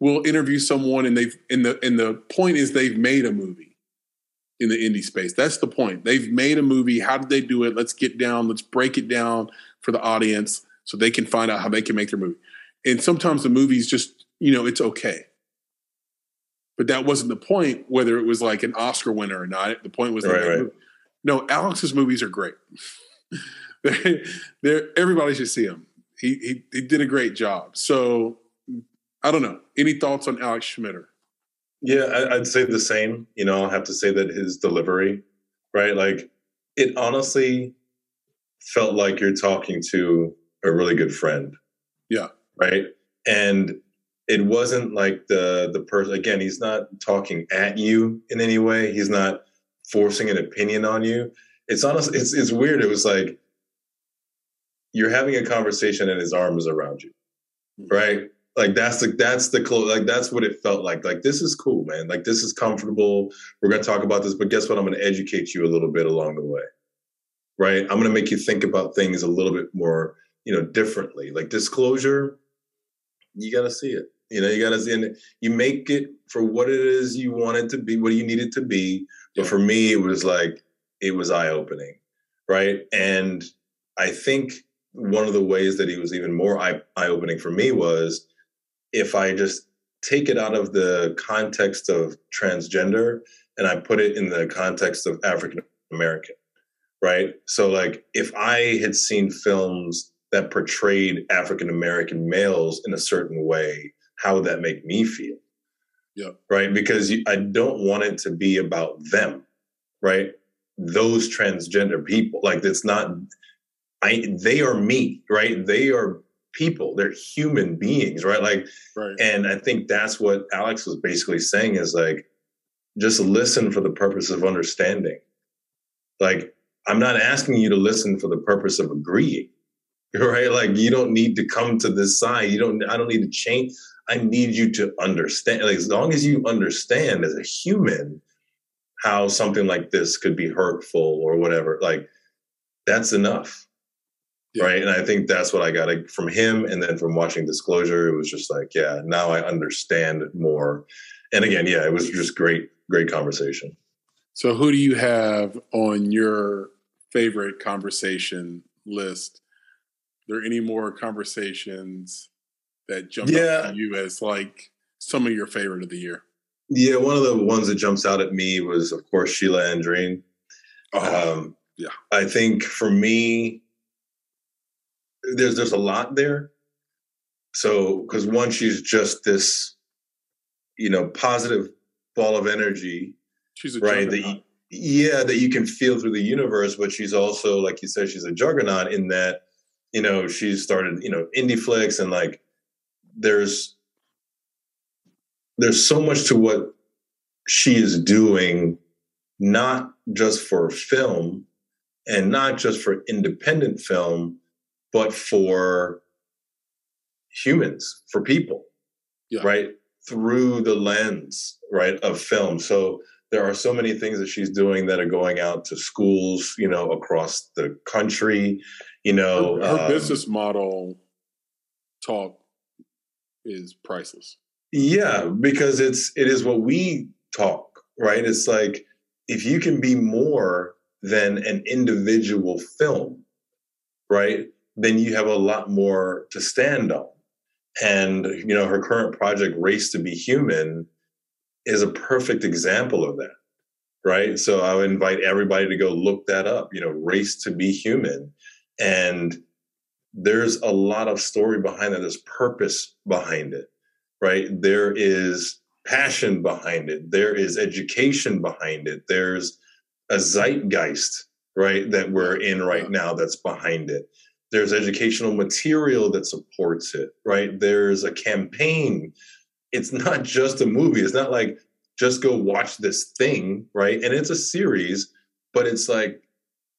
we'll interview someone and they've and the and the point is they've made a movie in the indie space. That's the point. They've made a movie. How did they do it? Let's get down. Let's break it down for the audience so they can find out how they can make their movie. And sometimes the movie's just, you know, it's okay. But that wasn't the point, whether it was like an Oscar winner or not. The point was, right, right. no, Alex's movies are great. they're, they're, everybody should see them. He, he, he did a great job. So I don't know. Any thoughts on Alex Schmider? Yeah, I'd say the same. You know, I'll have to say that his delivery, right? Like, it honestly felt like you're talking to a really good friend. Yeah. Right. And it wasn't like the the person again, he's not talking at you in any way. He's not forcing an opinion on you. It's honest, it's it's weird. It was like you're having a conversation and his arm is around you. Mm-hmm. Right? Like that's the that's the close like that's what it felt like. Like this is cool, man. Like this is comfortable. We're gonna talk about this, but guess what? I'm gonna educate you a little bit along the way. Right? I'm gonna make you think about things a little bit more you know, differently. Like disclosure, you got to see it. You know, you got to see it. You make it for what it is you want it to be, what you need it to be. But for me, it was like, it was eye opening. Right. And I think one of the ways that he was even more eye opening for me was if I just take it out of the context of transgender and I put it in the context of African American. Right. So, like, if I had seen films that portrayed African American males in a certain way, how would that make me feel? Yeah. Right. Because I don't want it to be about them. Right. Those transgender people, like it's not. I. They are me. Right. They are people. They're human beings. Right. Like. Right. And I think that's what Alex was basically saying is like, just listen for the purpose of understanding. Like, I'm not asking you to listen for the purpose of agreeing right? Like you don't need to come to this side. You don't. I don't need to change. I need you to understand. Like as long as you understand as a human how something like this could be hurtful or whatever, like that's enough. Yeah. Right. And I think that's what I got from him. And then from watching Disclosure, it was just like, yeah, now I understand more. And again, yeah, it was just great, great conversation. So who do you have on your favorite conversation list, are there any more conversations that jump Yeah. out to you as like some of your favorite of the year? Yeah, one of the ones that jumps out at me was, of course, Scilla Andreen. Oh, Um, yeah. I think for me, there's there's a lot there. So, because one, she's just this, you know, positive ball of energy, she's a right? That you, yeah, that you can feel through the universe. But she's also, like you said, she's a juggernaut in that, you know, she's started, you know, IndieFlix and like there's there's so much to what she is doing, not just for film and not just for independent film, but for humans, for people, Yeah. right? Through the lens, right, of film. So there are so many things that she's doing that are going out to schools, you know, across the country. You know, her, her um, business model talk is priceless. Yeah, because it's it is what we talk, right? It's like if you can be more than an individual film, right? Then you have a lot more to stand on. And you know, her current project Race to Be Human is a perfect example of that. Right? So I would invite everybody to go look that up, you know, Race to Be Human. And there's a lot of story behind that. There's purpose behind it right? There is passion behind it. There is education behind it. There's a zeitgeist, right, that we're in right now that's behind it. There's educational material that supports it, right? There's a campaign. It's not just a movie. It's not like just go watch this thing, right? And it's a series, but it's like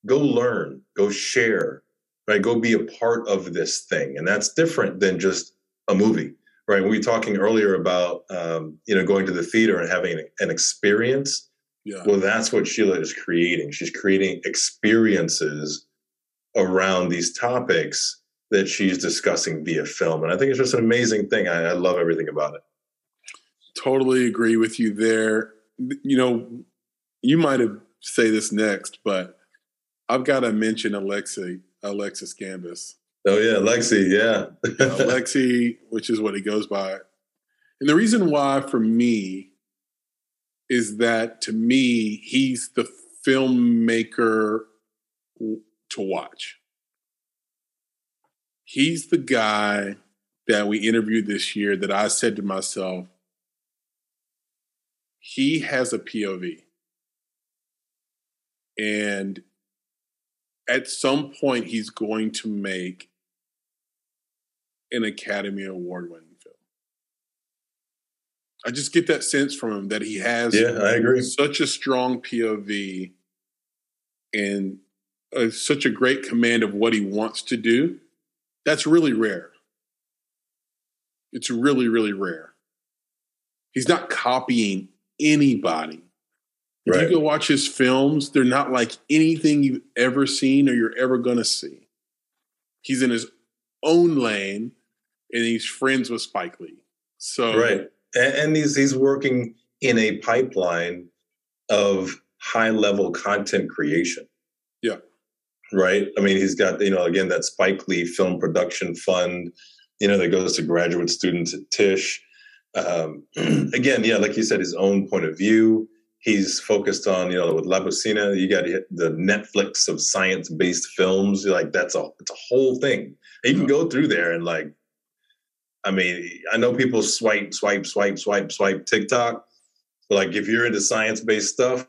go learn, go share, right? Go be a part of this thing. And that's different than just a movie right? We were talking earlier about um, you know going to the theater and having an experience. Yeah. Well, that's what Scilla is creating. She's creating experiences around these topics that she's discussing via film, and I think it's just an amazing thing. I, I love everything about it. Totally agree with you there. You know, you might have say this next, but I've got to mention Alexi, Alexis Gambis. Oh yeah, Lexi, yeah, Alexi, which is what he goes by. And the reason why for me is that to me, he's the filmmaker to watch. He's the guy that we interviewed this year that I said to myself, he has a POV. And at some point, he's going to make an Academy Award winning film. I just get that sense from him that he has yeah, I agree. such a strong POV and uh, such a great command of what he wants to do. That's really rare. It's really, really rare. He's not copying anybody. If Right. you go watch his films, they're not like anything you've ever seen or you're ever going to see. He's in his own lane and he's friends with Spike Lee. So, right and, and he's he's working in a pipeline of high level content creation Yeah. Right? I mean he's got you know again that spike lee film production fund you know that goes to graduate students at tisch um, again yeah like you said his own point of view. He's focused on you know with Labocine, you got the netflix of science-based films like that's a it's a whole thing. And you can go through there and like I mean, I know people swipe, swipe, swipe, swipe, swipe TikTok. But like if you're into science-based stuff,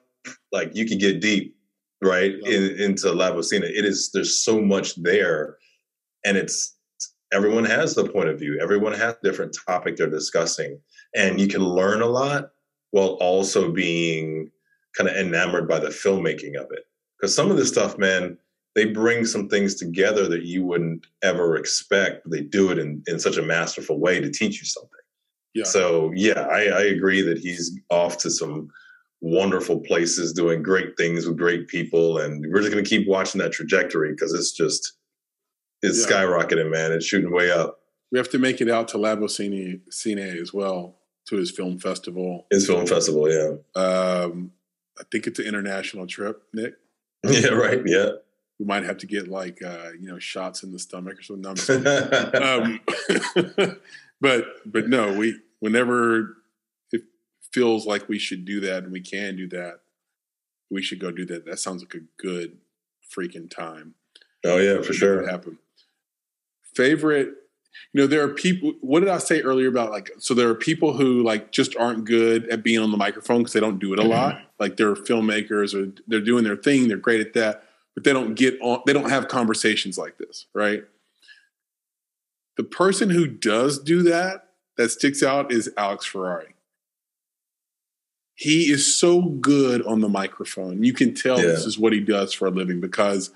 like you can get deep, right? In, into Labocine. It is there's so much there. And it's everyone has the point of view. Everyone has different topic they're discussing. And you can learn a lot while also being kind of enamored by the filmmaking of it. Because some of this stuff, man, they bring some things together that you wouldn't ever expect. They do it in, in such a masterful way to teach you something. yeah. So yeah, I, I agree that he's off to some wonderful places, doing great things with great people, and we're just gonna keep watching that trajectory because it's just it's Yeah. skyrocketing, man. It's shooting way up. we have to make it out to Labocine, Cine as well to his film festival. It's film festival, yeah, Um, I think it's an international trip, Nick. yeah, right, yeah. we might have to get like uh, you know shots in the stomach or something. No, um, but but no, we whenever feels like we should do that and we can do that, we should go do that. That sounds like a good freaking time. Oh yeah, for sure. Happen. Favorite, you know, there are people. What did I say earlier about like? So there are people who like just aren't good at being on the microphone because they don't do it a mm-hmm. lot. Like they're filmmakers or they're doing their thing. They're great at that, but they don't get on. They don't have conversations like this, right? The person who does do that that sticks out is Alex Ferrari. He is so good on the microphone. You can tell yeah. this is what he does for a living because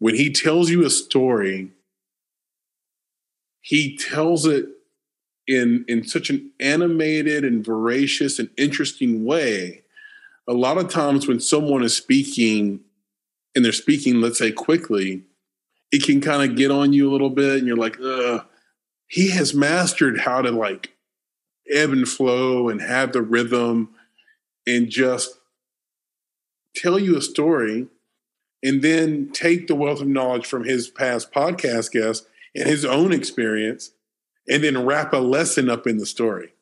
when he tells you a story, he tells it in in such an animated and voracious and interesting way. A lot of times when someone is speaking and they're speaking, let's say quickly, it can kind of get on you a little bit, and you're like, Ugh. he has mastered how to like ebb and flow and have the rhythm and just tell you a story and then take the wealth of knowledge from his past podcast guests and his own experience and then wrap a lesson up in the story.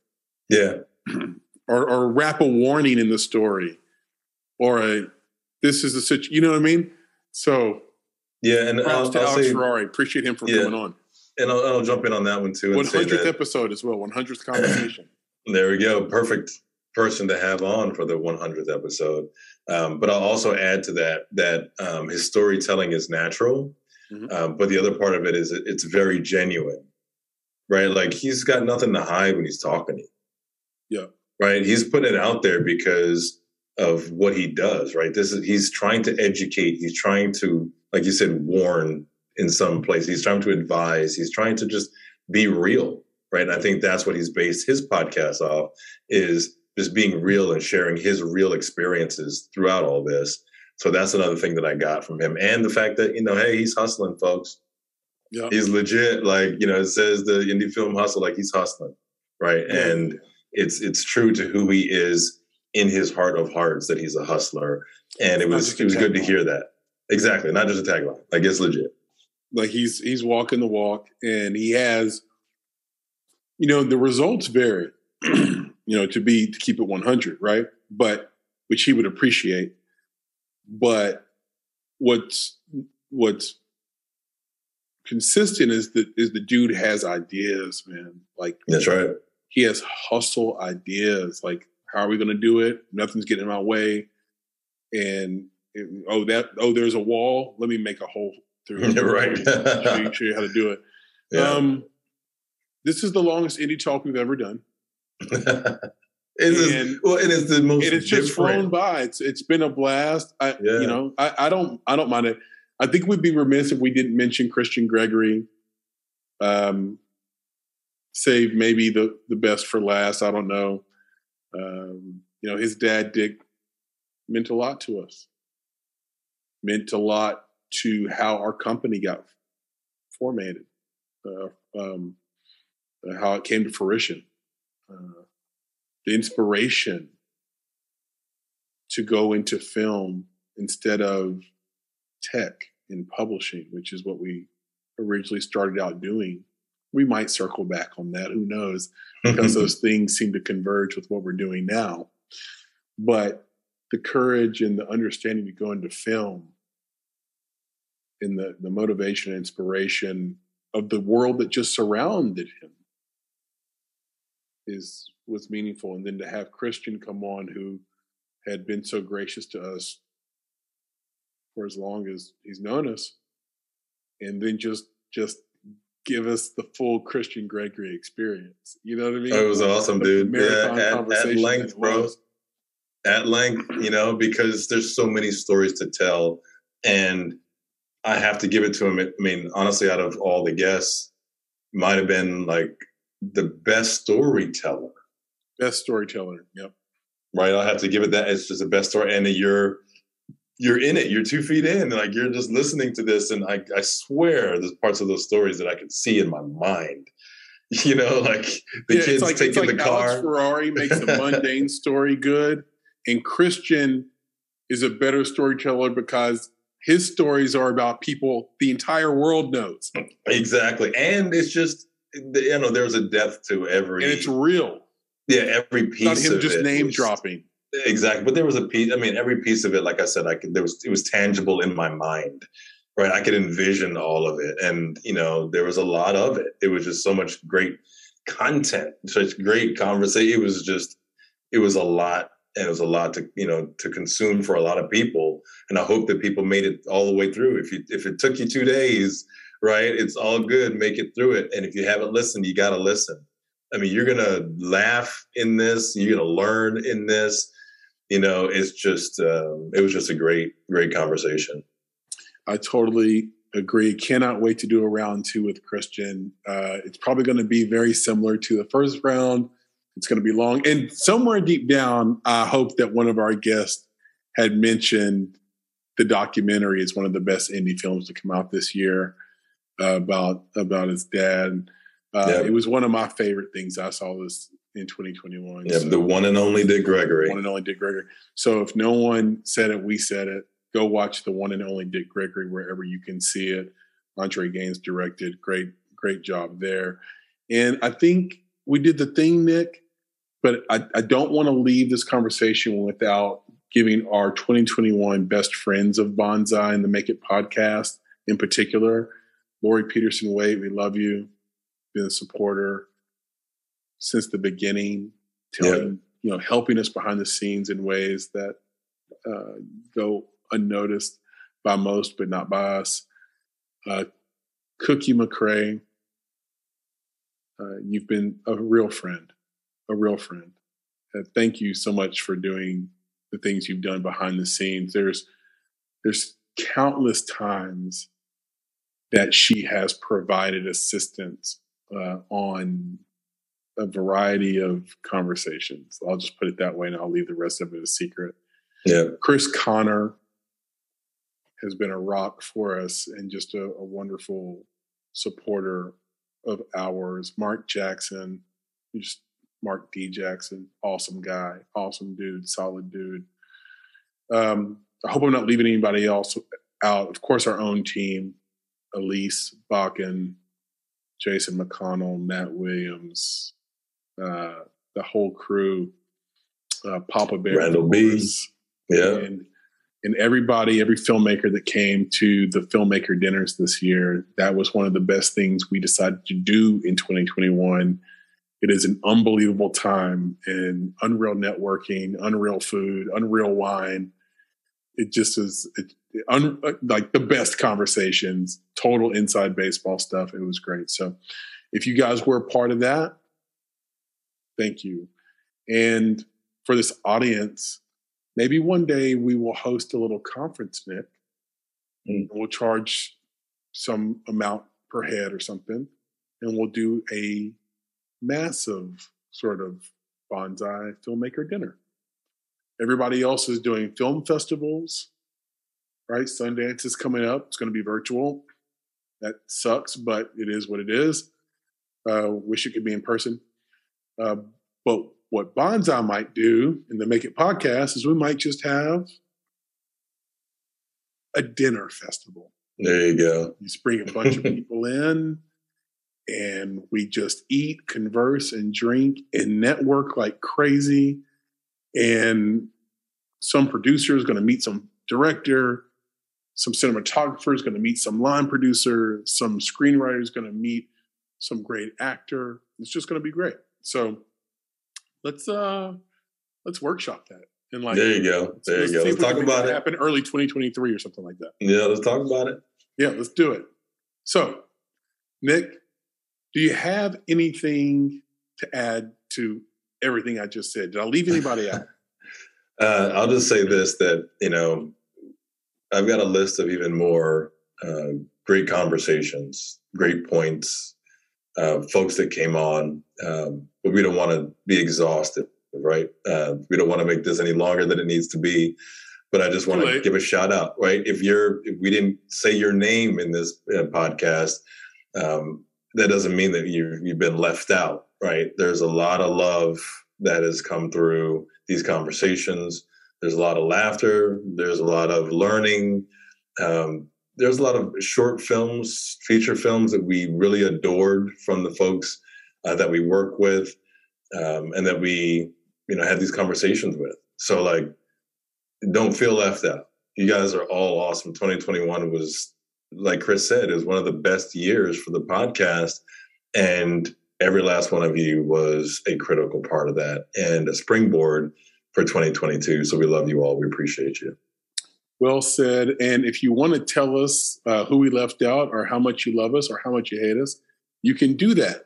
Yeah. or, or wrap a warning in the story or a, this is a situation, you know what I mean? So, yeah. And I'll, to I'll Alex say, Ferrari. Appreciate him for yeah, coming on. And I'll, I'll, jump in on that one too. 100th episode as well, 100th conversation. there we go. Perfect person to have on for the 100th episode. Um, but I'll also add to that that um, his storytelling is natural, mm-hmm. um, but the other part of it is it's very genuine, right? Like he's got nothing to hide when he's talking. Yeah. Right. He's putting it out there because of what he does. Right. This is he's trying to educate. He's trying to, like you said, warn in some place. He's trying to advise. He's trying to just be real. Right. And I think that's what he's based his podcast off is just being real and sharing his real experiences throughout all this. So that's another thing that I got from him. And the fact that, you know, hey, he's hustling, folks. Yeah. He's legit. Like, you know, it says the indie film hustle, like he's hustling. Right. Yeah. And it's it's true to who he is in his heart of hearts that he's a hustler. And it was it was good to hear that. Exactly. Not just a tagline. Like it's legit. Like he's he's walking the walk and he has, you know, the results vary. you know, to be to keep it 100, right? But which he would appreciate. But what's what's consistent is that is the dude has ideas, man. Like that's right. He has hustle ideas. Like, how are we going to do it? Nothing's getting in my way. And oh, that oh, there's a wall. Let me make a hole through. it. right. show, you, show you how to do it. Yeah. Um, this is the longest indie talk we've ever done. It is well, it is the most. It is just flown by. It's it's been a blast. I yeah. you know I, I don't I don't mind it. I think we'd be remiss if we didn't mention Christian Gregory. Um, save maybe the the best for last. I don't know. Um, you know, his dad Dick meant a lot to us. Meant a lot to how our company got formatted, uh, um, how it came to fruition uh, the inspiration to go into film instead of tech and publishing, which is what we originally started out doing. We might circle back on that, who knows, because those things seem to converge with what we're doing now. But the courage and the understanding to go into film and the, the motivation and inspiration of the world that just surrounded him is was meaningful. And then to have Christian come on, who had been so gracious to us for as long as he's known us, and then just just give us the full Christian Gregory experience. You know what I mean? It was awesome, dude. Yeah, at, at length, bro. At length, you know, because there's so many stories to tell, and I have to give it to him. I mean, honestly, out of all the guests, might have been like the best storyteller. Best storyteller. Yep. Right. I'll have to give it that. It's just the best story. And you're you're in it. You're two feet in. And Like you're just listening to this. And I, I swear there's parts of those stories that I can see in my mind. You know, like the yeah, kids like, taking like the car. Alex Ferrari makes a mundane story good. And Christian is a better storyteller because his stories are about people the entire world knows. Exactly. And it's just you know, there's a depth to every And it's real. yeah, every It's not piece him just name was- dropping. Exactly. But there was a piece, I mean, every piece of it, like I said, I could there was it was tangible in my mind. Right. I could envision all of it. And, you know, there was a lot of it. It was just so much great content, such great conversation. It was just it was a lot and it was a lot to you know to consume for a lot of people and i hope that people made it all the way through if you if it took you two days right it's all good make it through it and if you haven't listened you got to listen i mean you're gonna laugh in this you're gonna learn in this you know it's just um, it was just a great great conversation I totally agree. Cannot wait to do a round two with Christian. Uh, it's probably going to be very similar to the first round. It's going to be long. And somewhere deep down, I hope that one of our guests had mentioned the documentary is one of the best indie films to come out this year uh, about about his dad. Uh, Yeah. It was one of my favorite things I saw this in 2021. yeah So- the one and only dick gregory one and only Dick Gregory. So if no one said it, we said it. Go watch the one and only Dick Gregory wherever you can see it. Andre Gaines directed. Great, great job there. And I think we did the thing, Nick, but I, I don't want to leave this conversation without giving our 2021 best friends of Bonsai and the Make It podcast in particular. Lori Peterson Wade, we love you. Been a supporter since the beginning, telling you know, helping us behind the scenes in ways that uh, go unnoticed by most, but not by us. Uh, Cookie McCrae, uh, you've been a real friend, a real friend. Uh, thank you so much for doing the things you've done behind the scenes. There's there's countless times that she has provided assistance uh, on a variety of conversations. I'll just put it that way, and I'll leave the rest of it a secret. yeah Chris Connor has been a rock for us and just a, a wonderful supporter of ours. Mark Jackson, just Mark D. Jackson, awesome guy, awesome dude, solid dude. Um, I hope I'm not leaving anybody else out. Of course, our own team, Elise Bakken, Jason McConnell, Matt Williams, uh, the whole crew, uh, Papa Bear, Randall of B. course, yeah and and everybody, every filmmaker that came to the filmmaker dinners this year, that was one of the best things we decided to do in 2021. It is an unbelievable time and unreal networking, unreal food, unreal wine. It just is it, un, like the best conversations, total inside baseball stuff. It was great. So, if you guys were a part of that, thank you. And for this audience, maybe one day we will host a little conference, Nick. Mm. We'll charge some amount per head or something, and we'll do a massive sort of bonsai filmmaker dinner. Everybody else is doing film festivals, right? Sundance is coming up. It's going to be virtual. That sucks, but it is what it is. Uh, wish it could be in person. Uh, but what Bonsai might do in the Make It podcast is we might just have a dinner festival. there you go You just bring a bunch of people in and we just eat, converse, and drink and network like crazy. And some producer is going to meet some director, some cinematographer is going to meet some line producer, some screenwriter is going to meet some great actor. It's just going to be great. So let's uh let's workshop that and like there you go there you go let's talk about it Happen early 2023 or something like that. yeah let's talk about it Yeah, let's do it. So, Nick, do you have anything to add to everything I just said? Did I leave anybody out? Uh, I'll just say this: that you know, I've got a list of even more uh, great conversations, great points, uh, folks that came on, um, but we don't want to be exhausted, right? Uh, we don't want to make this any longer than it needs to be. But I just want to give a shout out, right? If you're, if we didn't say your name in this uh, podcast, um, that doesn't mean that you you've been left out, right? There's a lot of love that has come through these conversations. There's a lot of laughter. There's a lot of learning. Um, there's a lot of short films, feature films that we really adored from the folks uh, that we work with um, and that we, you know, had these conversations with. So like, don't feel left out. You guys are all awesome. 2021 was, like Chris said, is one of the best years for the podcast, and every last one of you was a critical part of that and a springboard for 2022. So we love you all. We appreciate you. Well said. And if you want to tell us uh, who we left out or how much you love us or how much you hate us, you can do that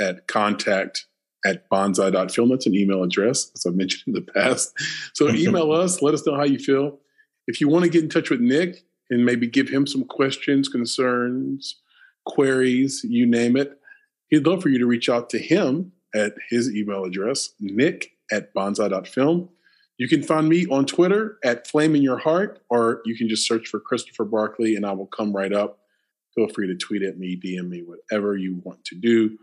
at contact at bonsai.film. That's an email address, as I've mentioned in the past. So email us, let us know how you feel. If you want to get in touch with Nick and maybe give him some questions, concerns, queries, you name it, he'd love for you to reach out to him at his email address, nick at bonsai.film. You can find me on Twitter at Flame in Your Heart, or you can just search for Christopher Barkley and I will come right up. Feel free to tweet at me, DM me, whatever you want to do.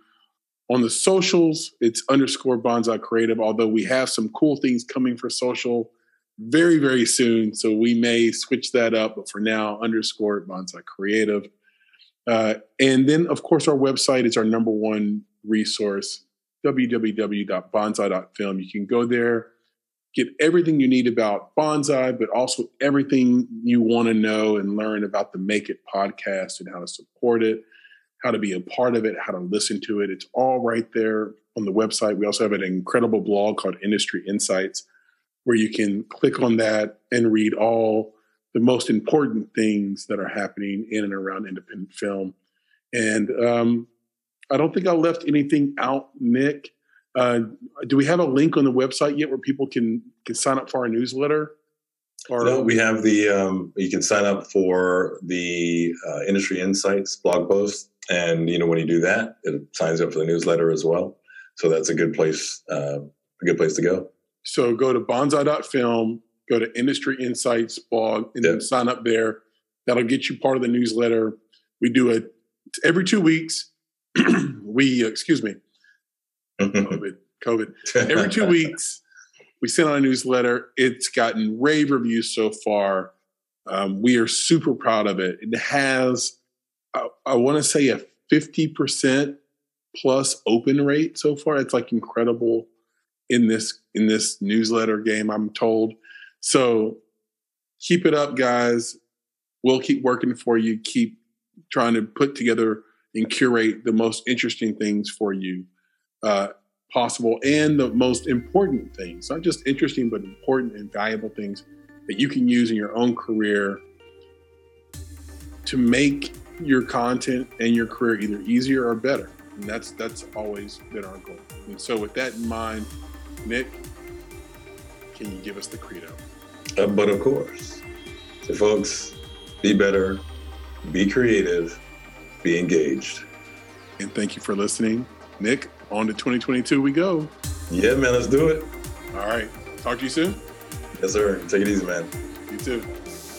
On the socials, it's underscore bonsai creative, although we have some cool things coming for social very, very soon. So we may switch that up, but for now, underscore bonsai creative. Uh, and then, of course, our website is our number one resource, www.bonsai.film. You can go there, get everything you need about bonsai, but also everything you want to know and learn about the Make It podcast and how to support it how to be a part of it, how to listen to it. It's all right there on the website. We also have an incredible blog called Industry Insights where you can click on that and read all the most important things that are happening in and around independent film. And um, I don't think I left anything out, Nick. Uh, do we have a link on the website yet where people can can sign up for our newsletter? Or no, we have the um, you can sign up for the uh, industry insights blog post and you know when you do that, it signs up for the newsletter as well. So that's a good place, uh, a good place to go. So go to bonsai.film, go to Industry Insights blog, and yep. then sign up there. That'll get you part of the newsletter. We do it every two weeks. we uh, excuse me, COVID, COVID. Every two weeks, we send out a newsletter. It's gotten rave reviews so far. Um, we are super proud of it. It has I, I want to say a 50% plus open rate so far. It's like incredible in this in this newsletter game, I'm told. So keep it up, guys. We'll keep working for you. Keep trying to put together and curate the most interesting things for you uh, possible and the most important things, not just interesting, but important and valuable things that you can use in your own career to make your content and your career either easier or better. And that's that's always been our goal. And so with that in mind, Nick, can you give us the credo? Uh, but of course. So folks, be better, be creative, be engaged. And thank you for listening. Nick, on to 2022 we go. Yeah, man, let's do it. All right. Talk to you soon. Yes, sir. Take it easy, man. You too.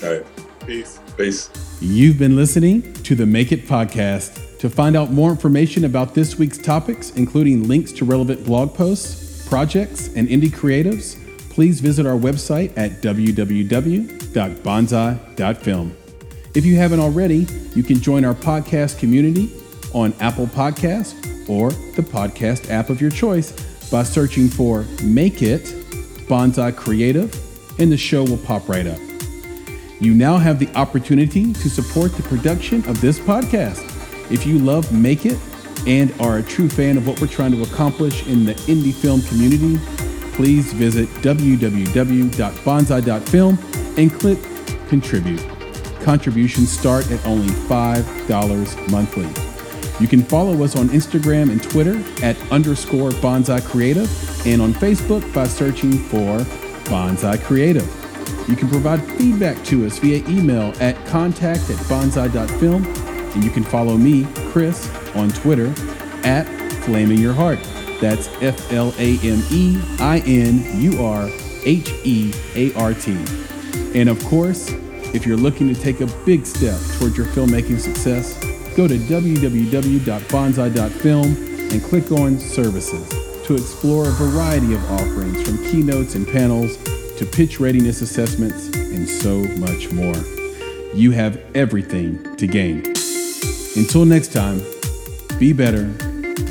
All right. Peace. Peace. You've been listening to the Make It podcast. To find out more information about this week's topics, including links to relevant blog posts, projects, and indie creatives, please visit our website at www.bonsai.film. If you haven't already, you can join our podcast community on Apple Podcast or the podcast app of your choice by searching for Make It Bonsai Creative, and the show will pop right up. You now have the opportunity to support the production of this podcast. If you love Make It and are a true fan of what we're trying to accomplish in the indie film community, please visit www.bonsai.film and click contribute. Contributions start at only $5 monthly. You can follow us on Instagram and Twitter at underscore bonsai creative and on Facebook by searching for bonsai creative. You can provide feedback to us via email at contact at bonsai.film. And you can follow me, Chris, on Twitter at Flame in Your Heart. That's F L A M E I N U R H E A R T. And of course, if you're looking to take a big step towards your filmmaking success, go to www.bonsai.film and click on Services to explore a variety of offerings from keynotes and panels to pitch readiness assessments, and so much more. you have everything to gain. Until next time, be better,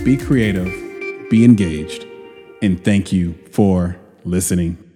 be creative, be engaged, and thank you for listening.